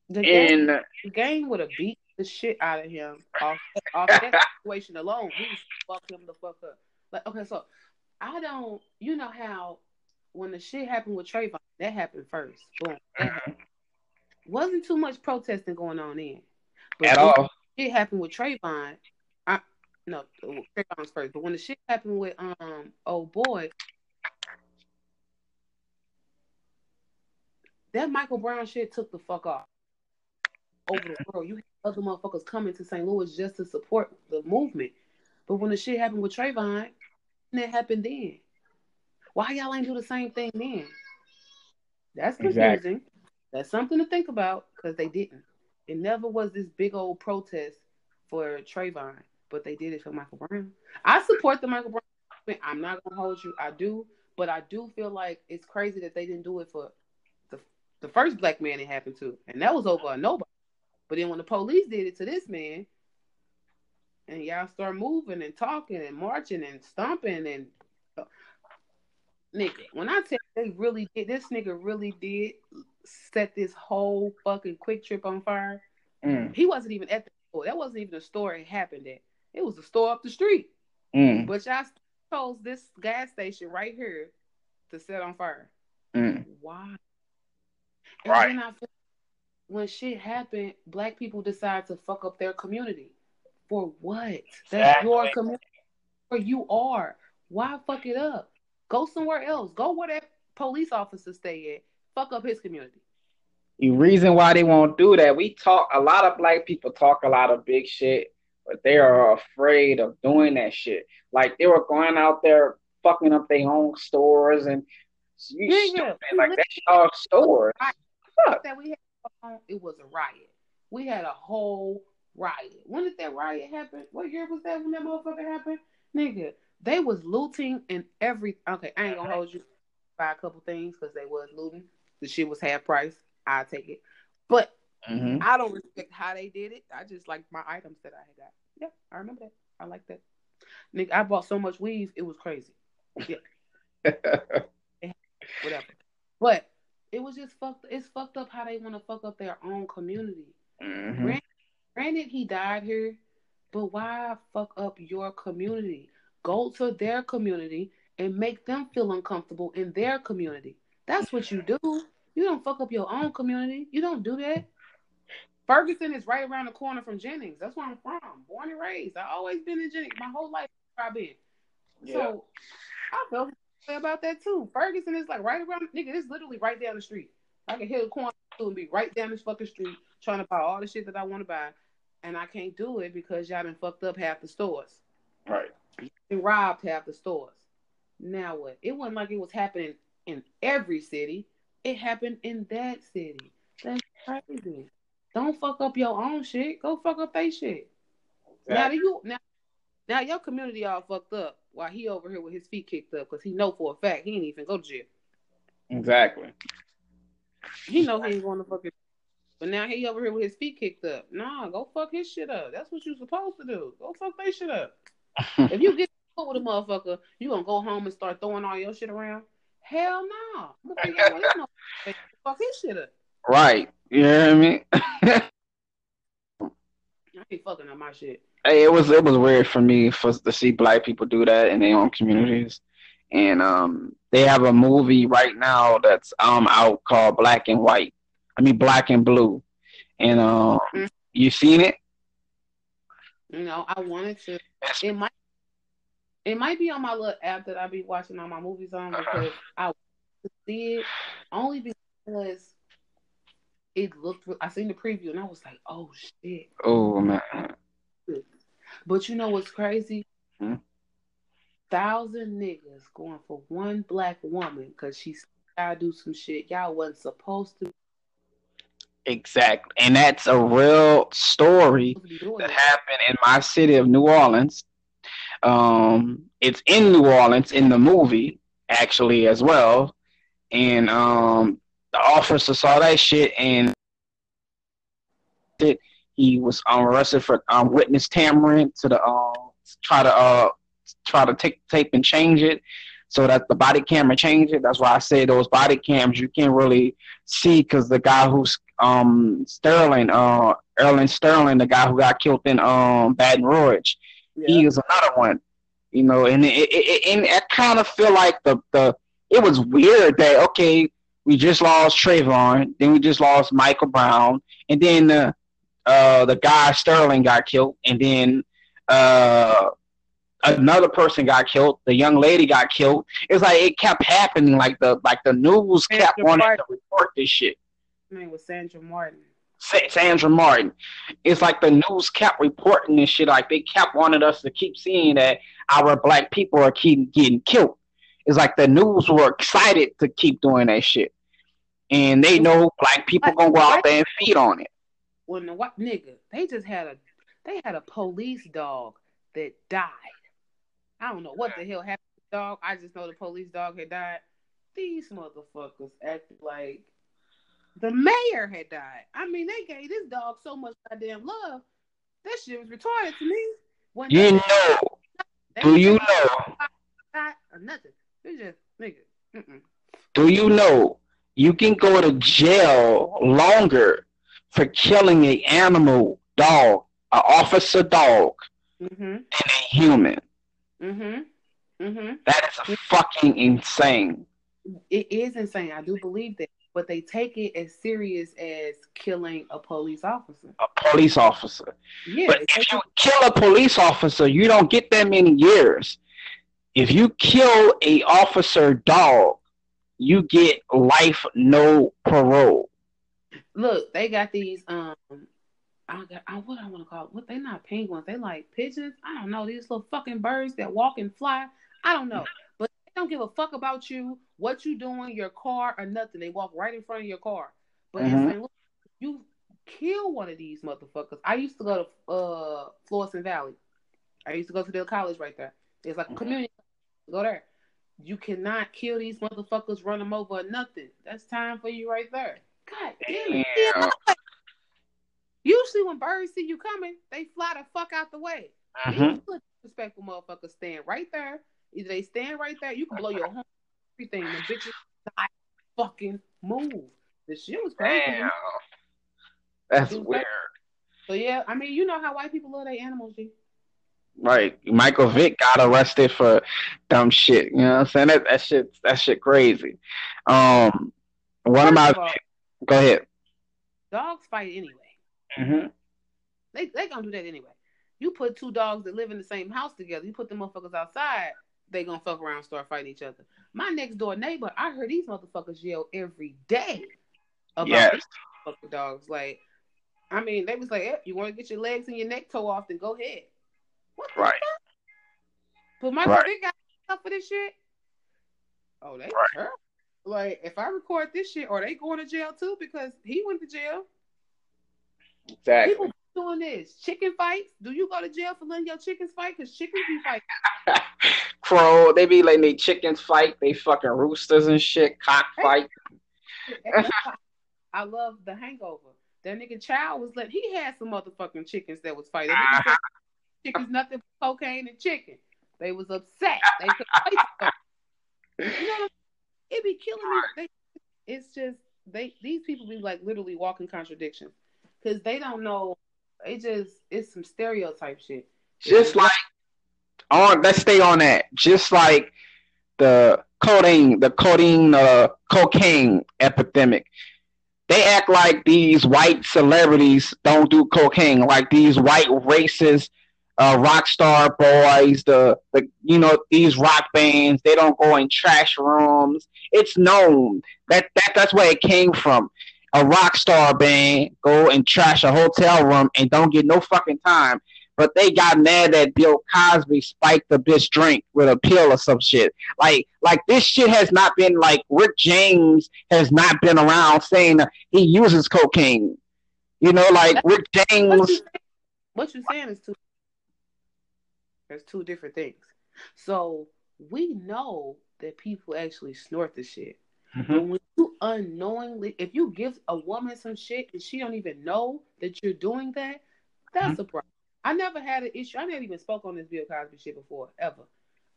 The game, the game would have beat the shit out of him off, off that (laughs) situation alone. He fuck him the fuck up. Like, okay, so I don't, you know how when the shit happened with Trayvon, that happened first. Boom. That happened. Wasn't too much protesting going on then. But At all. It happened with Trayvon. I no Trayvon's first, but when the shit happened with um oh boy, that Michael Brown shit took the fuck off over the world. You had other motherfuckers coming to St. Louis just to support the movement. But when the shit happened with Trayvon, it happened then. Why y'all ain't do the same thing then? That's confusing. Exactly. That's something to think about because they didn't. It never was this big old protest for Trayvon, but they did it for Michael Brown. I support the Michael Brown. I'm not gonna hold you. I do, but I do feel like it's crazy that they didn't do it for the the first black man it happened to, and that was over a nobody. But then when the police did it to this man, and y'all start moving and talking and marching and stomping and uh, nigga, when I tell you they really did, this nigga really did set this whole fucking QuikTrip on fire. Mm. He wasn't even at the store. That wasn't even a store it happened at. It was a store up the street. Mm. But y'all chose this gas station right here to set on fire. Mm. Why? And right. then I feel when shit happened, black people decide to fuck up their community. For what? That's exactly. your community where you are. Why fuck it up? Go somewhere else. Go where that police officer stay at. Fuck up his community. The reason why they won't do that, we talk a lot of black people talk a lot of big shit, but they are afraid of doing that shit. Like they were going out there fucking up their own stores and you yeah, stupid. Yeah. Like that's y'all stores. That we had, it was a riot. We had a whole riot. When did that riot happen? What year was that when that motherfucker happened? Nigga, they was looting and every. Okay, I ain't gonna hold you buy a couple things because they was looting. The shit was half price. I take it, but mm-hmm. I don't respect how they did it. I just like my items that I had got. Yeah, I remember that. I like that. Nick, I bought so much weave, it was crazy. (laughs) Yeah. Whatever. But it was just fucked. It's fucked up how they want to fuck up their own community. Mm-hmm. Granted, granted, he died here, but why fuck up your community? Go to their community and make them feel uncomfortable in their community. That's what you do. You don't fuck up your own community. You don't do that. Ferguson is right around the corner from Jennings. That's where I'm from. Born and raised. I always been in Jennings my whole life. I've been. Yeah. So I felt about that too. Ferguson is like right around nigga, it's literally right down the street. I can hit a corner and be right down this fucking street trying to buy all the shit that I want to buy. And I can't do it because y'all been fucked up half the stores. Right. And robbed half the stores. Now what? It wasn't like it was happening in every city. It happened in that city. That's crazy. Don't fuck up your own shit. Go fuck up they shit. Exactly. Now you now now your community all fucked up while he over here with his feet kicked up because he know for a fact he ain't even go to jail. Exactly. He know he ain't going to fucking. But now he over here with his feet kicked up. Nah, go fuck his shit up. That's what you supposed to do. Go fuck they shit up. (laughs) if you get with a motherfucker, you gonna go home and start throwing all your shit around? Hell no. Fuck his shit up. Right. You know what I mean? I ain't fucking up my shit. Hey, it was it was weird for me for to see black people do that in their own communities, and um, they have a movie right now that's um out called Black and White. I mean Black and Blue, and um, mm-hmm. you seen it? No, I wanted to. It might it might be on my little app that I be watching all my movies on because I see it only because it looked. I seen the preview and I was like, "Oh shit!" Oh man! But you know what's crazy? Hmm? Thousand niggas going for one black woman because she's gotta do some shit y'all wasn't supposed to. Exactly, and that's a real story that happened in my city of New Orleans. Um, it's in New Orleans in the movie actually as well, and um, the officer saw that shit and it he was um, arrested for um, witness tampering to the uh, try to uh, try to take tape and change it so that the body camera change it. That's why I say those body cams you can't really see because the guy who's um Sterling, uh Erling Sterling, the guy who got killed in um Baton Rouge, yeah. he is another one. You know, and it, it, it and I kind of feel like the the it was weird that okay We just lost Trayvon. Then we just lost Michael Brown, and then the uh, the guy Sterling got killed, and then uh, another person got killed. The young lady got killed. It's like it kept happening. Like the like the news Sandra kept wanting Martin. to report this shit. Her name was Sandra Martin. Sa- Sandra Martin. It's like the news kept reporting this shit. Like they kept wanting us to keep seeing that our black people are keep getting killed. It's like the news were excited to keep doing that shit, and they know black people gonna go out there and feed on it. When the white nigga, they just had a they had a police dog that died. I don't know what the hell happened to the dog. I just know the police dog had died. These motherfuckers acted like the mayor had died. I mean, they gave this dog so much goddamn love. That shit was retarded to me. When You know? Do you know? nothing. Just nigga. Mm-mm. Do you know you can go to jail longer for killing a animal dog, an officer dog, Mm-hmm. than a human? Mm-hmm. Mm-hmm. That is fucking insane. It is insane. I do believe that. But they take it as serious as killing a police officer. A police officer. Yeah. But if you kill a police officer, you don't get that many years. If you kill a officer dog, you get life no parole. look, they got these um I got I, what I want to call it. What they not penguins? They like pigeons. I don't know these little fucking birds that walk and fly. I don't know, don't give a fuck about you, what you doing, your car or nothing. They walk right in front of your car. But Mhm. Louis, you kill one of these motherfuckers. I used to go to uh Florissant Valley. I used to go to their college right there. It's like a Mhm. community. Go there. You cannot kill these motherfuckers, run them over or nothing. That's time for you right there. God damn it. Usually when birds see you coming, they fly the fuck out the way. Mhm. These disrespectful motherfuckers stand right there. Either they stand right there, you can blow your horn, everything. The bitches not fucking move. The shit was crazy. Damn. That's weird. So yeah, I mean, you know how white people love their animals, G. Right. Michael Vick got arrested for dumb shit. You know what I'm saying? That that shit that shit crazy. Um one of my all, go ahead. dogs fight anyway. hmm They they gonna do that anyway. You put two dogs that live in the same house together, you put them motherfuckers outside, they gonna fuck around and start fighting each other. My next door neighbor, I heard these motherfuckers yell every day about Yes. fucking dogs. Like, I mean, they was like, eh, you want to get your legs and your neck toe off, then go ahead. What the Right. fuck? But my Right. Vick got stuff for this shit. Oh, they Right. terrible. Like, if I record this shit, are they going to jail too? Because he went to jail. Exactly. People doing this chicken fights. Do you go to jail for letting your chickens fight? Because chickens be fighting. (laughs) Crow, they be letting they chickens fight, they fucking roosters and shit, cock fight. (laughs) (laughs) I love the Hangover. That nigga Child was let. He had some motherfucking chickens that was fighting. Chickens nothing but cocaine and chicken. They was upset. They could. You know, it be killing me. They, it's just they. These people be like literally walking contradictions because they don't know. They just it's some stereotype shit. Just like on let's stay on that. Just like the codeine, the codeine, uh, cocaine epidemic. They act like these white celebrities don't do cocaine, like these white racist uh, rock star boys, the the you know these rock bands. They don't go in trash rooms. It's known that that that's where it came from. A rock star band go and trash a hotel room and don't get no fucking time but they got mad that Bill Cosby spiked the bitch drink with a pill or some shit. Like, like this shit has not been like Rick James has not been around saying he uses cocaine. You know, like Rick What James. you, what you saying is two. There's two different things. So we know that people actually snort the shit. But when you unknowingly, if you give a woman some shit and she don't even know that you're doing that, that's a problem. I never had an issue. I never even spoke on this Bill Cosby shit before, ever.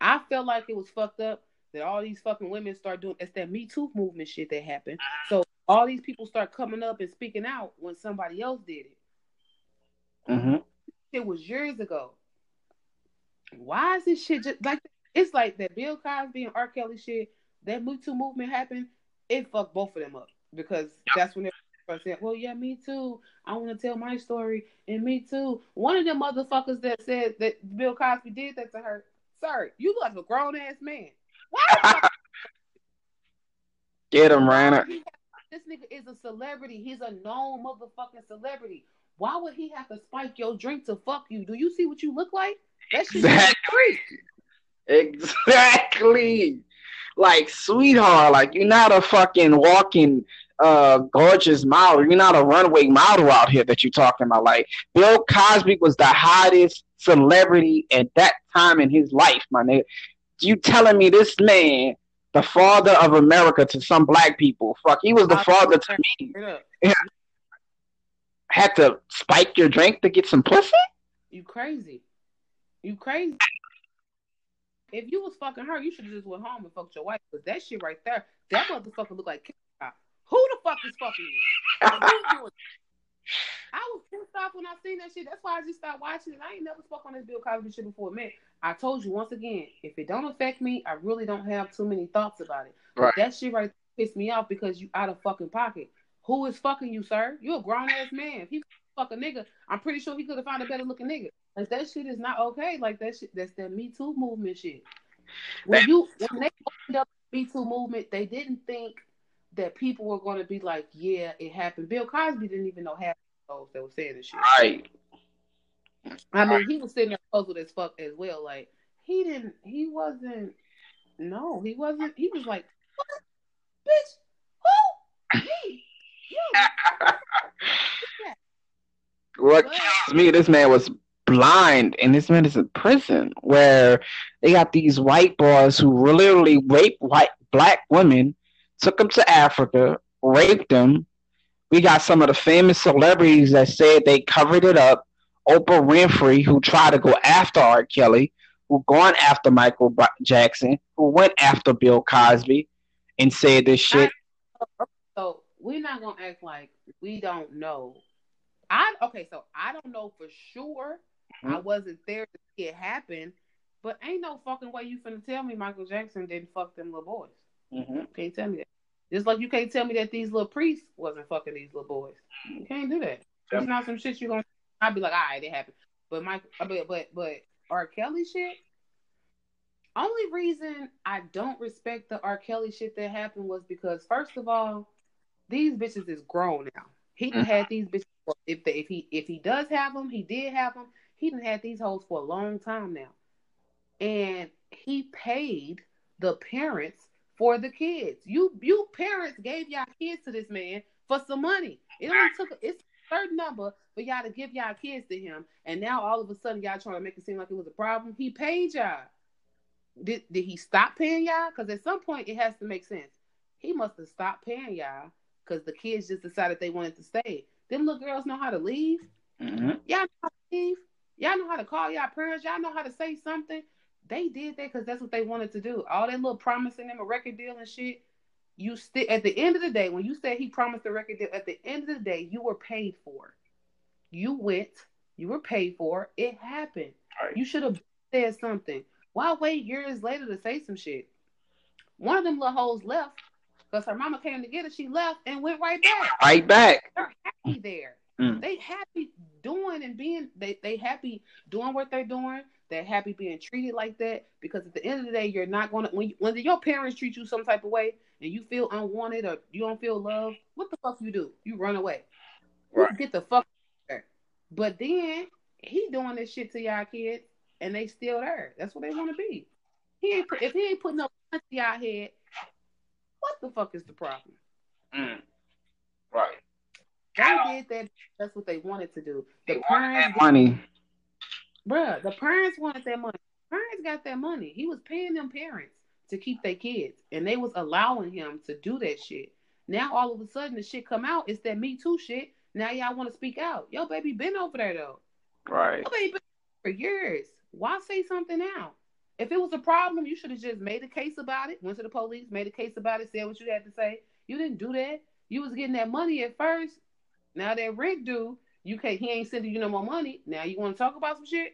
I felt like it was fucked up that all these fucking women start doing. It's that Me Too movement shit that happened. So all these people start coming up and speaking out when somebody else did it. hmm It was years ago. Why is this shit just like it's like that Bill Cosby and R. Kelly shit? That Me Too movement happened. it fucked both of them up because that's when they said, "Well, yeah, me too. I want to tell my story, and me too." One of them motherfuckers that said that Bill Cosby did that to her, sir, you look like a grown ass man. Why? (laughs) Get him, Raina. This nigga is a celebrity. He's a known motherfucking celebrity. Why would he have to spike your drink to fuck you? Do you see what you look like? That shit exactly. Exactly. Like, sweetheart, like you're not a fucking walking uh gorgeous model. You're not a runway model out here that you're talking about. Like Bill Cosby was the hottest celebrity at that time in his life, my nigga. You telling me this man, the father of America to some black people, fuck, he was the father to me. Yeah. Had to spike your drink to get some pussy? You crazy. You crazy. If you was fucking her, you should have just went home and fucked your wife. But that shit right there, that motherfucker look like who the fuck is fucking you? I was pissed off when I seen that shit. That's why I just stopped watching it. I ain't never spoke on this Bill Cosby shit before, man. I told you once again, if it don't affect me, I really don't have too many thoughts about it. Right. But that shit right pissed me off because you out of fucking pocket. Who is fucking you, sir? You a grown ass man. If he fuck a nigga, I'm pretty sure he could have found a better looking nigga. Like that shit is not okay. Like that shit. That's that Me Too movement shit. When you when they opened up the Me Too movement, they didn't think that people were going to be like, "Yeah, it happened." Bill Cosby didn't even know half of those that were saying this shit. Right. I mean, he was sitting there puzzled as fuck as well. Like he didn't. He wasn't. No, he wasn't. He was like, "What, bitch? Who? Me? You?" What kills me, this man was blind and this man is in prison where they got these white boys who literally rape white black women, took them to Africa, raped them. We got some of the famous celebrities that said they covered it up. Oprah Winfrey, who tried to go after R. Kelly, who gone after Michael Jackson, who went after Bill Cosby, and said this shit. So we're not gonna act like we don't know I okay, so I don't know for sure. Mm-hmm. I wasn't there to see it happen, but ain't no fucking way you finna tell me Michael Jackson didn't fuck them little boys. Mm-hmm. Can't tell me that. Just like you can't tell me that these little priests wasn't fucking these little boys. You can't do that. It's not some shit you're gonna. I'd be like, all right, it happened. But Mike, but but but R. Kelly shit. Only reason I don't respect the R. Kelly shit that happened was because first of all, these bitches is grown now. He mm-hmm. had these bitches if the, if he if he does have them, he did have them. He didn't had these hoes for a long time now, and he paid the parents for the kids. You you parents gave y'all kids to this man for some money. It only took it's a certain number for y'all to give y'all kids to him, and now all of a sudden y'all trying to make it seem like it was a problem. He paid y'all. Did did he stop paying y'all? Because at some point it has to make sense. He must have stopped paying y'all because the kids just decided they wanted to stay. Them little girls know how to leave. Mm-hmm. Y'all know how to leave. Y'all know how to call y'all parents. Y'all know how to say something. They did that because that's what they wanted to do. All that little promising them a record deal and shit. You still at the end of the day, when you said he promised a record deal, at the end of the day, you were paid for. You went. You were paid for. It happened. Right. You should have said something. Why wait years later to say some shit? One of them little hoes left because her mama came to get her. She left and went right back. Right back. They're happy there. Mm. They happy doing and being. They they happy doing what they're doing. They're happy being treated like that because at the end of the day, you're not gonna when when your parents treat you some type of way and you feel unwanted or you don't feel loved. What the fuck you do? You run away. Right. You get the fuck there. But then he doing this shit to y'all kids and they still there. That's what they want to be. He ain't if he ain't putting no to y'all head what the fuck is the problem? Mm. Right. They did that. That's what they wanted to do. The they parents money. Bruh, the parents wanted that money. parents got that money. He was paying them parents to keep their kids, and they was allowing him to do that shit. Now all of a sudden the shit come out. It's that Me Too shit. Now y'all want to speak out. Yo, baby, been over there though. Right. Yo, baby, for years. Why say something now? If it was a problem, you should have just made a case about it, went to the police, made a case about it, said what you had to say. You didn't do that. You was getting that money at first. Now that Rick do, you can't he ain't sending you no more money. Now you want to talk about some shit?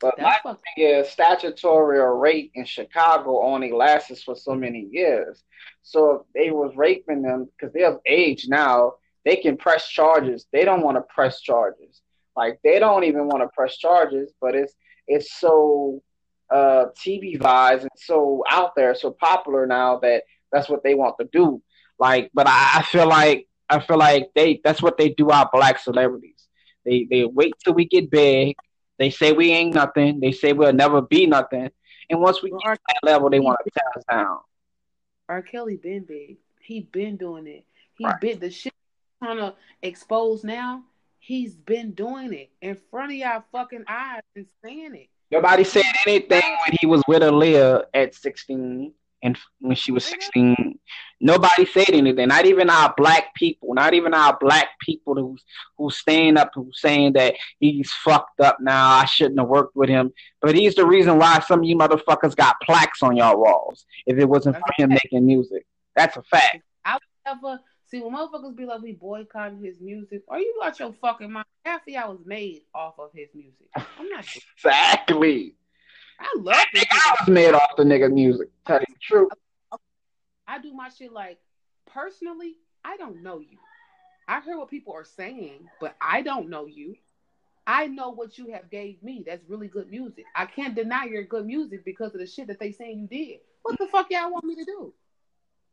But That's my thing is statutory rape in Chicago only lasts for so many years. So if they was raping them because they're of age now, they can press charges. They don't want to press charges. Like they don't even want to press charges, but it's it's so uh, TV vibes and so out there, so popular now that that's what they want to do. Like, but I, I feel like I feel like they that's what they do our black celebrities. They they wait till we get big. They say we ain't nothing. They say we'll never be nothing. And once we well, get to that level, they want to tear us down. R. Kelly been big. He been doing it. He right. been the shit trying to expose now. He's been doing it in front of y'all fucking eyes and saying it. Nobody said anything when he was with Aaliyah at 16 and when she was 16. Nobody said anything. Not even our black people. Not even our black people who's who stand up, who's saying that he's fucked up now. I shouldn't have worked with him. But he's the reason why some of you motherfuckers got plaques on your walls. If it wasn't for him making music, that's a fact. I would never See, when motherfuckers be like, we boycotting his music, are you got your fucking mind? Half of y'all was made off of his music. I'm not (laughs) exactly. I love it. I was made off the nigga music. Tell you the truth. I do my shit like personally. I don't know you. I heard what people are saying, but I don't know you. I know what you have gave me. That's really good music. I can't deny your good music because of the shit that they saying you did. What the fuck y'all want me to do?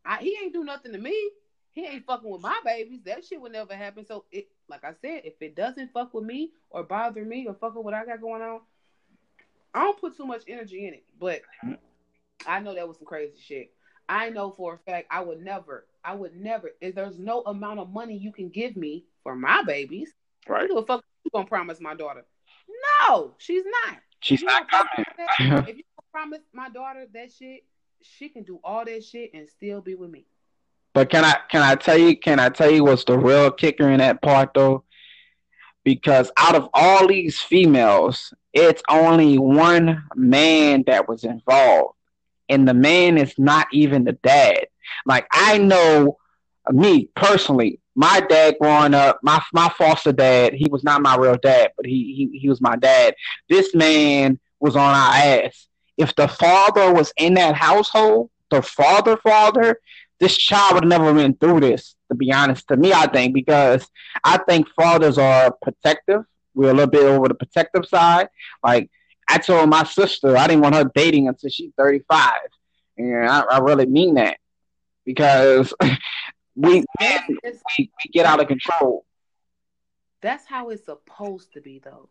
I, he ain't do nothing to me he ain't fucking with my babies. That shit would never happen. So it, like I said, if it doesn't fuck with me or bother me or fuck with what I got going on, I don't put too much energy in it. But I know that was some crazy shit. I know for a fact I would never, I would never. If there's no amount of money you can give me for my babies, right? Who the fuck you gonna promise my daughter? No, she's not. She's not coming. if you (laughs) promise my daughter that shit, she can do all that shit and still be with me. But can I can I tell you can I tell you what's the real kicker in that part though? Because out of all these females, it's only one man that was involved. And the man is not even the dad. Like I know me personally, my dad growing up, my my foster dad, he was not my real dad, but he he, he was my dad. This man was on our ass. If the father was in that household, the father father, this child would have never been through this, to be honest, to me, I think, because I think fathers are protective. We're a little bit over the protective side. Like, I told my sister I didn't want her dating until she's 35. And I, I really mean that because (laughs) we, we, we get out of control. That's how it's supposed to be, though.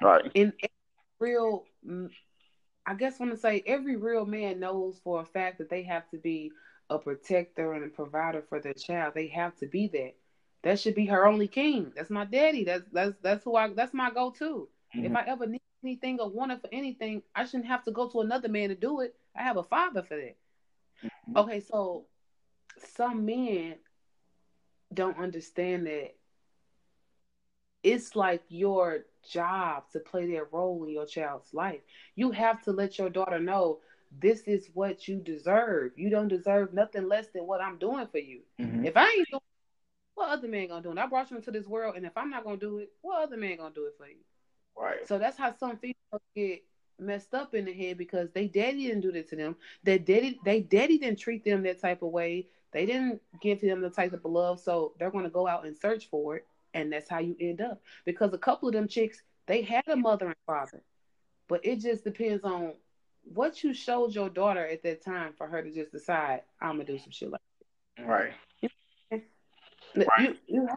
Right. In real, mm, I guess I want to say every real man knows for a fact that they have to be a protector and a provider for their child. They have to be that. That should be her only king. That's my daddy. That's that's that's who I that's my go to. Mm-hmm. If I ever need anything or want it for anything, I shouldn't have to go to another man to do it. I have a father for that. Mm-hmm. Okay, so some men don't understand that it's like your job to play that role in your child's life. You have to let your daughter know this is what you deserve. You don't deserve nothing less than what I'm doing for you. Mm-hmm. If I ain't doing what other man gonna do? And I brought you into this world, and if I'm not gonna do it, what other man gonna do it for you? Right. So that's how some females get messed up in the head because they daddy didn't do that to them. They daddy they daddy didn't treat them that type of way. They didn't give to them the type of love, so they're gonna go out and search for it, and that's how you end up. Because a couple of them chicks, they had a mother and father, but it just depends on what you showed your daughter at that time for her to just decide I'm gonna do some shit like that. Right. You, you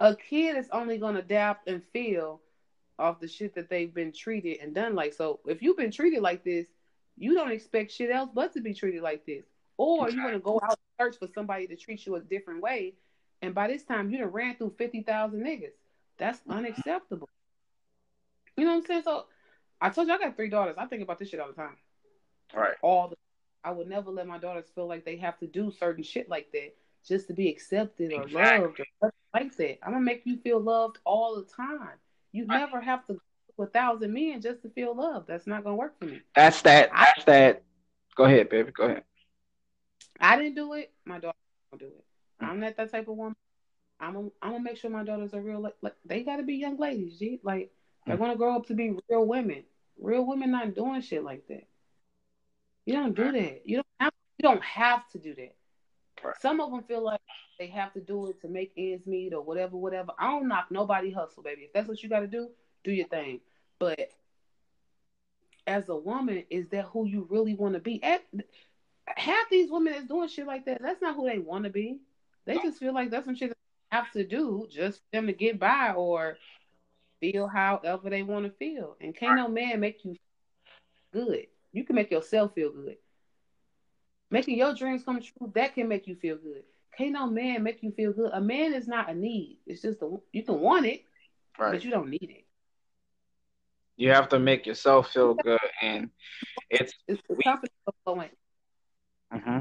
a kid is only gonna adapt and feel off the shit that they've been treated and done like. So if you've been treated like this, you don't expect shit else but to be treated like this. Or you're gonna go out and search for somebody to treat you a different way. And by this time you done ran through fifty thousand niggas. That's unacceptable. You know what I'm saying? So I told you I got three daughters. I think about this shit all the time. Right. All the I would never let my daughters feel like they have to do certain shit like that just to be accepted or exactly. loved or like that. I'm gonna make you feel loved all the time. You right. never have to go to a thousand men just to feel loved. That's not gonna work for me. That's that. That's I, that. Go ahead, baby. Go ahead. I didn't do it. My daughter do it. I'm not that type of woman. I'm gonna, I'm gonna make sure my daughters are real. Like, like they gotta be young ladies. G. Like They're gonna hmm. grow up to be real women. Real women not doing shit like that. You don't do that. You don't have. You don't have to do that. Right. Some of them feel like they have to do it to make ends meet or whatever, whatever. I don't knock nobody hustle, baby. If that's what you got to do, do your thing. But as a woman, is that who you really want to be? At, half these women that's doing shit like that, that's not who they want to be. They just feel like that's some shit they have to do just for them to get by or feel however they want to feel. And can't no man make you good. You can make yourself feel good. Making your dreams come true, that can make you feel good. Can't no man make you feel good. A man is not a need. It's just a, you can want it, right. but you don't need it. You have to make yourself feel good, and it's it's the confidence flowing. Mm-hmm.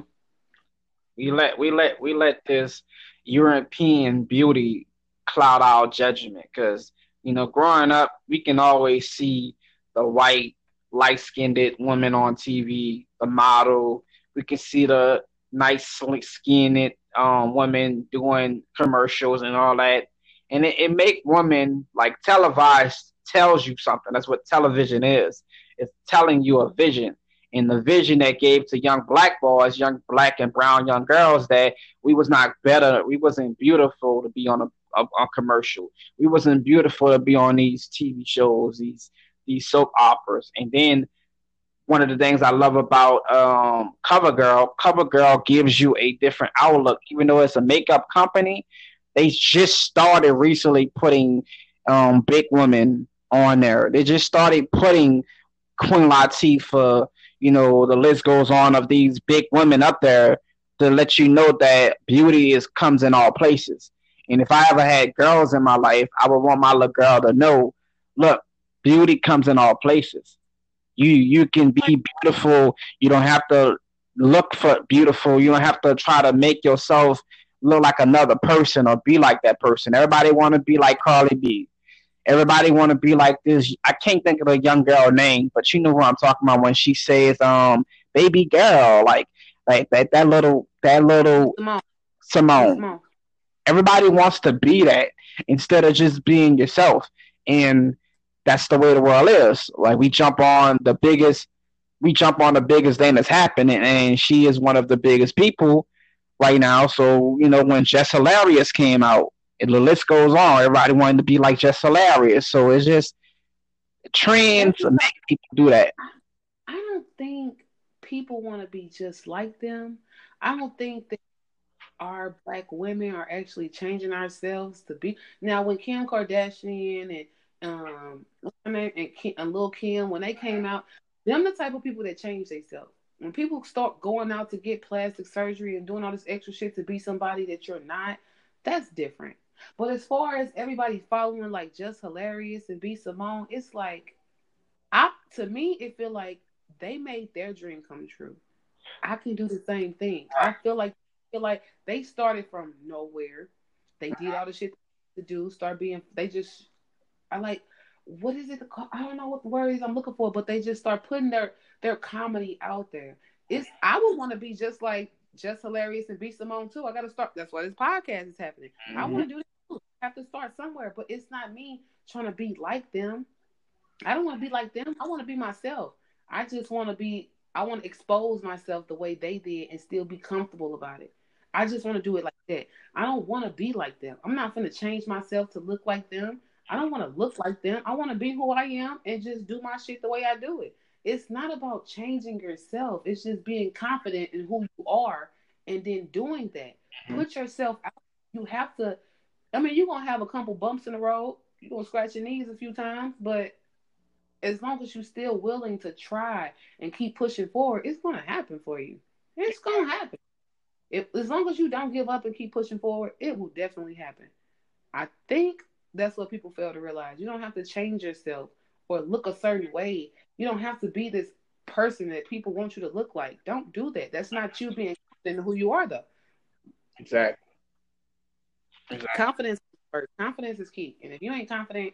We let we let we let this European beauty cloud our judgment because you know growing up we can always see the white light skinned woman on TV, the model. We can see the nice skinned um, women doing commercials and all that, and it, it make women like televised tells you something. That's what television is. It's telling you a vision. And the vision that gave to young black boys, young black and brown young girls, that we was not better, we wasn't beautiful to be on a, a, a commercial. We wasn't beautiful to be on these TV shows, these these soap operas. And then one of the things I love about um, CoverGirl, CoverGirl gives you a different outlook. Even though it's a makeup company, they just started recently putting um, big women on there. They just started putting Queen Latifah, you know, the list goes on of these big women up there to let you know that beauty is comes in all places. And if I ever had girls in my life, I would want my little girl to know, look, beauty comes in all places. You you can be beautiful. You don't have to look for beautiful. You don't have to try to make yourself look like another person or be like that person. Everybody want to be like Cardi B. Everybody want to be like this. I can't think of a young girl name, but you know who I'm talking about when she says, "Um, baby girl," like like that that little that little Simone. Simone. Simone. Everybody wants to be that instead of just being yourself, and that's the way the world is. Like we jump on the biggest, we jump on the biggest thing that's happening, and she is one of the biggest people right now. So you know when Jess Hilarious came out, and the list goes on. Everybody wanted to be like Jess Hilarious. So it's just trends make people do that. I don't think people want to be just like them. I don't think that our black women are actually changing ourselves to be. Now, when Kim Kardashian and um and, Kim, and Lil Kim when they came out, them the type of people that change themselves. When people start going out to get plastic surgery and doing all this extra shit to be somebody that you're not, that's different. But as far as everybody following like Jess Hilarious and B Simone, it's like I to me it feel like they made their dream come true. I can do the same thing. I feel like feel like they started from nowhere. They did all the shit to do, start being they just I like what is it called? I don't know what the word is I'm looking for, but they just start putting their their comedy out there. It's I would want to be just like Jess Hilarious and B Simone too. I gotta start that's why this podcast is happening. Mm-hmm. I wanna do this have to start somewhere, but it's not me trying to be like them. I don't want to be like them. I want to be myself. I just want to be, I want to expose myself the way they did and still be comfortable about it. I just want to do it like that. I don't want to be like them. I'm not going to change myself to look like them. I don't want to look like them. I want to be who I am and just do my shit the way I do it. It's not about changing yourself. It's just being confident in who you are and then doing that. Mm-hmm. Put yourself out. You have to I mean, you're gonna have a couple bumps in the road. You're gonna scratch your knees a few times, but as long as you're still willing to try and keep pushing forward, it's gonna happen for you. It's gonna happen. If as long as you don't give up and keep pushing forward, it will definitely happen. I think that's what people fail to realize. You don't have to change yourself or look a certain way. You don't have to be this person that people want you to look like. Don't do that. That's not you being who you are, though. Exactly. Exactly. Confidence first. Confidence is key. And if you ain't confident,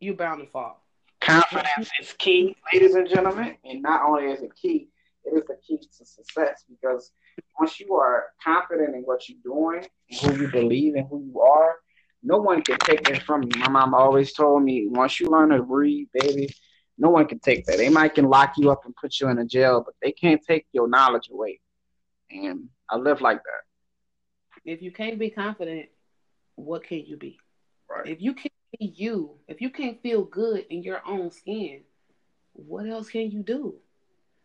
you're bound to fall. Confidence is key, ladies and gentlemen. And not only is it key, it is the key to success because once you are confident in what you're doing and who you believe in, who you are, no one can take that from you. My mom always told me, once you learn to read, baby, no one can take that. They might can lock you up and put you in a jail, but they can't take your knowledge away. And I live like that. If you can't be confident, what can you be? Right. If you can't be you, if you can't feel good in your own skin, what else can you do?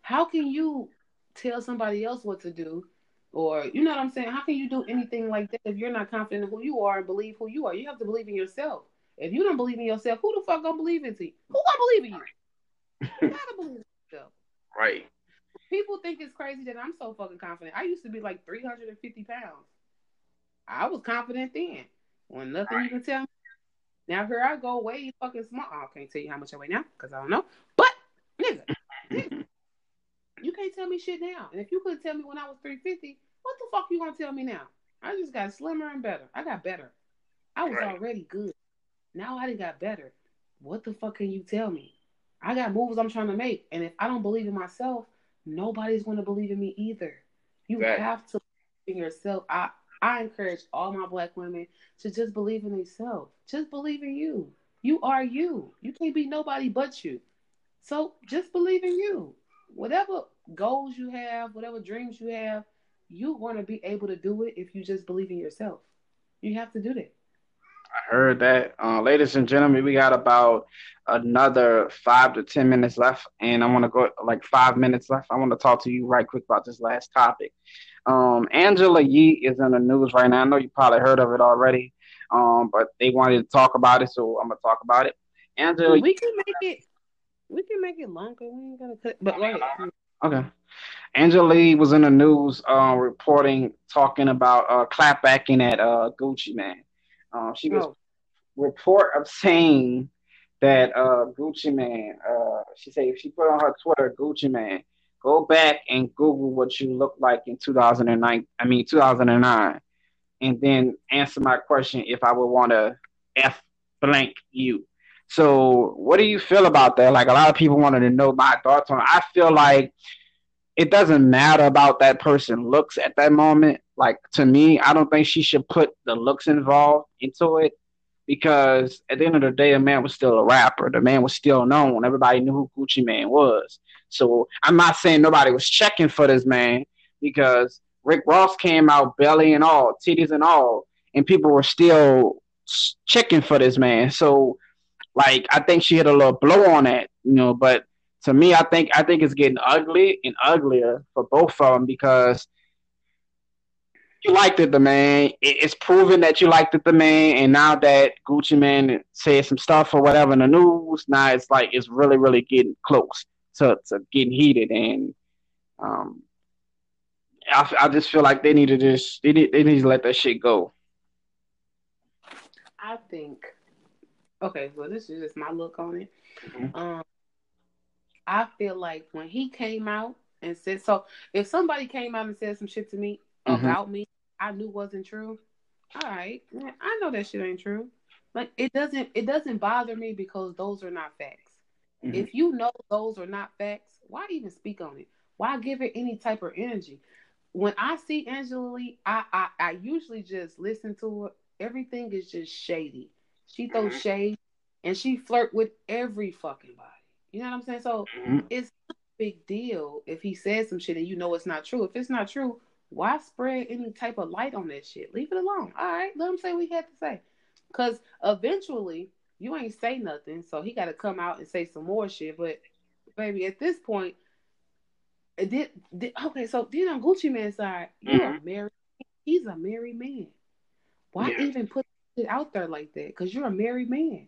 How can you tell somebody else what to do? Or you know what I'm saying? How can you do anything like that if you're not confident in who you are and believe who you are? You have to believe in yourself. If you don't believe in yourself, who the fuck gonna believe in you? Who gonna believe in you? You gotta believe in yourself. (laughs) Right. People think it's crazy that I'm so fucking confident. I used to be like 350 pounds. I was confident then. When nothing you can tell me. Now here I go way fucking small. I can't tell you how much I weigh now because I don't know. But nigga, nigga, you can't tell me shit now. And if you couldn't tell me when I was 350, what the fuck you gonna tell me now? I just got slimmer and better. I got better. I was Right. already good. Now I done got better. What the fuck can you tell me? I got moves I'm trying to make. And if I don't believe in myself, nobody's gonna believe in me either. You Right. have to believe in yourself. I I encourage all my black women to just believe in themselves. Just believe in you. You are you. You can't be nobody but you. So just believe in you. Whatever goals you have, whatever dreams you have, you want to be able to do it if you just believe in yourself. You have to do that. I heard that. Uh, ladies and gentlemen, we got about another five to ten minutes left, and I want to go like five minutes left. I want to talk to you right quick about this last topic. Um, Angela Yee is in the news right now. I know you probably heard of it already, um, but they wanted to talk about it, so I'm gonna talk about it. Angela, We can make it. We can make it longer. We ain't gonna cut. But wait. Okay. Angela Yee was in the news uh, reporting, talking about uh, clapbacking at uh, Gucci Mane. Uh, she was Oh, report of saying that uh, Gucci Mane, uh, she said if she put on her Twitter, Gucci Mane, go back and Google what you look like in 2009, I mean 2009, and then answer my question if I would want to F blank you. So what do you feel about that? Like a lot of people wanted to know my thoughts on it. I feel like it doesn't matter about that person looks at that moment. Like to me, I don't think she should put the looks involved into it because at the end of the day, a man was still a rapper. The man was still known. Everybody knew who Gucci Mane was. So I'm not saying nobody was checking for this man because Rick Ross came out belly and all, titties and all, and people were still checking for this man. So like I think she hit a little blow on that, you know, but to me, I think I think it's getting ugly and uglier for both of them because you liked it, the man. It- It's proven that you liked it, the man. And now that Gucci Mane said some stuff or whatever in the news, now it's like it's really, really getting close to, to getting heated. And um, I, I just feel like they need to just they need, they need to let that shit go. I think. Okay, so this is just my look on it. Mhm. Um, I feel like when he came out and said so, if somebody came out and said some shit to me Mhm. about me, I knew wasn't true. All right, man, I know that shit ain't true. Like it doesn't it doesn't bother me because those are not facts. Mhm. If you know those are not facts, why even speak on it? Why give it any type of energy? When I see Angela Yee, I I, I usually just listen to her. Everything is just shady. She throws Mhm. shade and she flirt with every fucking body. You know what I'm saying? So Mhm. it's not a big deal if he says some shit and you know it's not true. If it's not true, why spread any type of light on that shit? Leave it alone. All right, let him say what he had to say. Because eventually you ain't say nothing, so he got to come out and say some more shit. But baby, at this point, did, did okay. So then on Gucci Mane's side, you are married. He's a married man. Why Yeah. even put out there like that? Because you're a married man.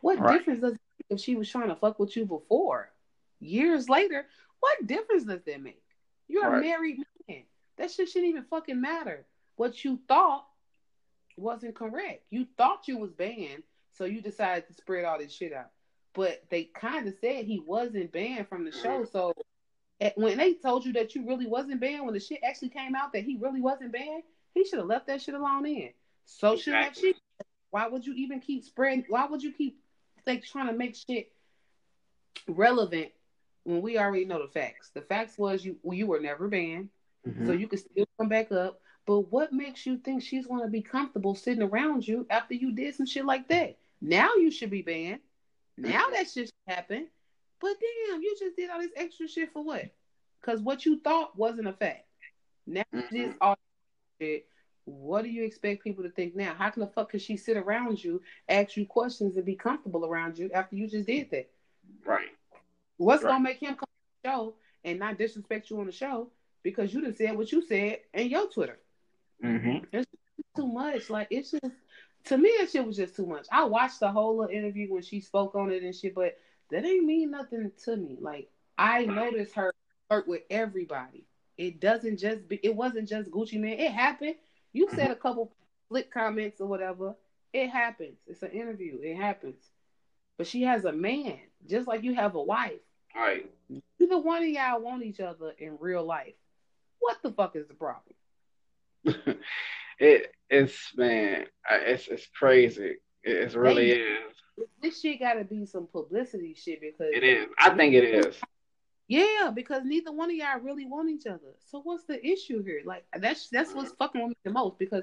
What Right. difference does it make if she was trying to fuck with you before? Years later, what difference does that make? You're Right. a married man. That shit shouldn't even fucking matter. What you thought wasn't correct. You thought you was banned, so you decided to spread all this shit out. But they kind of said he wasn't banned from the show. So when they told you that you really wasn't banned, when the shit actually came out that he really wasn't banned, he should have left that shit alone in. So Exactly. she. Why would you even keep spreading? Why would you keep like trying to make shit relevant when we already know the facts? The facts was you you were never banned, Mhm. so you could still come back up. But what makes you think she's going to be comfortable sitting around you after you did some shit like that? Now you should be banned. Now that shit happened. But damn, you just did all this extra shit for what? Because what you thought wasn't a fact. Now mm-hmm. this all shit. What do you expect people to think now? How can the fuck can she sit around you, ask you questions, and be comfortable around you after you just did that? Right. What's right. gonna make him come to the show and not disrespect you on the show because you done said what you said in your Twitter? Mm-hmm. It's too much. Like it's just to me, that shit was just too much. I watched the whole interview when she spoke on it and shit, but that ain't mean nothing to me. Like I noticed her work with everybody. It doesn't just be. It wasn't just Gucci Mane. It happened. You said mm-hmm. a couple flick comments or whatever. It happens. It's an interview. It happens. But she has a man, just like you have a wife. Right. Neither one of y'all want each other in real life. What the fuck is the problem? (laughs) it it's man, it's it's crazy. It really they, is. This shit got to be some publicity shit because it is. I think it is. Yeah, because neither one of y'all really want each other. So what's the issue here? Like that's that's what's fucking with me the most because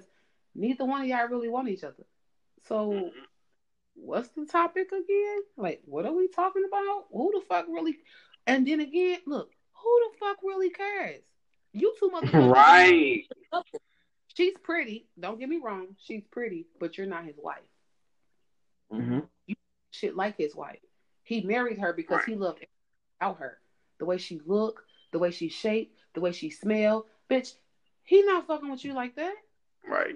neither one of y'all really want each other. So mm-hmm. what's the topic again? Like what are we talking about? Who the fuck really? And then again, look, who the fuck really cares? You two motherfuckers. (laughs) Right. She's pretty. Don't get me wrong. She's pretty, but you're not his wife. Mm-hmm. You shit like his wife. He married her because right. he loved her. The way she look, the way she shaped, the way she smell. Bitch, he not fucking with you like that. Right.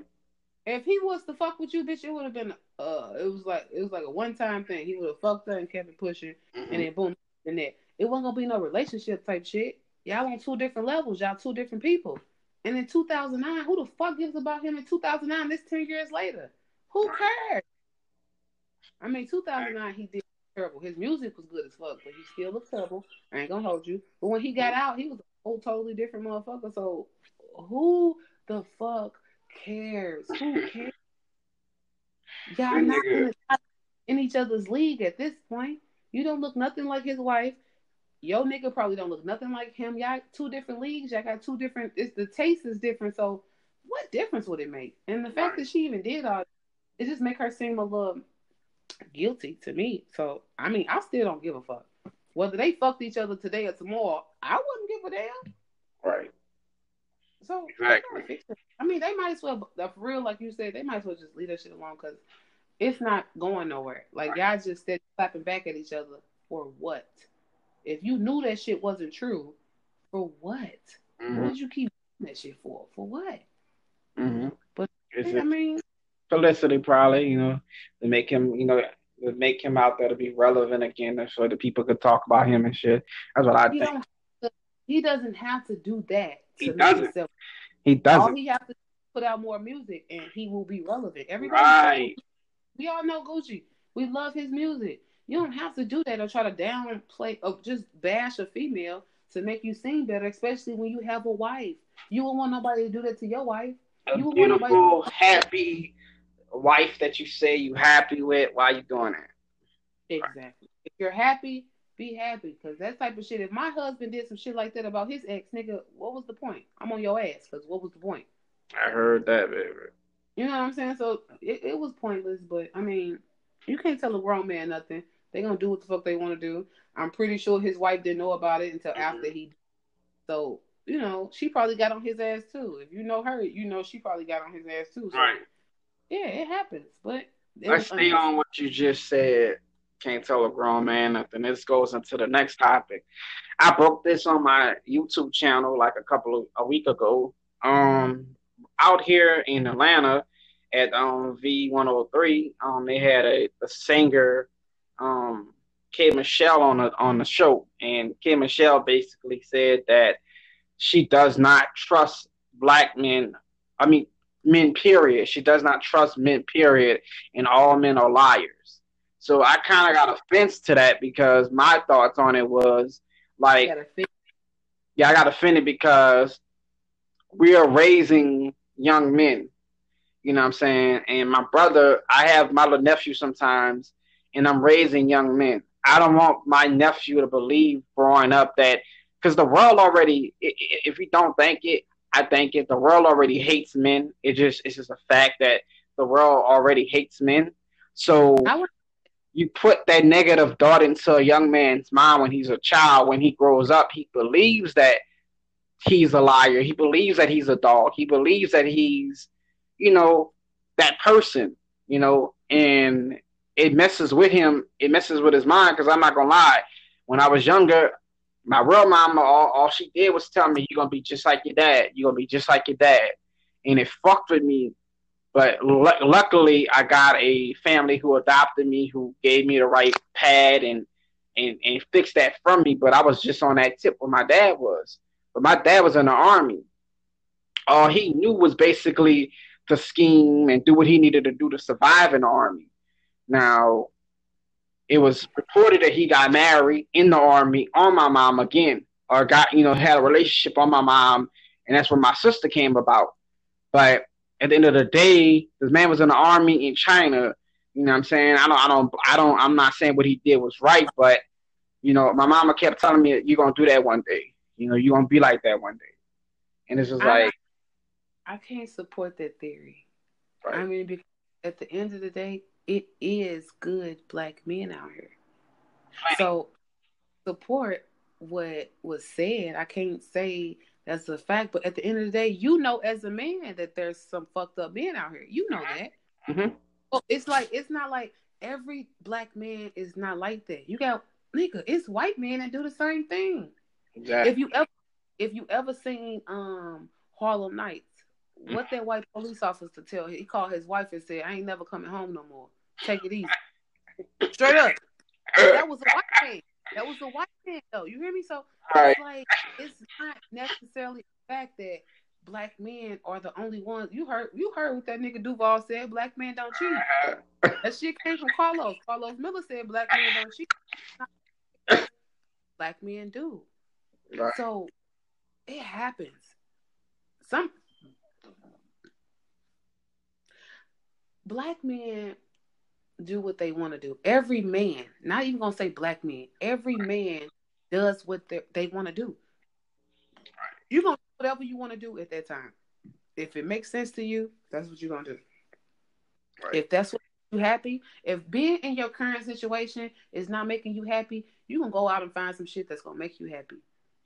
If he was to fuck with you, bitch, it would have been uh it was like it was like a one time thing. He would have fucked her and kept it pushing mm-hmm. and then boom and that. It wasn't gonna be no relationship type shit. Y'all on two different levels, y'all two different people. And in 2009, who the fuck gives about him in 2009? This 10 years later. Who cares? I mean, 2009, he did terrible. His music was good as fuck, but he still looked terrible. I ain't gonna hold you. But when he got out, he was a whole totally different motherfucker. So who the fuck cares? Who (laughs) cares? Y'all not in each other's league at this point. You don't look nothing like his wife yo nigga probably don't look nothing like him. Y'all two different leagues. Y'all got two different. It's the taste is different. So what difference would it make? And the fact that she even did all, it just make her seem a little guilty to me. So I mean, I still don't give a fuck whether they fucked each other today or tomorrow. I wouldn't give a damn. Right. So exactly. I mean, they might as well. For real, like you said, they might as well just leave that shit alone because it's not going nowhere. Like right. y'all just said, clapping back at each other for what? If you knew that shit wasn't true, for what? Mm-hmm. What did you keep that shit for? For what? Mm-hmm. But I mean, publicity probably, you know, to make him, you know, to make him out there to be relevant again, so that people could talk about him and shit. That's what I he think. He doesn't have to do that. he doesn't. Himself. He doesn't. All he has to put out more music, and he will be relevant. Everybody, right. we all know Gucci. We love his music. You don't have to do that or try to downplay or just bash a female to make you seem better, especially when you have a wife. You won't want nobody to do that to your wife. You want a you beautiful, nobody- happy wife that you say you happy with. Why you doing that? Exactly. Right. If you're happy, be happy. Cause that type of shit. If my husband did some shit like that about his ex, nigga, what was the point? I'm on your ass. Cause what was the point? I heard that, baby. You know what I'm saying? So it, it was pointless. But I mean, you can't tell a grown man nothing. They gonna do what the fuck they want to do. I'm pretty sure his wife didn't know about it until mm-hmm. after he. So you know, she probably got on his ass too. If you know her, you know she probably got on his ass too. So, right. Yeah, it happens. But let's stay on what you just said. Can't tell a grown man nothing. This goes into the next topic. I broke this on my YouTube channel like a couple of a week ago. Um, out here in Atlanta at um V103, um, they had a, a singer um, K Michelle on the on the show, and K Michelle basically said that she does not trust black men. I mean, men. Period. She does not trust men. Period. And all men are liars. So I kind of got offense to that because my thoughts on it was like, yeah, I got offended because we are raising young men. You know what I'm saying? And my brother, I have my little nephew sometimes and I'm raising young men. I don't want my nephew to believe growing up that because the world already, if you don't think it, I think if the world already hates men, it just it's just a fact that the world already hates men. So would- you put that negative thought into a young man's mind when he's a child. When he grows up, he believes that he's a liar. He believes that he's a dog. He believes that he's, you know, that person. You know, and it messes with him. It messes with his mind because I'm not gonna lie. When I was younger, my real mama, all, all she did was tell me, "You're gonna be just like your dad. You're gonna be just like your dad," and it fucked with me. But l- luckily, I got a family who adopted me, who gave me the right pad and and and fixed that from me. But I was just on that tip where my dad was. But my dad was in the army. All he knew was basically to scheme and do what he needed to do to survive in the army. Now, it was reported that he got married in the army on my mom again, or got you know had a relationship on my mom, and that's when my sister came about. But at the end of the day, this man was in the army in China. You know what I'm saying? I don't, I don't, I don't, I'm not saying what he did was right, but you know, my mama kept telling me you're gonna do that one day. You know, you're gonna be like that one day, and it's just I, like I can't support that theory. Right. I mean, because at the end of the day, it is good black men out here. So support what was said. I can't say that's a fact, but at the end of the day, you know as a man that there's some fucked up men out here. You know that. Mm-hmm. Well, it's like it's not like every black man is not like that. You got nigga, it's white men that do the same thing. Exactly. If you ever if you ever seen um Harlem Nights, what that white police officer tell him? he called his wife and said, I ain't never coming home no more. Take it easy. Straight up. That was a white man. That was a white man though. You hear me? So right. it's like it's not necessarily the fact that black men are the only ones. You heard you heard what that nigga Duval said. Black men don't cheat. that shit came from Carlos. Carlos Miller said black men don't cheat. Black men do. Right. So it happens. Some black men do what they want to do. Every man, not even gonna say black men, every man does what they want to do. You're gonna do whatever you want to do at that time. If it makes sense to you, that's what you're gonna do. Right. If that's what you happy, if being in your current situation is not making you happy, you can go out and find some shit that's gonna make you happy.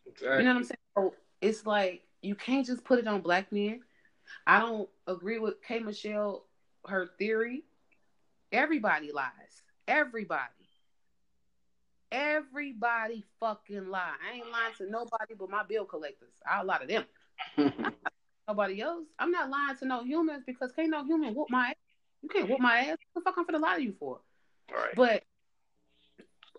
Exactly. You know what I'm saying? So it's like you can't just put it on black men. I don't agree with K Michelle her theory Everybody lies. Everybody. Everybody fucking lie. I ain't lying to nobody but my bill collectors. I lie to them. (laughs) nobody else. I'm not lying to no humans because can't no human whoop my ass. You can't whoop my ass. What the fuck I'm gonna lie to you for? Right. But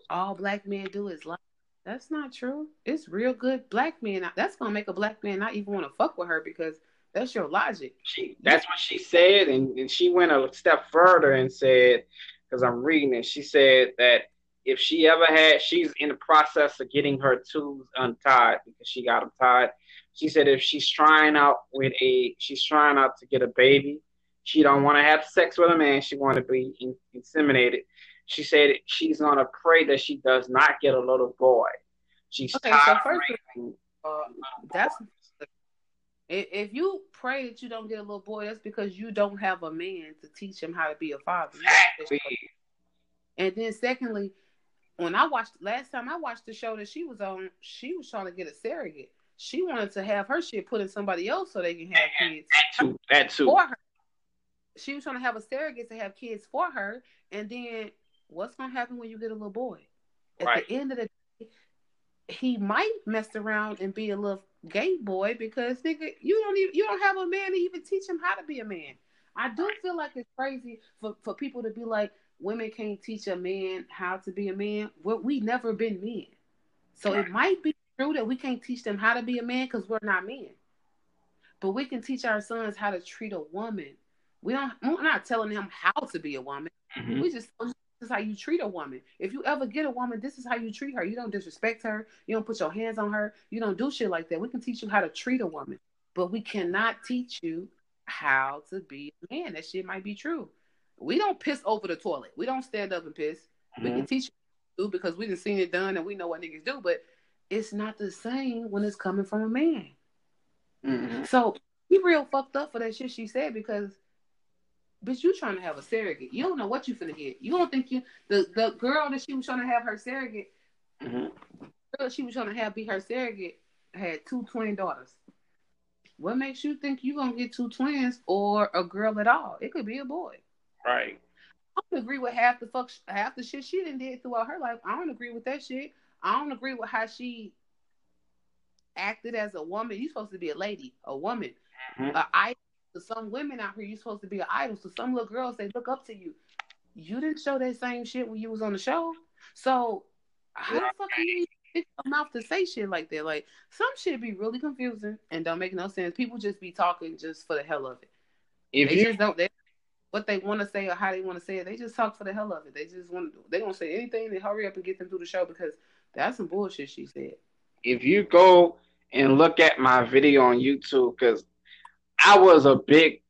all black men do is lie. That's not true. It's real good black men. That's gonna make a black man not even want to fuck with her because that's your logic. She that's what she said, and, and she went a step further and said, because I'm reading it, she said that if she ever had, she's in the process of getting her tubes untied because she got them tied. She said if she's trying out with a, she's trying out to get a baby, she don't want to have sex with a man. She want to be in, inseminated. She said she's gonna pray that she does not get a little boy. She's okay. So first, uh, that's if you pray that you don't get a little boy, that's because you don't have a man to teach him how to be a father. And then secondly, when I watched last time I watched the show that she was on, she was trying to get a surrogate. She wanted to have her shit put in somebody else so they can have kids. That too. That too. For her. She was trying to have a surrogate to have kids for her. And then what's gonna happen when you get a little boy? At right. the end of the day, he might mess around and be a little gay boy because nigga, you don't even you don't have a man to even teach him how to be a man. I do feel like it's crazy for, for people to be like women can't teach a man how to be a man. Well, we never been men, so it might be true that we can't teach them how to be a man because we're not men. But we can teach our sons how to treat a woman. We don't. We're not telling them how to be a woman. Mm-hmm. We just is how you treat a woman. If you ever get a woman, this is how you treat her. You don't disrespect her. You don't put your hands on her. You don't do shit like that. We can teach you how to treat a woman, but we cannot teach you how to be a man. That shit might be true. We don't piss over the toilet. We don't stand up and piss. Mm-hmm. We can teach you because we done seen it done and we know what niggas do, but it's not the same when it's coming from a man. Mm-hmm. So he real fucked up for that shit she said because bitch, you trying to have a surrogate. You don't know what you finna get. You don't think you the the girl that she was trying to have her surrogate, mm-hmm. girl she was trying to have be her surrogate had two twin daughters. What makes you think you gonna get two twins or a girl at all? It could be a boy. Right. I don't agree with half the fuck half the shit she didn't did throughout her life. I don't agree with that shit. I don't agree with how she acted as a woman. You're supposed to be a lady, a woman. Mm-hmm. I to some women out here, you're supposed to be an idol. So some little girls they look up to you. You didn't show that same shit when you was on the show. So how the fuck you pick your mouth to say shit like that? Like some shit be really confusing and don't make no sense. People just be talking just for the hell of it. If they you just don't they, what they want to say or how they want to say it, they just talk for the hell of it. They just want to they gonna say anything to hurry up and get them through the show because that's some bullshit she said. If you go and look at my video on YouTube, because I was a big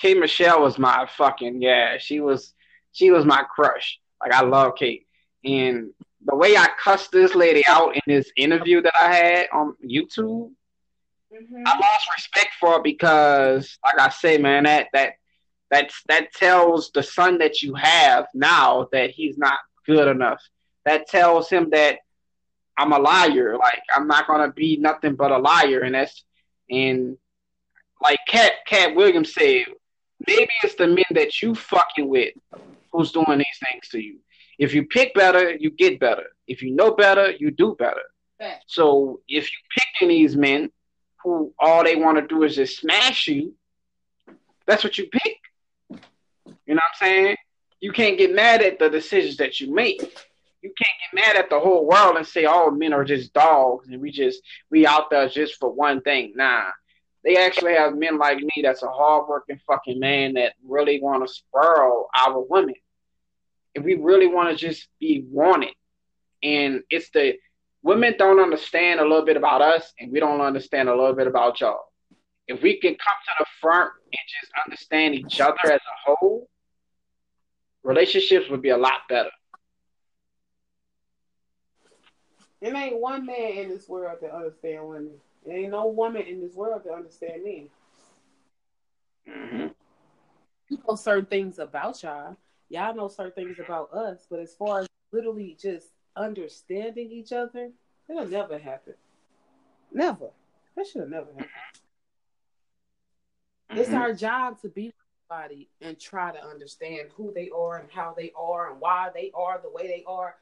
K Michelle was my fucking yeah. She was she was my crush. Like I love Kate, and the way I cussed this lady out in this interview that I had on YouTube, mm-hmm. I lost respect for her because, like I say, man, that that that's that tells the son that you have now that he's not good enough. That tells him that I'm a liar. Like I'm not gonna be nothing but a liar, and that's and like Cat Katt Williams said, maybe it's the men that you fucking with who's doing these things to you. If you pick better, you get better. If you know better, you do better. So if you picking these men who all they want to do is just smash you, that's what you pick. You know what I'm saying? You can't get mad at the decisions that you make. You can't get mad at the whole world and say all men are just dogs and we just we out there just for one thing. Nah, they actually have men like me that's a hardworking fucking man that really want to spoil our women. If we really want to just be wanted, and it's the women don't understand a little bit about us, and we don't understand a little bit about y'all. If we can come to the front and just understand each other as a whole, relationships would be a lot better. It ain't one man in this world that understand women. There ain't no woman in this world that understand me. Mm-hmm. You know certain things about y'all. Y'all know certain things about us, but as far as literally just understanding each other, it'll never happen. Never. That should have never happened. Mm-hmm. It's our job to be somebody and try to understand who they are and how they are and why they are the way they are.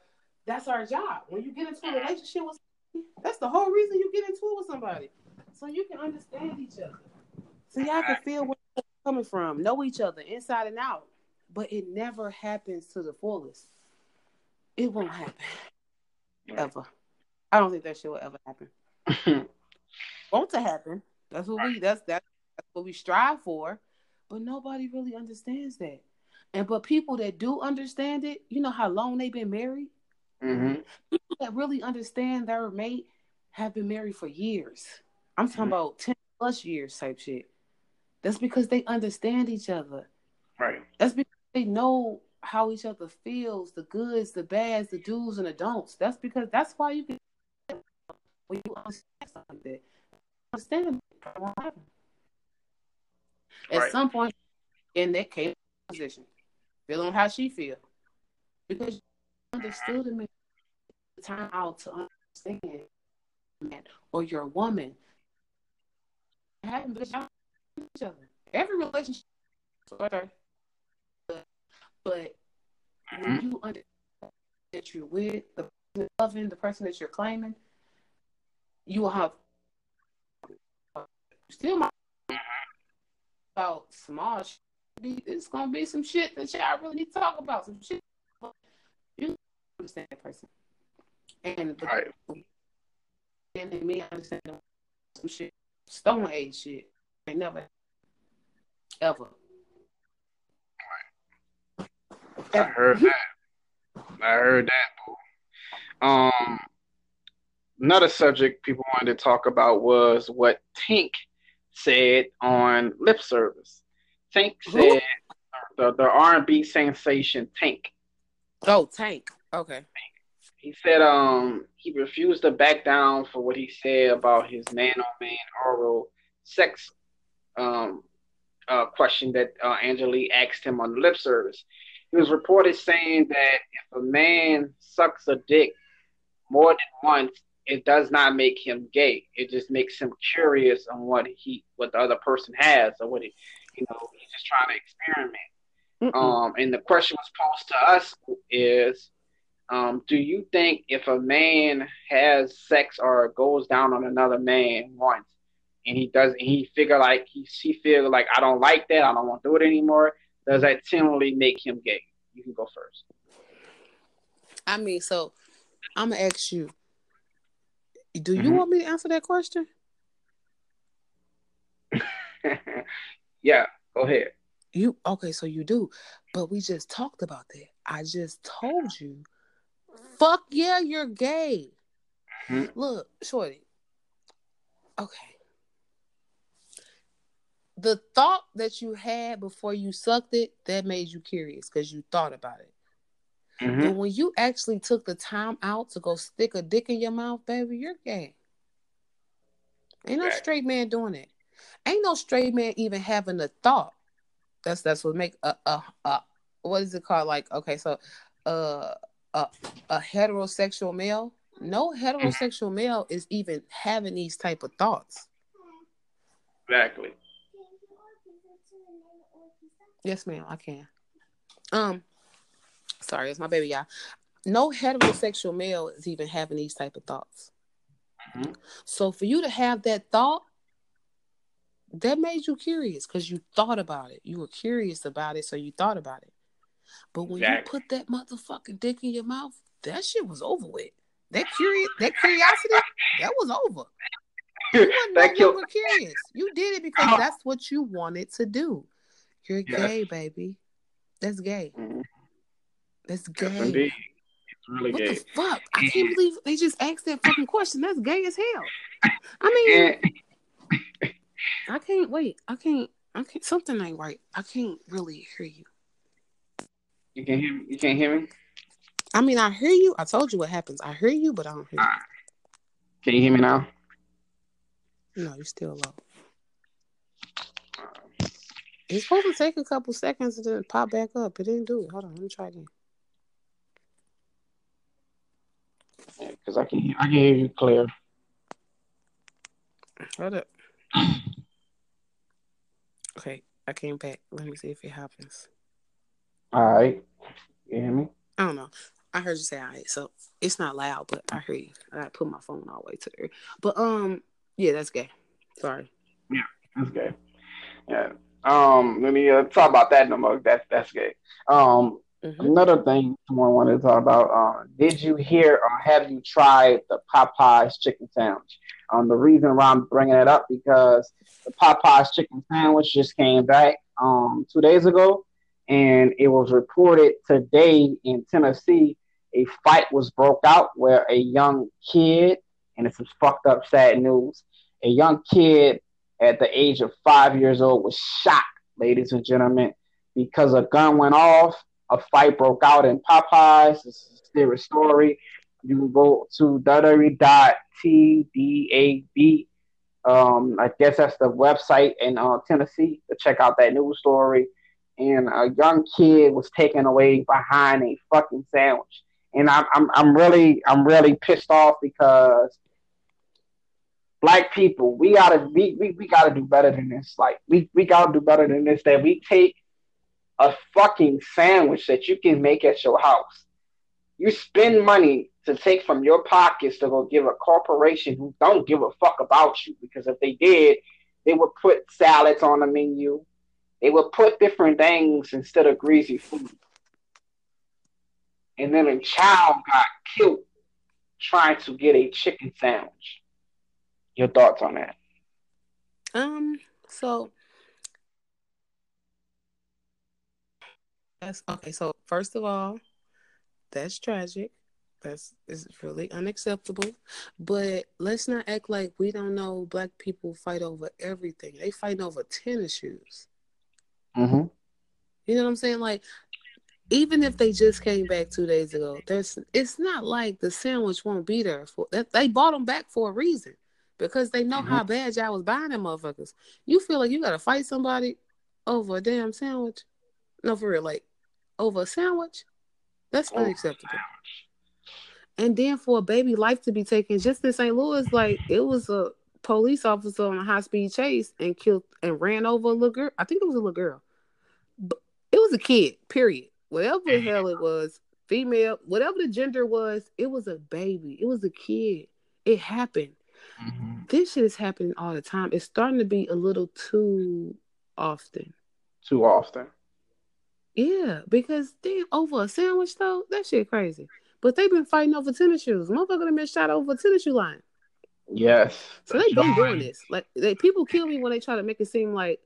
That's our job. When you get into a relationship with that's the whole reason you get into it with somebody. So you can understand each other. So y'all can feel where they're coming from, know each other inside and out. But it never happens to the fullest. It won't happen. Ever. I don't think that shit will ever happen. (laughs) won't to happen. That's what we that's that's what we strive for. But nobody really understands that. And but people that do understand it, you know how long they've been married? Mm-hmm. People that really understand their mate have been married for years. I'm talking mm-hmm. about 10 plus years type shit. That's because they understand each other. Right. That's because they know how each other feels, the goods, the bads, the do's and the don'ts. That's because that's why you can when you understand something. Understand. At right. some point in that case position, feeling how she feel. Because understood him time out to understand man or your woman. Having each other. Every relationship but, but when mm-hmm. you understand that you're with the person loving the person that you're claiming, you will have still my about small shit. It's gonna be some shit that y'all really need to talk about. Some shit understand that person. And the, right. and me understand some shit, stone age shit. I never, ever. Right. I heard that. I heard that. Boy um, another subject people wanted to talk about was what Tank said on lip service. Tank said the the R and B sensation Tank Oh, Tank. Okay. He said um he refused to back down for what he said about his man on man oral sex um, uh, question that uh, Angela Yee asked him on the lip service. He was reported saying that if a man sucks a dick more than once, it does not make him gay. It just makes him curious on what he, what the other person has, or what he, you know, he's just trying to experiment. Mm-mm. Um, and the question was posed to us is, um, do you think if a man has sex or goes down on another man once, and he doesn't, he figure like he he feel like I don't like that, I don't want to do it anymore, does that generally make him gay? You can go first. I mean, so I'm gonna ask you. Do you mm-hmm. want me to answer that question? (laughs) yeah, go ahead. You okay? So you do, but we just talked about that. I just told you, fuck yeah, you're gay. Mm-hmm. Look, shorty. Okay. The thought that you had before you sucked it that made you curious because you thought about it. Mm-hmm. But when you actually took the time out to go stick a dick in your mouth, baby, you're gay. Ain't no straight man doing it. Ain't no straight man even having a thought. That's that's what make a a, a what is it called? Like okay, so uh a a heterosexual male. No heterosexual male is even having these type of thoughts. Exactly. Yes, ma'am. I can. Um, sorry, it's my baby, y'all. No heterosexual male is even having these type of thoughts. Mm-hmm. So for you to have that thought, that made you curious because you thought about it. You were curious about it, so you thought about it. But when exactly. you put that motherfucking dick in your mouth, that shit was over with. That curious, that curiosity, that was over. You (laughs) no curious. You did it because that's what you wanted to do. You're yes. gay, baby. That's gay. Mm-hmm. That's gay. Yes, indeed. It's really what gay. the fuck? I can't (laughs) believe they just asked that fucking question. That's gay as hell. I (laughs) mean, I can't wait. I can't. I can't. Something ain't right. I can't really hear you. You can hear me. You can't hear me. I mean, I hear you. I told you what happens. I hear you, but I don't hear you. Can you hear me now? No, you're still low. It's supposed to take a couple seconds to then pop back up. It didn't do it. Hold on, let me try again. Yeah, because I can I can hear you clear. Hold up. okay, I came back. Let me see if it happens. All right. You hear me? I don't know. I heard you say all right, so it's not loud, but I hear you. I gotta put my phone all the way to there. But um, yeah, that's gay. Sorry. Yeah, that's gay. Yeah. Um, let me uh, talk about that no more. That's that's gay. Um, mm-hmm. another thing someone wanted to talk about. Uh, did you hear or have you tried the Popeyes chicken sandwich? Um, the reason why I'm bringing it up because the Popeyes chicken sandwich just came back um two days ago, and it was reported today in Tennessee a fight was broke out where a young kid, and it's some fucked up sad news, a young kid at the age of five years old was shot, ladies and gentlemen, because a gun went off. A fight broke out in Popeyes. This is serious story. You can go to www.tdab. Um, I guess that's the website in uh, Tennessee to check out that news story. And a young kid was taken away behind a fucking sandwich. And I'm, I'm, I'm really, I'm really pissed off because black people, we gotta we, we, we gotta do better than this. Like we, we gotta do better than this. That we take a fucking sandwich that you can make at your house. You spend money to take from your pockets to go give a corporation who don't give a fuck about you because if they did, they would put salads on the menu. They would put different things instead of greasy food. And then a child got killed trying to get a chicken sandwich. Your thoughts on that? Um, so that's okay. So first of all, that's tragic. That's is really unacceptable. But let's not act like we don't know black people fight over everything. They fight over tennis shoes. Mm-hmm. You know what I'm saying? Like, even if they just came back two days ago, there's it's not like the sandwich won't be there for that. They bought them back for a reason. because they know mm-hmm. how bad y'all was buying them motherfuckers. You feel like you gotta fight somebody over a damn sandwich? No, for real, like over a sandwich? That's oh, unacceptable. And then for a baby life to be taken just in St. Louis, like it was a police officer on a high speed chase and killed and ran over a little girl. I think it was a little girl. But it was a kid, period. Whatever the hell it (laughs) was, female, whatever the gender was, it was a baby. It was a kid. It happened. Mm-hmm. This shit is happening all the time. It's starting to be a little too often. Too often. Yeah, because they over a sandwich though, that shit crazy. But they've been fighting over tennis shoes. Motherfucker have been shot over a tennis shoe line. Yes. So they've been doing this. Like they, people kill me when they try to make it seem like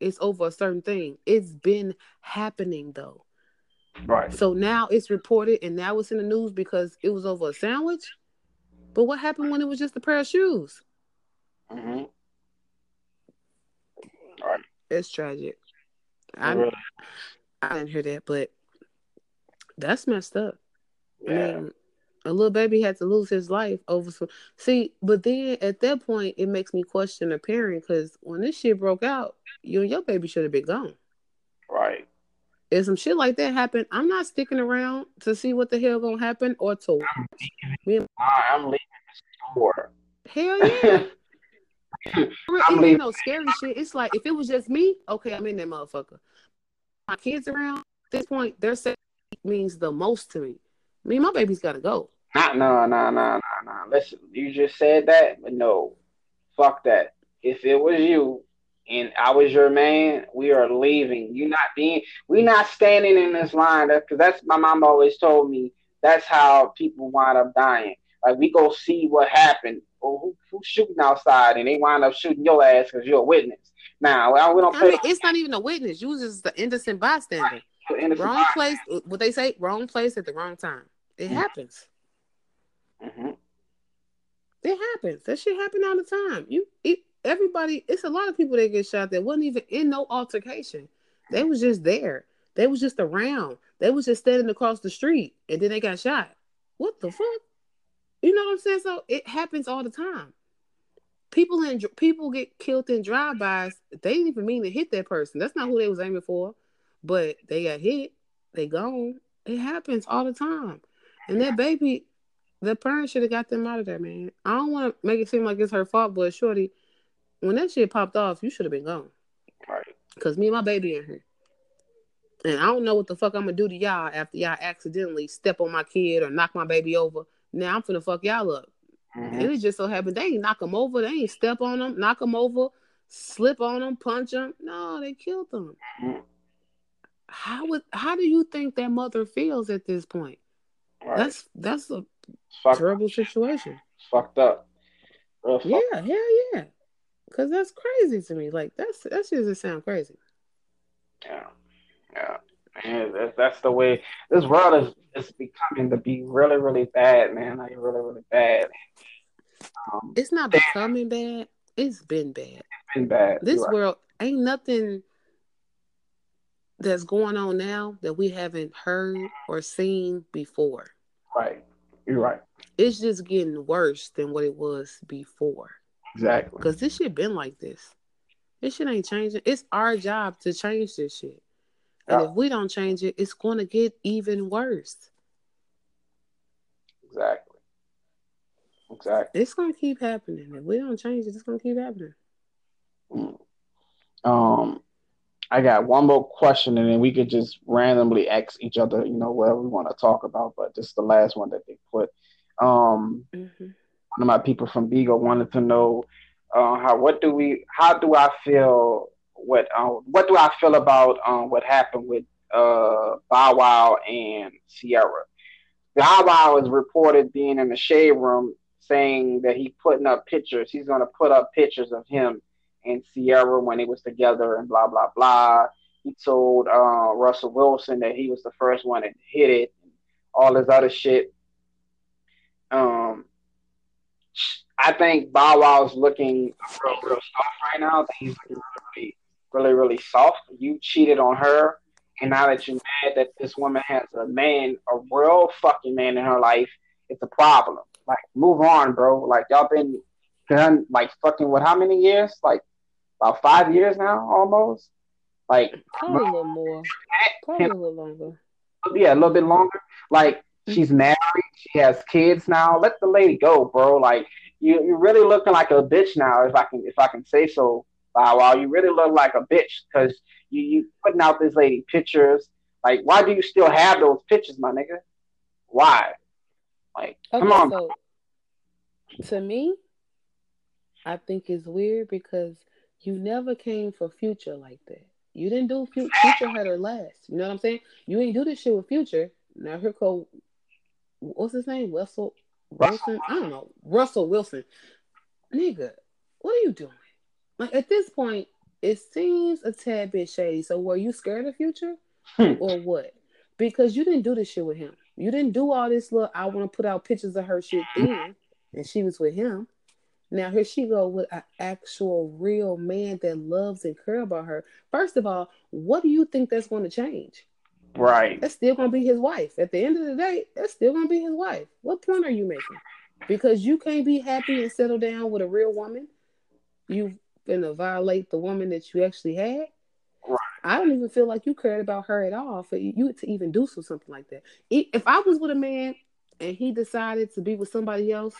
it's over a certain thing. It's been happening though. Right. So now it's reported and now it's in the news because it was over a sandwich. But what happened when it was just a pair of shoes? Mm-hmm. Right. It's tragic. I, really? I didn't hear that, but that's messed up. Yeah. I mean, a little baby had to lose his life over some. See, but then at that point, it makes me question a parent because when this shit broke out, you and your baby should have been gone. Right. If some shit like that happened, I'm not sticking around to see what the hell gonna happen or to. I'm leaving, I'm leaving the store. Hell (laughs) yeah. I'm leaving. no scary shit. It's like if it was just me, okay, I'm in that motherfucker. My kids around at this point, their safety means the most to me. Mean, my baby's got to go. Nah, no, no, no, no, no. Listen, you just said that, but no, fuck that. If it was you and I was your man, we are leaving. You not being, we not standing in this line. That because that's my mom always told me. That's how people wind up dying. Like we go see what happened, or who, who's shooting outside, and they wind up shooting your ass because you're a witness. Now we don't. I mean, it's not even a witness. You just the innocent bystander. Right wrong place. What they say, wrong place at the wrong time. It mm-hmm. happens. Mm-hmm. It happens. That shit happen all the time. You, it, everybody. It's a lot of people that get shot that wasn't even in no altercation. They was just there. They was just around. They was just standing across the street, and then they got shot. What the fuck? You know what I'm saying? So it happens all the time. People in people get killed in drive-bys. They didn't even mean to hit that person. That's not who they was aiming for but they got hit, they gone. It happens all the time. And that baby, the parents should have got them out of there, man. I don't want to make it seem like it's her fault, but shorty, when that shit popped off, you should have been gone. Right. Cause me and my baby in here. And I don't know what the fuck I'm gonna do to y'all after y'all accidentally step on my kid or knock my baby over. Now I'm finna fuck y'all up. Mm-hmm. And it just so happened they ain't knock them over, they ain't step on them, knock them over, slip on them, punch them. No, they killed them. Mm-hmm how would how do you think that mother feels at this point? Right. That's that's a fucked terrible situation. Fucked up. Fucked yeah, hell yeah. Cause that's crazy to me. Like that's that shit doesn't sound crazy. Yeah, yeah. Man, that's, that's the way this world is is becoming to be really, really bad, man. Like really, really bad. Um, it's not becoming bad. It's been bad. It's been bad. This right. world ain't nothing that's going on now that we haven't heard or seen before. Right. You're right. It's just getting worse than what it was before. Exactly. Because this shit been like this. This shit ain't changing. It's our job to change this shit. And yeah. if we don't change it, it's going to get even worse. Exactly. Exactly. It's going to keep happening. If we don't change it, it's going to keep happening. Mm. Um, I got one more question, and then we could just randomly ask each other, you know, whatever we want to talk about. But this is the last one that they put. Um, mm-hmm. One of my people from Beagle wanted to know uh, how what do we how do I feel what uh, what do I feel about um, what happened with uh, Bow Wow and Ciara. Bow Wow is reported being in the shade room saying that he putting up pictures. He's going to put up pictures of him and Ciara when they was together and blah blah blah. He told uh, Russell Wilson that he was the first one to hit it, all this other shit. Um, I think Bow Wow's looking real, real soft right now. I think he's looking really, really, really soft. You cheated on her, and now that you're mad that this woman has a man, a real fucking man in her life, it's a problem. Like, move on, bro. Like, y'all been done like fucking what? How many years? Like about five years now, almost. Like probably a little more, probably a little longer. Yeah, a little bit longer. Like she's mm-hmm. married, she has kids now. Let the lady go, bro. Like you, you're really looking like a bitch now, if I can, if I can say so. Wow, wow, you really look like a bitch because you you putting out this lady pictures. Like, why do you still have those pictures, my nigga? Why? Like, okay, come on. So, to me, I think it's weird because you never came for future like that. You didn't do future had her last. You know what I'm saying? You ain't do this shit with future. Now here go what's his name? Russell Wilson? I don't know. Russell Wilson. Nigga, what are you doing? Like at this point, it seems a tad bit shady. So were you scared of future? Hmm. Or what? Because you didn't do this shit with him. You didn't do all this look, I want to put out pictures of her shit then, and she was with him. Now here she go with an actual real man that loves and care about her. First of all, what do you think that's going to change? Right. That's still gonna be his wife. At the end of the day, that's still gonna be his wife. What point are you making? Because you can't be happy and settle down with a real woman. You gonna violate the woman that you actually had. Right. I don't even feel like you cared about her at all for you to even do something like that. If I was with a man and he decided to be with somebody else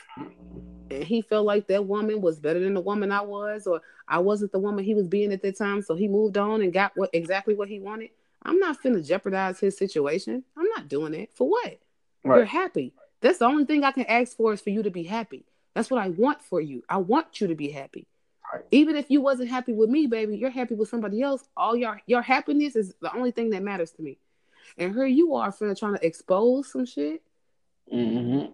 and he felt like that woman was better than the woman I was or I wasn't the woman he was being at that time so he moved on and got what exactly what he wanted I'm not finna jeopardize his situation. I'm not doing it. For what? Right. You're happy. That's the only thing I can ask for is for you to be happy. That's what I want for you. I want you to be happy. Right. Even if you wasn't happy with me, baby, you're happy with somebody else. All your your happiness is the only thing that matters to me. And here you are, finna trying to expose some shit. Mm-hmm.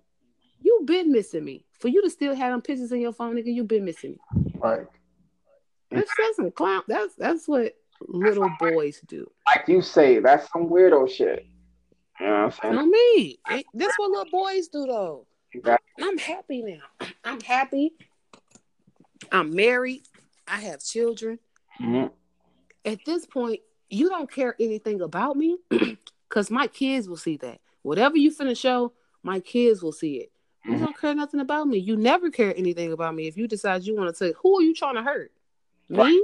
You've been missing me. For you to still have them pictures in your phone, nigga, you've been missing me. Right. That's, that's some clown. That's that's what little boys do. Like you say, that's some weirdo shit. You know what I'm saying? On me. That's what little boys do though. Exactly. I'm happy now. I'm happy. I'm married. I have children. Mm-hmm. At this point, you don't care anything about me (clears throat) because my kids will see that. Whatever you finna show, my kids will see it. You mm-hmm. don't care nothing about me. You never care anything about me. If you decide you want to say, who are you trying to hurt? Me? Right.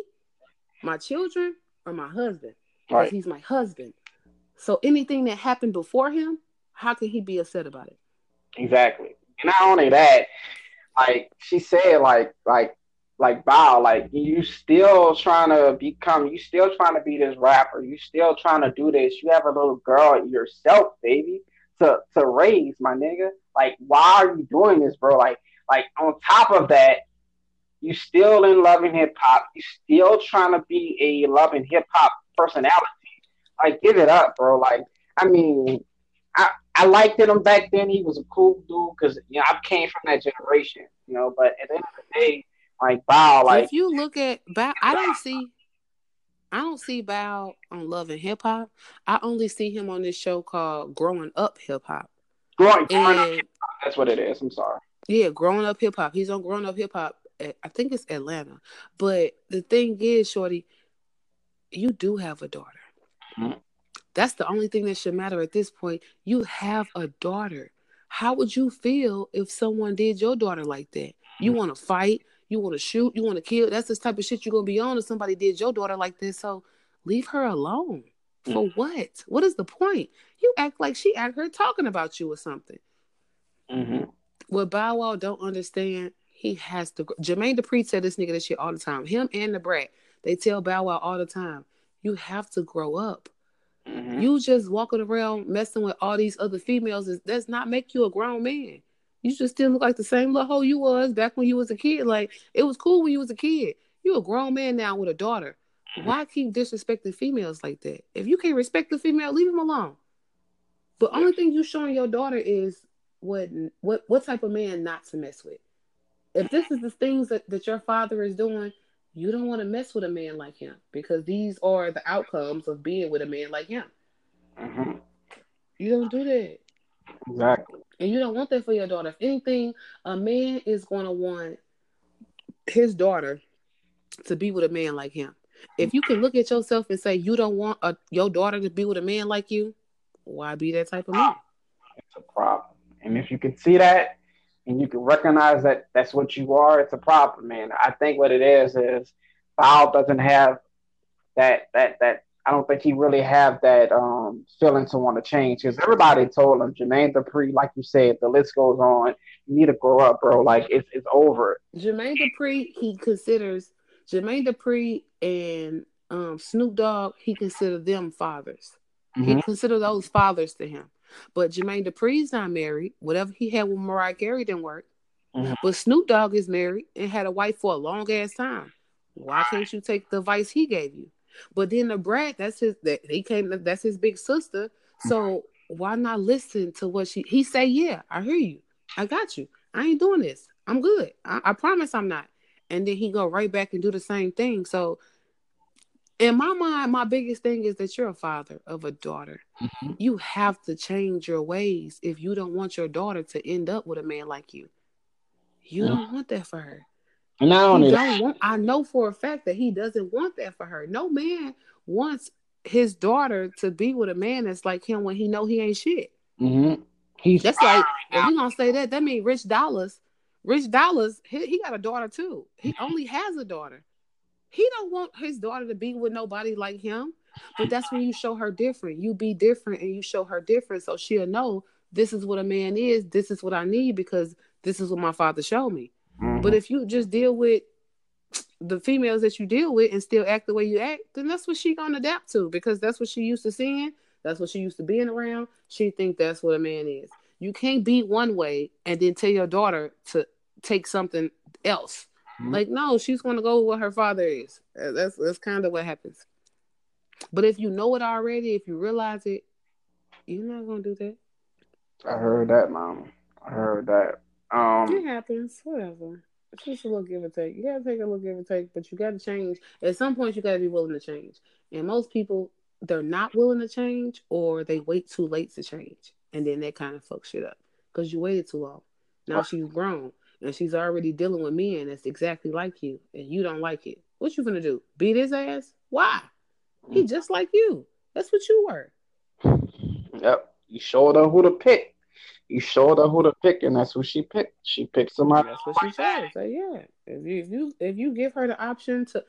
My children? or my husband because right. he's my husband. So anything that happened before him, how can he be upset about it? Exactly. And not only that, like she said, like like like Bow, like you still trying to become, you still trying to be this rapper, you still trying to do this. You have a little girl yourself, baby, to to raise, my nigga. Like, why are you doing this, bro? Like, like on top of that, you still in Love and Hip Hop. You still trying to be a Love and Hip Hop personality. Like, give it up, bro. Like, I mean, I I liked him back then. He was a cool dude because you know I came from that generation, you know. But at the end of the day, like wow, like if you look at Bow, I don't see. I don't see Bow on Love and Hip Hop. I only see him on this show called Growing Up Hip Hop. Growing, growing up, that's what it is. I'm sorry. Yeah, Growing Up Hip Hop. He's on Growing Up Hip Hop, I think it's Atlanta. But the thing is, Shorty, you do have a daughter. Mm-hmm. That's the only thing that should matter at this point. You have a daughter. How would you feel if someone did your daughter like that? You mm-hmm. want to fight, you want to shoot, you want to kill. That's the type of shit you're gonna be on if somebody did your daughter like this. So leave her alone. For mm-hmm. what? What is the point? You act like she act her talking about you or something. Mm-hmm. What Bow Wow don't understand he has to. Jermaine Dupri tell this nigga this shit all the time. Him and Da Brat, they tell Bow Wow all the time. You have to grow up. Mm-hmm. You just walking around messing with all these other females is does not make you a grown man. You should still look like the same little hoe you was back when you was a kid. Like it was cool when you was a kid. You a grown man now with a daughter. Why keep disrespecting females like that? If you can't respect the female, leave them alone. But only thing you showing your daughter is what what what type of man not to mess with if this is the things that, that your father is doing, you don't want to mess with a man like him because these are the outcomes of being with a man like him. Mm-hmm. You don't do that. Exactly. And you don't want that for your daughter. If anything, a man is going to want his daughter to be with a man like him. If you can look at yourself and say you don't want a, your daughter to be with a man like you, why be that type of man? It's a problem. And if you can see that, and you can recognize that that's what you are, it's a problem, man. I think what it is is Bow doesn't have that that that I don't think he really have that um, feeling to want to change because everybody told him Jermaine Dupri, like you said, the list goes on. You need to grow up, bro. Like it's it's over. Jermaine Dupri, he considers Jermaine Dupri and um, Snoop Dogg, he considered them fathers. Mm-hmm. He considered those fathers to him. But Jermaine Dupri's not married. Whatever he had with Mariah Carey didn't work. Mm-hmm. But Snoop Dogg is married and had a wife for a long ass time. Why can't you take the advice he gave you? But then Da Brat, that's his that he came that's his big sister. So why not listen to what she he say, yeah, I hear you. I got you. I ain't doing this. I'm good. I, I promise I'm not. And then he go right back and do the same thing. So in my mind, my biggest thing is that you're a father of a daughter. Mm-hmm. You have to change your ways if you don't want your daughter to end up with a man like you. You don't want that for her. And not only don't want, I know for a fact that he doesn't want that for her. No man wants his daughter to be with a man that's like him when he know he ain't shit. Mm-hmm. He's that's like if we gonna say that, that means Rich Dollaz. Rich Dollaz, he, he got a daughter too. He only has a daughter. He don't want his daughter to be with nobody like him. But that's when you show her different. You be different and you show her different so she'll know this is what a man is. This is what I need because this is what my father showed me. Mm-hmm. But if you just deal with the females that you deal with and still act the way you act, then that's what she gonna adapt to because that's what she used to seeing. That's what she used to being around. She think that's what a man is. You can't be one way and then tell your daughter to take something else Mm-hmm. Like, no, she's gonna go with what her father is. That's that's kind of what happens. But if you know it already, if you realize it, you're not gonna do that. I heard that, mom. I heard that. Um, it happens. Whatever. It's just a little give and take. You gotta take a little give and take, but you gotta change. At some point, you gotta be willing to change. And most people, they're not willing to change, or they wait too late to change, and then that kind of fucks shit up because you waited too long. Now she's grown and she's already dealing with men that's exactly like you, and you don't like it. What you gonna do? Beat his ass? Why? He mm. just like you. That's what you were. Yep. You showed her who to pick. You showed her who to pick, and that's who she picked. She picked somebody. That's what she chose. So yeah, if you if you if you give her the option to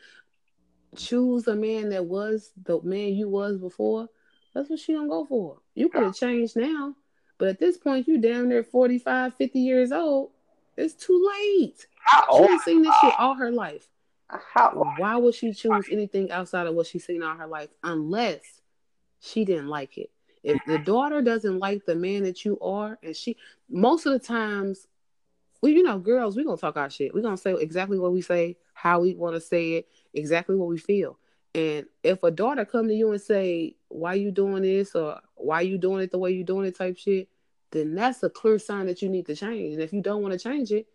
choose a man that was the man you was before, that's what she gonna go for. You could have changed now, but at this point, you down there 45, 50 years old. It's too late. How She's seen this shit all her life. How Why would she choose anything outside of what she's seen all her life unless she didn't like it? If the daughter doesn't like the man that you are, and she most of the times, well, you know, girls, we're gonna talk our shit. We're gonna say exactly what we say, how we want to say it, exactly what we feel. And if a daughter come to you and say, "Why you doing this?" or "Why you doing it the way you doing it?" type shit, then that's a clear sign that you need to change. And if you don't want to change it,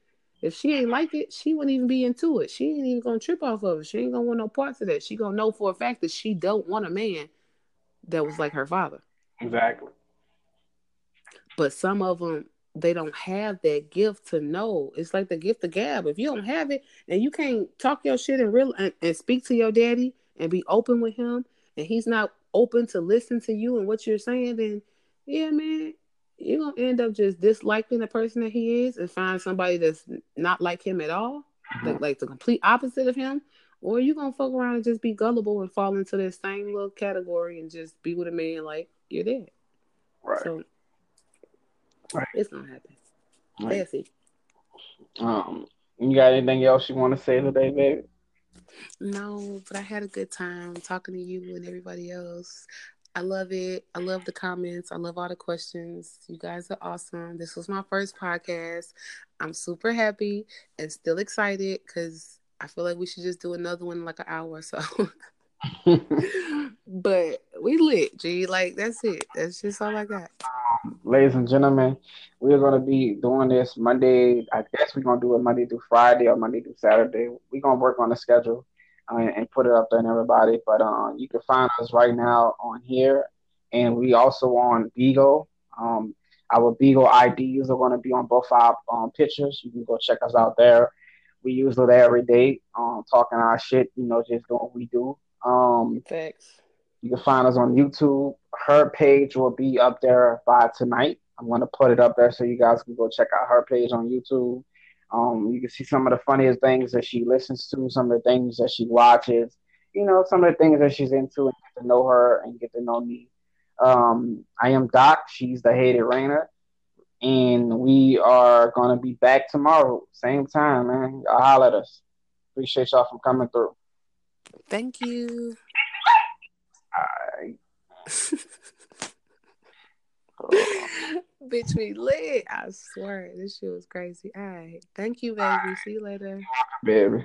if she ain't like it, she wouldn't even be into it. She ain't even gonna trip off of it. She ain't gonna want no parts of that. She gonna know for a fact that she don't want a man that was like her father. Exactly. But some of them, they don't have that gift to know. It's like the gift of gab. If you don't have it and you can't talk your shit and real and, and speak to your daddy and be open with him, and he's not open to listen to you and what you're saying, then yeah, man, you're gonna end up just disliking the person that he is and find somebody that's not like him at all, mm-hmm. like, like the complete opposite of him, or you gonna fuck around and just be gullible and fall into this same little category and just be with a man like you're dead. Right. So right. it's gonna happen. Right. That's it. Um, you got anything else you want to say today, baby? No, but I had a good time talking to you and everybody else. I love it. I love the comments. I love all the questions. You guys are awesome. This was my first podcast. I'm super happy and still excited because I feel like we should just do another one in like an hour or so. (laughs) (laughs) but we lit, G. Like that's it. That's just all I got. Ladies and gentlemen, we're gonna be doing this Monday. I guess we're gonna do it Monday through Friday or Monday through Saturday. We're gonna work on the schedule and put it up there and everybody. But uh, you can find us right now on here, and we also on Bigo. Um, our Bigo IDs are going to be on both our um, pictures. You can go check us out there. We use it every day, um, talking our shit. You know, just doing what we do. Um, Thanks. You can find us on YouTube. Her page will be up there by tonight. I'm gonna put it up there so you guys can go check out her page on YouTube. Um, you can see some of the funniest things that she listens to, some of the things that she watches, you know, some of the things that she's into, and get to know her and get to know me. Um, I am Doc. She's the hated Raina, and we are gonna be back tomorrow, same time, man. Y'all holler at us. Appreciate y'all for coming through. Thank you. All right. (laughs) Bitch, we lit. I swear. This shit was crazy. All right. Thank you, baby. See you later. Baby.